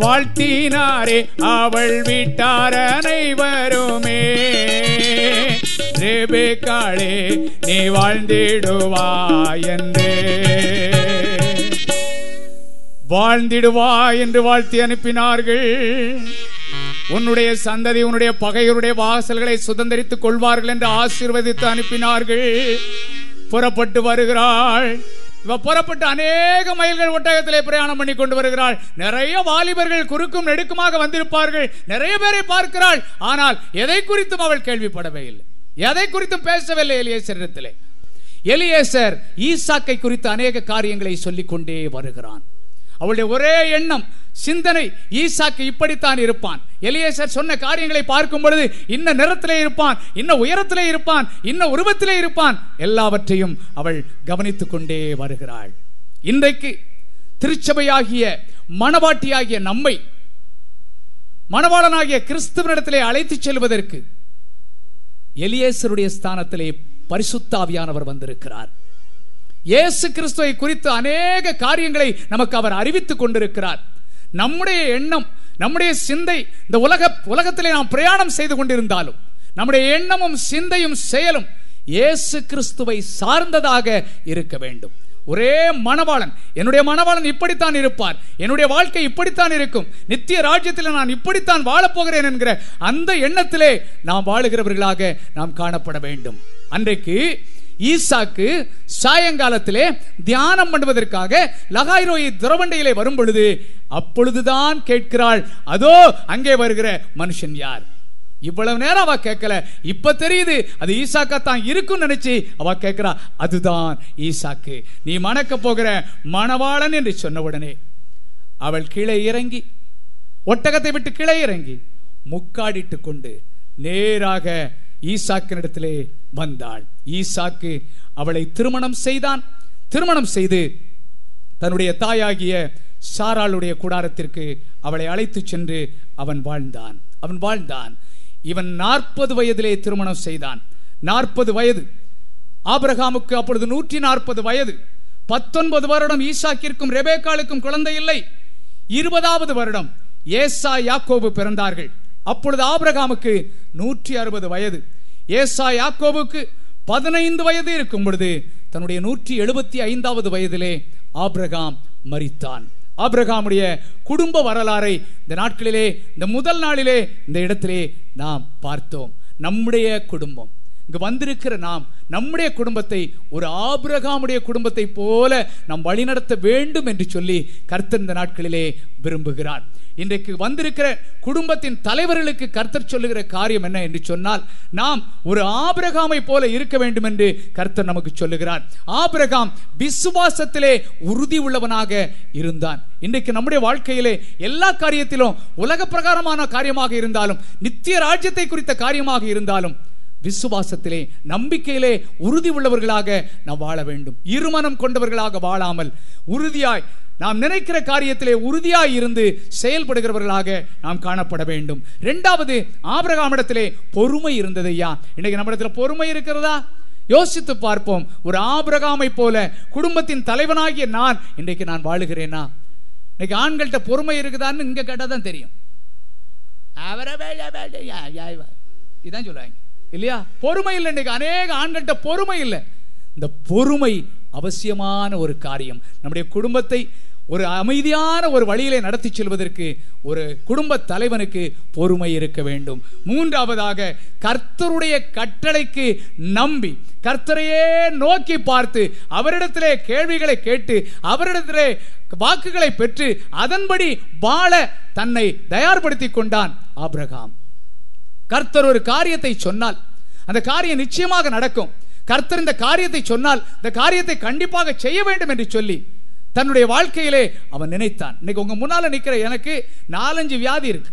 வாழ்த்தினாரே அவள் வீட்டார் அனைவருமே. ரேபேக்காளே நீ வாழ்ந்திடுவாய் என்றே. வாழ்ந்திடுவாய் என்று வாழ்த்தி அனுப்பினார்கள். உன்னுடைய சந்ததி உன்னுடைய பகையருடைய வாசல்களை சுதந்திரித்துக் கொள்வார்கள் என்று ஆசீர்வதித்து அனுப்பினார்கள். புறப்பட்டு வருகிறாள். இவ புறப்பட்டு அநேக மைல்கள் ஒட்டகத்திலே பிரயாணம் பண்ணி கொண்டு வருகிறாள். நிறைய வாலிபர்கள் குறுக்கும் நெடுக்குமாக வந்திருப்பார்கள். நிறைய பேரை பார்க்கிறாள். ஆனால் எதை குறித்தும் அவள் கேள்விப்படவே இல்லை. எதை குறித்தும் பேசவில்லை எலியேசரிடத்திலே. எலியேசர் ஈசாக்கை குறித்து அநேக காரியங்களை சொல்லிக் கொண்டே வருகிறான். அவளுடைய ஒரே எண்ணம் சிந்தனை ஈசாக்கு இப்படித்தான் இருப்பான். எலியேசர் சொன்ன காரியங்களை பார்க்கும் பொழுது இன்ன நிறத்திலே இருப்பான் இன்ன உயரத்திலே இருப்பான் இன்ன உருவத்திலே இருப்பான். எல்லாவற்றையும் அவள் கவனித்துக் கொண்டே வருகிறாள். இன்றைக்கு திருச்சபையாகிய மணவாட்டியாகிய நம்மை மணவாளனாகிய கிறிஸ்துவனிடத்திலே அழைத்துச் செல்வதற்கு எலியேசருடைய ஸ்தானத்திலே பரிசுத்தாவியானவர் வந்திருக்கிறார். இயேசு கிறிஸ்துவை குறித்து அநேக காரியங்களை நமக்கு அவர் அறிவித்துக் கொண்டிருக்கிறார். நம்முடைய எண்ணம் நம்முடைய சிந்தை இந்த உலக உலகத்திலே நாம் பிரயாணம் செய்து கொண்டிருந்தாலும் நம்முடைய எண்ணமும் சிந்தையும் செயலும் இயேசு கிறிஸ்துவை சார்ந்ததாக இருக்க வேண்டும். ஒரே மணவாளன் என்னுடைய மணவாளன் இப்படித்தான் இருப்பார் என்னுடைய வாழ்க்கை இப்படித்தான் இருக்கும் நித்திய ராஜ்யத்தில் நான் இப்படித்தான் வாழப்போகிறேன் என்கிற அந்த எண்ணத்திலே நாம் வாழுகிறவர்களாக நாம் காணப்பட வேண்டும். அன்றைக்கு ஈசாக்கு சாயங்காலத்திலே தியானம் பண்ணுவதற்காக லகாய்ரோயை துறவண்டையிலே வரும் பொழுது அப்பொழுதுதான் கேட்கிறாள் அதோ அங்கே வருகிற மனுஷன் யார்? இவ்வளவு நேரம் அவ கேட்கல. இப்ப தெரியுது அது ஈசாக்கா தான் இருக்கும் நினைச்சு அவ கேட்கிறா அதுதான் ஈசாக்கு. நீ மணக்க போகிற மணவாளன் என்று சொன்ன உடனே அவள் கீழே இறங்கி ஒட்டகத்தை விட்டு கீழே இறங்கி முக்காடிட்டு கொண்டு நேராக ஈசாக்கினிடத்திலே வந்தாள். ஈசாக்கு அவளை திருமணம் செய்தான். திருமணம் செய்து தன்னுடைய தாயாகிய சாராளுடைய கூடாரத்திற்கு அவளை அழைத்து சென்று அவன் வாழ்ந்தான். அவன் வாழ்ந்தான். இவன் நாற்பது வயதிலே திருமணம் செய்தான். நாற்பது வயது. ஆபிரகாமுக்கு அப்பொழுது நூற்றி நாற்பது வயது. பத்தொன்பது வருடம் ஈசாக்கிற்கும் ரெபேக்காலுக்கும் குழந்தை இல்லை. இருபதாவது வருடம் ஏசா யாக்கோபு பிறந்தார்கள். அப்பொழுது ஆபிரகாமுக்கு நூற்றி அறுபது வயது. ஏசா யாக்கோவுக்கு பதினைந்து வயது இருக்கும் பொழுது தன்னுடைய நூற்றி எழுபத்தி ஐந்தாவது வயதிலே ஆபிரகாம் மறித்தான் ஆபிரகாமுடைய குடும்ப வரலாறை இந்த நாட்களிலே இந்த முதல் நாளிலே இந்த இடத்திலே நாம் பார்த்தோம். நம்முடைய குடும்பம். இங்கு வந்திருக்கிற நாம் நம்முடைய குடும்பத்தை ஒரு ஆபிரகாமுடைய குடும்பத்தை போல நாம் வழிநடத்த வேண்டும் என்று சொல்லி கர்த்தர் இந்த நாட்களிலே விரும்புகிறார். இன்றைக்கு வந்திருக்கிற குடும்பத்தின் தலைவர்களுக்கு கர்த்தர் சொல்லுகிற காரியம் என்ன என்று சொன்னால் நாம் ஒரு ஆபிரகாமை போல இருக்க வேண்டும் என்று கர்த்தர் நமக்கு சொல்லுகிறார். ஆபிரகாம் விசுவாசத்திலே உறுதி உள்ளவனாக இருந்தான். இன்றைக்கு நம்முடைய வாழ்க்கையிலே எல்லா காரியத்திலும் உலக பிரகாரமான காரியமாக இருந்தாலும் நித்திய ராஜ்யத்தை குறித்த காரியமாக இருந்தாலும் விசுவாசத்திலே நம்பிக்கையிலே உறுதி உள்ளவர்களாக நாம் வாழ வேண்டும். இருமனம் கொண்டவர்களாக வாழாமல் உறுதியாய் நாம் நினைக்கிற காரியத்திலே உறுதியாய் இருந்து செயல்படுகிறவர்களாக நாம் காணப்பட வேண்டும். இரண்டாவது ஆபரகாமிடத்திலே பொறுமை இருந்தது ஐயா. இன்னைக்கு நம்மிடத்தில் பொறுமை இருக்கிறதா? யோசித்து பார்ப்போம். ஒரு ஆபிரகாமை போல குடும்பத்தின் தலைவனாகிய நான் இன்றைக்கு நான் வாழுகிறேனா? இன்னைக்கு ஆண்கள்கிட்ட பொறுமை இருக்குதான்னு இங்க கேட்டால் தான் தெரியும். அவரை இதான் சொல்லுவாங்க. இல்லையா? பொறுமை இல்லை இன்னைக்கு. அநேக ஆண்கள்கிட்ட பொறுமை இல்லை. இந்த பொறுமை அவசியமான ஒரு காரியம். நம்முடைய குடும்பத்தை ஒரு அமைதியான ஒரு வழியிலே நடத்தி செல்வதற்கு ஒரு குடும்ப தலைவனுக்கு பொறுமை இருக்க வேண்டும். மூன்றாவதாக கர்த்தருடைய கட்டளைக்கு நம்பி கர்த்தரையே நோக்கி பார்த்து அவரிடத்திலே கேள்விகளை கேட்டு அவரிடத்திலே வாக்குகளை பெற்று அதன்படி வாழ தன்னை தயார்படுத்தி கொண்டான் ஆப்ரகாம். கர்த்தர் ஒரு காரியத்தை சொன்னால் அந்த காரியம் நிச்சயமாக நடக்கும். கர்த்தர் இந்த காரியத்தை சொன்னால் இந்த காரியத்தை கண்டிப்பாக செய்ய வேண்டும் என்று சொல்லி தன்னுடைய வாழ்க்கையிலே அவன் நினைத்தான். இன்னைக்கு உங்க முன்னால நிக்கிற எனக்கு நாலஞ்சு வியாதி இருக்கு.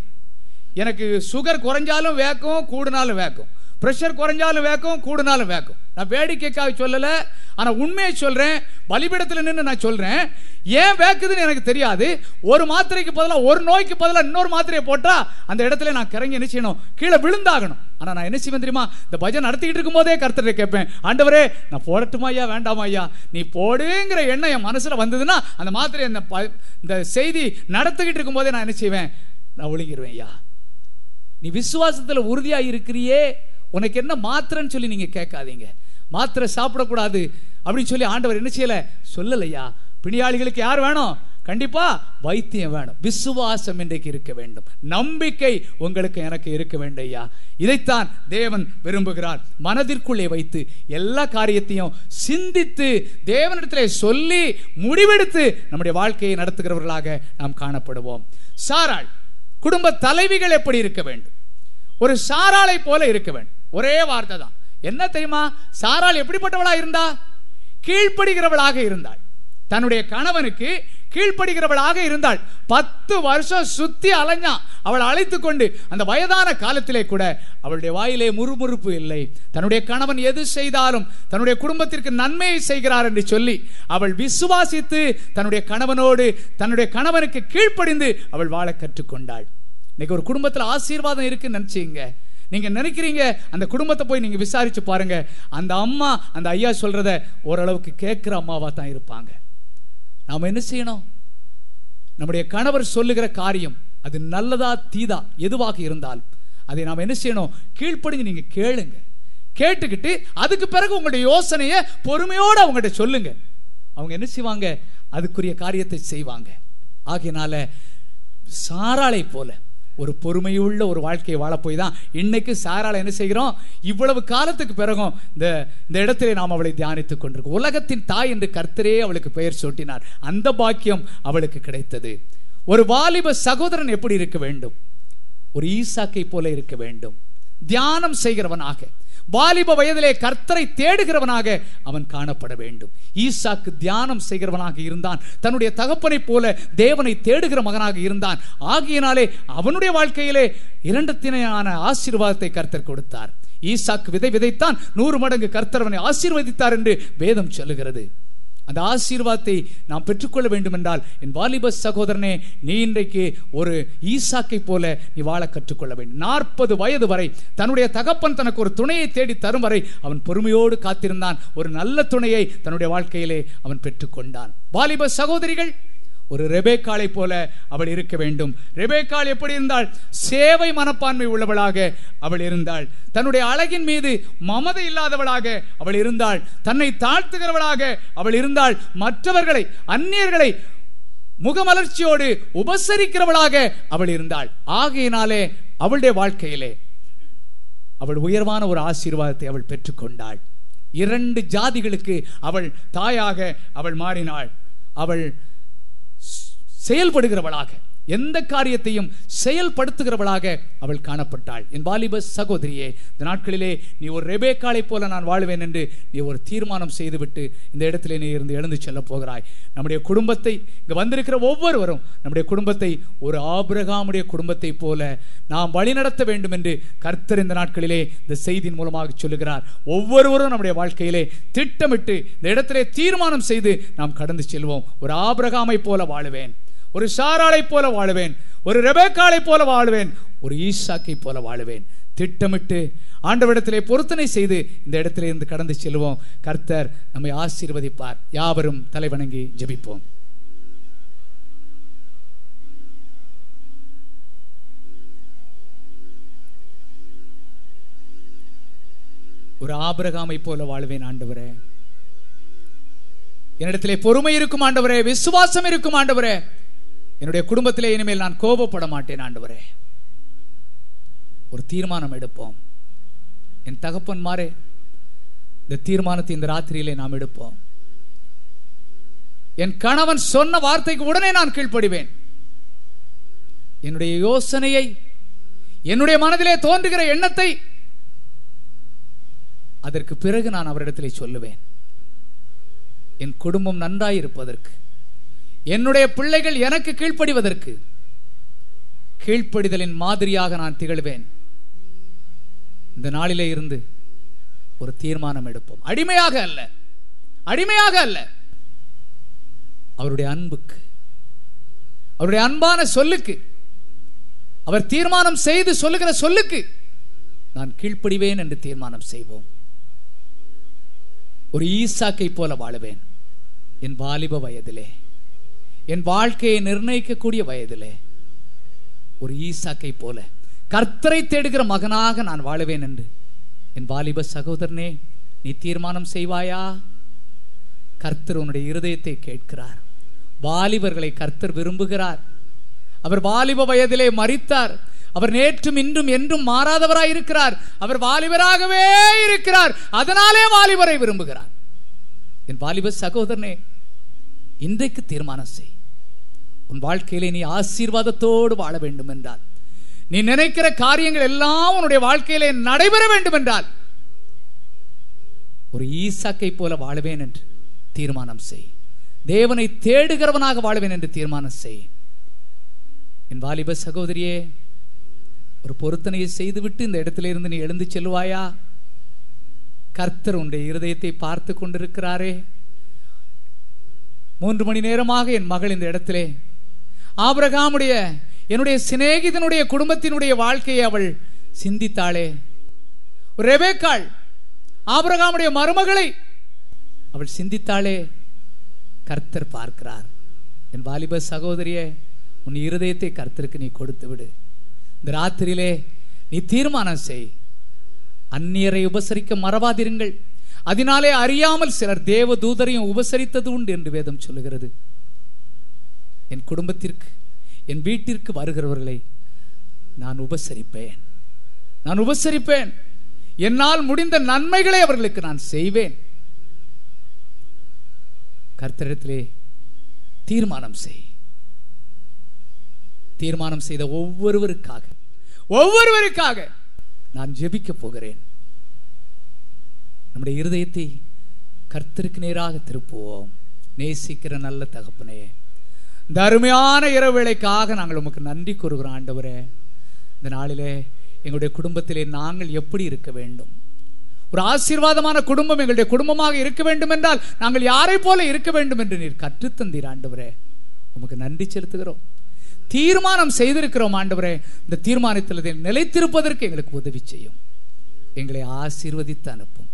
எனக்கு சுகர் குறைஞ்சாலும் வேக்கும் கூடுனாலும் வேக்கும். பிரஷர் குறைஞ்சாலும் வேக்கும் கூடுனாலும் வேக்கும். நான் வேடிக்கைக்காக சொல்லலை ஆனால் உண்மையை சொல்கிறேன் பலிபீடத்தில் நின்று நான் சொல்கிறேன் ஏன் வேக்குதுன்னு எனக்கு தெரியாது. ஒரு மாத்திரைக்கு பதிலாக ஒரு நோய்க்கு பதிலாக இன்னொரு மாத்திரையை போட்டால் அந்த இடத்துல நான் கிறங்கி என்ன செய்யணும்? கீழே விழுந்தாகணும். ஆனால் நான் என்ன செய்வேன் தெரியுமா? இந்த பஜன் நடத்திக்கிட்டு இருக்கும்போதே கருத்துட்டு கேட்பேன் ஆண்டவரே நான் போடட்டுமா ஐயா வேண்டாமா ஐயா? நீ போடுங்கிற எண்ணம் என் மனசில் வந்ததுன்னா அந்த மாத்திரை இந்த ப- இந்த செய்தி நடத்திக்கிட்டு இருக்கும்போதே நான் என்ன செய்வேன்? நான் ஒழுங்கிடுவேன் ஐயா. நீ விசுவாசத்தில் உறுதியாக இருக்கிறியே உனக்கு என்ன மாத்திரைன்னு சொல்லி நீங்கள் கேட்காதீங்க. மாத்திரை சாப்பிடக்கூடாது அப்படின்னு சொல்லி ஆண்டவர் என்ன செய்யலை? சொல்லலையா? பிணியாளிகளுக்கு யார் வேணும்? கண்டிப்பா வைத்தியம் வேணும். விசுவாசம் இன்றைக்கு இருக்க வேண்டும். நம்பிக்கை உங்களுக்கு எனக்கு இருக்க வேண்டும் ஐயா. இதைத்தான் தேவன் விரும்புகிறார். மனதிற்குள்ளே வைத்து எல்லா காரியத்தையும் சிந்தித்து தேவனிடத்திலே சொல்லி முடிவெடுத்து நம்முடைய வாழ்க்கையை நடத்துகிறவர்களாக நாம் காணப்படுவோம். சாராள் குடும்ப தலைவிகள் எப்படி இருக்க வேண்டும்? ஒரு சாராளை போல இருக்க வேண்டும். ஒரே வார்த்தை தான் என்ன தெரியுமா? சாரால் எப்படிப்பட்டவளா இருந்தா? கீழ்ப்படுகிறவளாக இருந்தாள். தன்னுடைய கணவனுக்கு கீழ்ப்படுகிறவளாக இருந்தாள். பத்து வருஷம் சுத்தி அலைஞ்சான் அவள் அழைத்து கொண்டு அந்த வயதான காலத்திலே கூட அவளுடைய வாயிலே முறுமுறுப்பு இல்லை. தன்னுடைய கணவன் எது செய்தாலும் தன்னுடைய குடும்பத்திற்கு நன்மையை செய்கிறார் என்று சொல்லி அவள் விசுவாசித்து தன்னுடைய கணவனோடு தன்னுடைய கணவனுக்கு கீழ்ப்படிந்து அவள் வாழ கற்றுக்கொண்டாள் இன்னைக்கு ஒரு குடும்பத்தில் ஆசீர்வாதம் இருக்குன்னு நினைச்சீங்க நீங்கள் நினைக்கிறீங்க அந்த குடும்பத்தை போய் நீங்கள் விசாரித்து பாருங்கள் அந்த அம்மா அந்த ஐயா சொல்கிறத ஓரளவுக்கு கேட்குற அம்மாவாக தான் இருப்பாங்க. நாம் என்ன செய்யணும்? நம்முடைய கணவர் சொல்லுகிற காரியம் அது நல்லதா தீதா எதுவாக இருந்தாலும் அதை நாம் என்ன செய்யணும்? கீழ்ப்படிஞ்சு நீங்கள் கேளுங்க. கேட்டுக்கிட்டு அதுக்கு பிறகு உங்களுடைய யோசனையை பொறுமையோடு அவங்ககிட்ட சொல்லுங்க. அவங்க என்ன செய்வாங்க? அதுக்குரிய காரியத்தை செய்வாங்க. ஆகையினால சாராளை போல ஒரு பொறுமையுள்ள ஒரு வாழ்க்கையை வாழ தான் இன்னைக்கு சாராளை என்ன செய்கிறோம்? இவ்வளவு காலத்துக்கு பிறகும் இந்த இந்த இடத்திலே நாம் அவளை தியானித்துக் கொண்டிருக்கோம். உலகத்தின் தாய் என்று கர்த்தரே அவளுக்கு பெயர் சூட்டினார். அந்த பாக்கியம் அவளுக்கு கிடைத்தது. ஒரு வாலிப சகோதரன் எப்படி இருக்க வேண்டும்? ஒரு ஈசாக்கை போல இருக்க வேண்டும். தியானம் செய்கிறவனாக. வாலிப வயதிலே கர்த்தரை தேடுகிறவனாக அவன் காணப்பட வேண்டும். ஈசாக்கு தியானம் செய்கிறவனாக இருந்தான். தன்னுடைய தகப்பனைப் போல தேவனை தேடுகிற மகனாக இருந்தான். ஆகியனாலே அவனுடைய வாழ்க்கையிலே இரண்டத்தினையான ஆசீர்வாதத்தை கர்த்தர் கொடுத்தார். ஈசாக்கு விதை விதைத்தான். நூறு மடங்கு கர்த்தரவனை ஆசீர்வதித்தார் என்று வேதம் சொல்லுகிறது. அந்த ஆசீர்வாதத்தை நாம் பெற்றுக்கொள்ள வேண்டும் என்றால் என் வாலிப சகோதரனே நீ இன்றைக்கு ஒரு ஈசாக்கை போல நீ வாழ கற்றுக்கொள்ள வேண்டும். நாற்பது வயது வரை தன்னுடைய தகப்பன் தனக்கு ஒரு துணையை தேடி தரும் வரை அவன் பொறுமையோடு காத்திருந்தான். ஒரு நல்ல துணையை தன்னுடைய வாழ்க்கையிலே அவன் பெற்றுக்கொண்டான். வாலிப சகோதரிகள் ஒரு ரெபேக்காலை போல அவள் இருக்க வேண்டும். ரெபேக்கால் எப்படி இருந்தால் சேவை மனப்பான்மை உள்ளவளாக அவள் இருந்தாள். தன்னுடைய அழகின் மீது மமதை இல்லாதவளாக அவள் இருந்தாள். தன்னை தாழ்த்துகிறவளாக அவள் இருந்தாள். மற்றவர்களை அந்நியர்களை முகமலர்ச்சியோடு உபசரிக்கிறவளாக அவள் இருந்தாள். ஆகையினாலே அவளுடைய வாழ்க்கையிலே அவள் உயர்வான ஒரு ஆசீர்வாதத்தை அவள் பெற்றுக்கொண்டாள் இரண்டு ஜாதிகளுக்கு அவள் தாயாக அவள் மாறினாள். அவள் செயல்படுகிறவளாக எந்த காரியத்தையும் செயல்படுத்துகிறவளாக அவள் காணப்பட்டாள். என் வாலிப சகோதரியே இந்த நாட்களிலே நீ ஒரு ரெபேக்காலை போல நான் வாழ்வேன் என்று நீ ஒரு தீர்மானம் செய்துவிட்டு இந்த இடத்திலே நீ இருந்து எழுந்து செல்ல போகிறாய். நம்முடைய குடும்பத்தை இங்கே வந்திருக்கிற ஒவ்வொருவரும் நம்முடைய குடும்பத்தை ஒரு ஆபிரகாமுடைய குடும்பத்தை போல நாம் வழிநடத்த வேண்டும் என்று கர்த்தர் இந்த நாட்களிலே இந்த செய்தியின் மூலமாக சொல்லுகிறார். ஒவ்வொருவரும் நம்முடைய வாழ்க்கையிலே திட்டமிட்டு இந்த இடத்திலே தீர்மானம் செய்து நாம் கடந்து செல்வோம். ஒரு ஆபிரகாமை போல வாழுவேன். ஒரு சாராளை போல வாழுவேன் ஒரு ரெபேக்காளை போல வாழுவேன் ஒரு ஈசாக்கை போல வாழுவேன். திட்டமிட்டு ஆண்டவரிடத்திலே பொருத்தனை செய்து இந்த இடத்திலிருந்து கடந்து செல்வோம். கர்த்தர் நம்மை ஆசீர்வதிப்பார். யாவரும் தலைவணங்கி ஜபிப்போம். ஒரு ஆபிரகாமை போல வாழ்வேன் ஆண்டவரே. என்னிடத்திலே பொறுமை இருக்கும் ஆண்டவரே விசுவாசம் இருக்கும் ஆண்டவரே. என்னுடைய குடும்பத்திலே இனிமேல் நான் கோபப்பட மாட்டேன் ஆண்டவரே. ஒரு தீர்மானம் எடுப்போம். என் தகப்பன் மாறே இந்த தீர்மானத்தை இந்த ராத்திரியிலே நாம் எடுப்போம். என் கணவன் சொன்ன வார்த்தைக்கு உடனே நான் கீழ்ப்படிவேன். என்னுடைய யோசனையை என்னுடைய மனதிலே தோன்றுகிற எண்ணத்தை அதற்கு பிறகு நான் அவரிடத்திலே சொல்லுவேன். என் குடும்பம் நன்றாயிருப்பதற்கு. என்னுடைய பிள்ளைகள் எனக்கு கீழ்ப்படிவதற்கு கீழ்ப்படிதலின் மாதிரியாக நான் திகழ்வேன். இந்த நாளிலே இருந்து ஒரு தீர்மானம் எடுப்போம். அடிமையாக அல்ல. அடிமையாக அல்ல. அவருடைய அன்புக்கு அவருடைய அன்பான சொல்லுக்கு அவர் தீர்மானம் செய்து சொல்லுகிற சொல்லுக்கு நான் கீழ்ப்படிவேன் என்று தீர்மானம் செய்வோம். ஒரு ஈசாக்கை போல வாழுவேன். என் வாலிப வயதிலே. என் வாழ்க்கையை நிர்ணயிக்கக்கூடிய வயதிலே ஒரு ஈசாக்கை போல கர்த்தரை தேடுகிற மகனாக நான் வாழுவேன் என்று. என் வாலிப சகோதரனே நீ தீர்மானம் செய்வாயா? கர்த்தர் உன்னுடைய இருதயத்தை கேட்கிறார். வாலிபர்களை கர்த்தர் விரும்புகிறார். அவர் வாலிப வயதிலே மறித்தார் அவர் நேற்றும் இன்றும் என்றும் மாறாதவராய் இருக்கிறார். அவர் வாலிபராகவே இருக்கிறார். அதனாலே வாலிபரை விரும்புகிறார். என் வாலிப சகோதரனே இன்றைக்கு தீர்மானம் செய். உன் வாழ்க்கையிலே நீ ஆசீர்வாதத்தோடு வாழ வேண்டும் என்றால் நீ நினைக்கிற காரியங்கள் எல்லாம் உன்னுடைய வாழ்க்கையிலே நடைபெற வேண்டும் என்றால் ஒரு ஈசாக்கை போல வாழுவேன் என்று தீர்மானம் செய். தேவனை தேடுகிறவனாக வாழுவேன் என்று தீர்மானம் செய். என் வாலிப சகோதரியே ஒரு பொருத்தனையை செய்துவிட்டு இந்த இடத்திலிருந்து நீ எழுந்து செல்வாயா கர்த்தர் உன்னுடைய இருதயத்தை பார்த்து கொண்டிருக்கிறாரே. மூன்று மணி நேரமாக என் மகள் இந்த இடத்திலே ஆபிரகாமுடைய என்னுடைய சிநேகிதனுடைய குடும்பத்தினுடைய வாழ்க்கையை அவள் சிந்தித்தாளே. ரெபேக்காள் ஆபிரகாமுடைய மருமகளை அவள் சிந்தித்தாளே. கர்த்தர் பார்க்கிறார். என் வாலிப சகோதரியே உன் இருதயத்தை கர்த்தருக்கு நீ கொடுத்து விடு. இந்த ராத்திரியிலே நீ தீர்மானம் செய். அந்நியரை உபசரிக்க மறவாதிருங்கள். அதனாலே அறியாமல் சிலர் தேவ தூதரையும் உபசரித்தது உண்டு என்று வேதம் சொல்லுகிறது. என் குடும்பத்திற்கு என் வீட்டிற்கு வருகிறவர்களை நான் உபசரிப்பேன். நான் உபசரிப்பேன். என்னால் முடிந்த நன்மைகளை அவர்களுக்கு நான் செய்வேன். கர்த்தரிடத்திலே தீர்மானம் செய். தீர்மானம் செய்த ஒவ்வொருவருக்காக ஒவ்வொருவருக்காக நான் ஜெபிக்க போகிறேன். நம்முடைய இருதயத்தை கர்த்தருக்கு நேராக திருப்புவோம். நேசிக்கிற நல்ல தகப்பனே இந்த அருமையான இரவு நாங்கள் உமக்கு நன்றி கூறுகிறோம் ஆண்டவரே. இந்த நாளிலே எங்களுடைய குடும்பத்திலே நாங்கள் எப்படி இருக்க வேண்டும்? ஒரு ஆசீர்வாதமான குடும்பம் எங்களுடைய குடும்பமாக இருக்க வேண்டும் என்றால் நாங்கள் யாரை போல இருக்க வேண்டும் என்று நீர் கற்றுத்தந்தீர் ஆண்டவரே. உமக்கு நன்றி செலுத்துகிறோம். தீர்மானம் செய்திருக்கிறோம் ஆண்டவரே. இந்த தீர்மானத்தில் நிலைத்திருப்பதற்கு எங்களுக்கு உதவி செய்யும். எங்களை ஆசீர்வதித்து அனுப்பும்.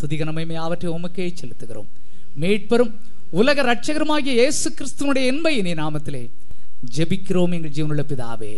துதிகனமைமை அவற்றை உமக்கே செலுத்துகிறோம். மீட்பெரும் உலக ரட்சகருமாகிய இயேசு கிறிஸ்துவனுடைய என்பை இனி நாமத்திலே ஜெபிக்கிறோம் எங்கள் ஜீவனுள்ள பிதாவே.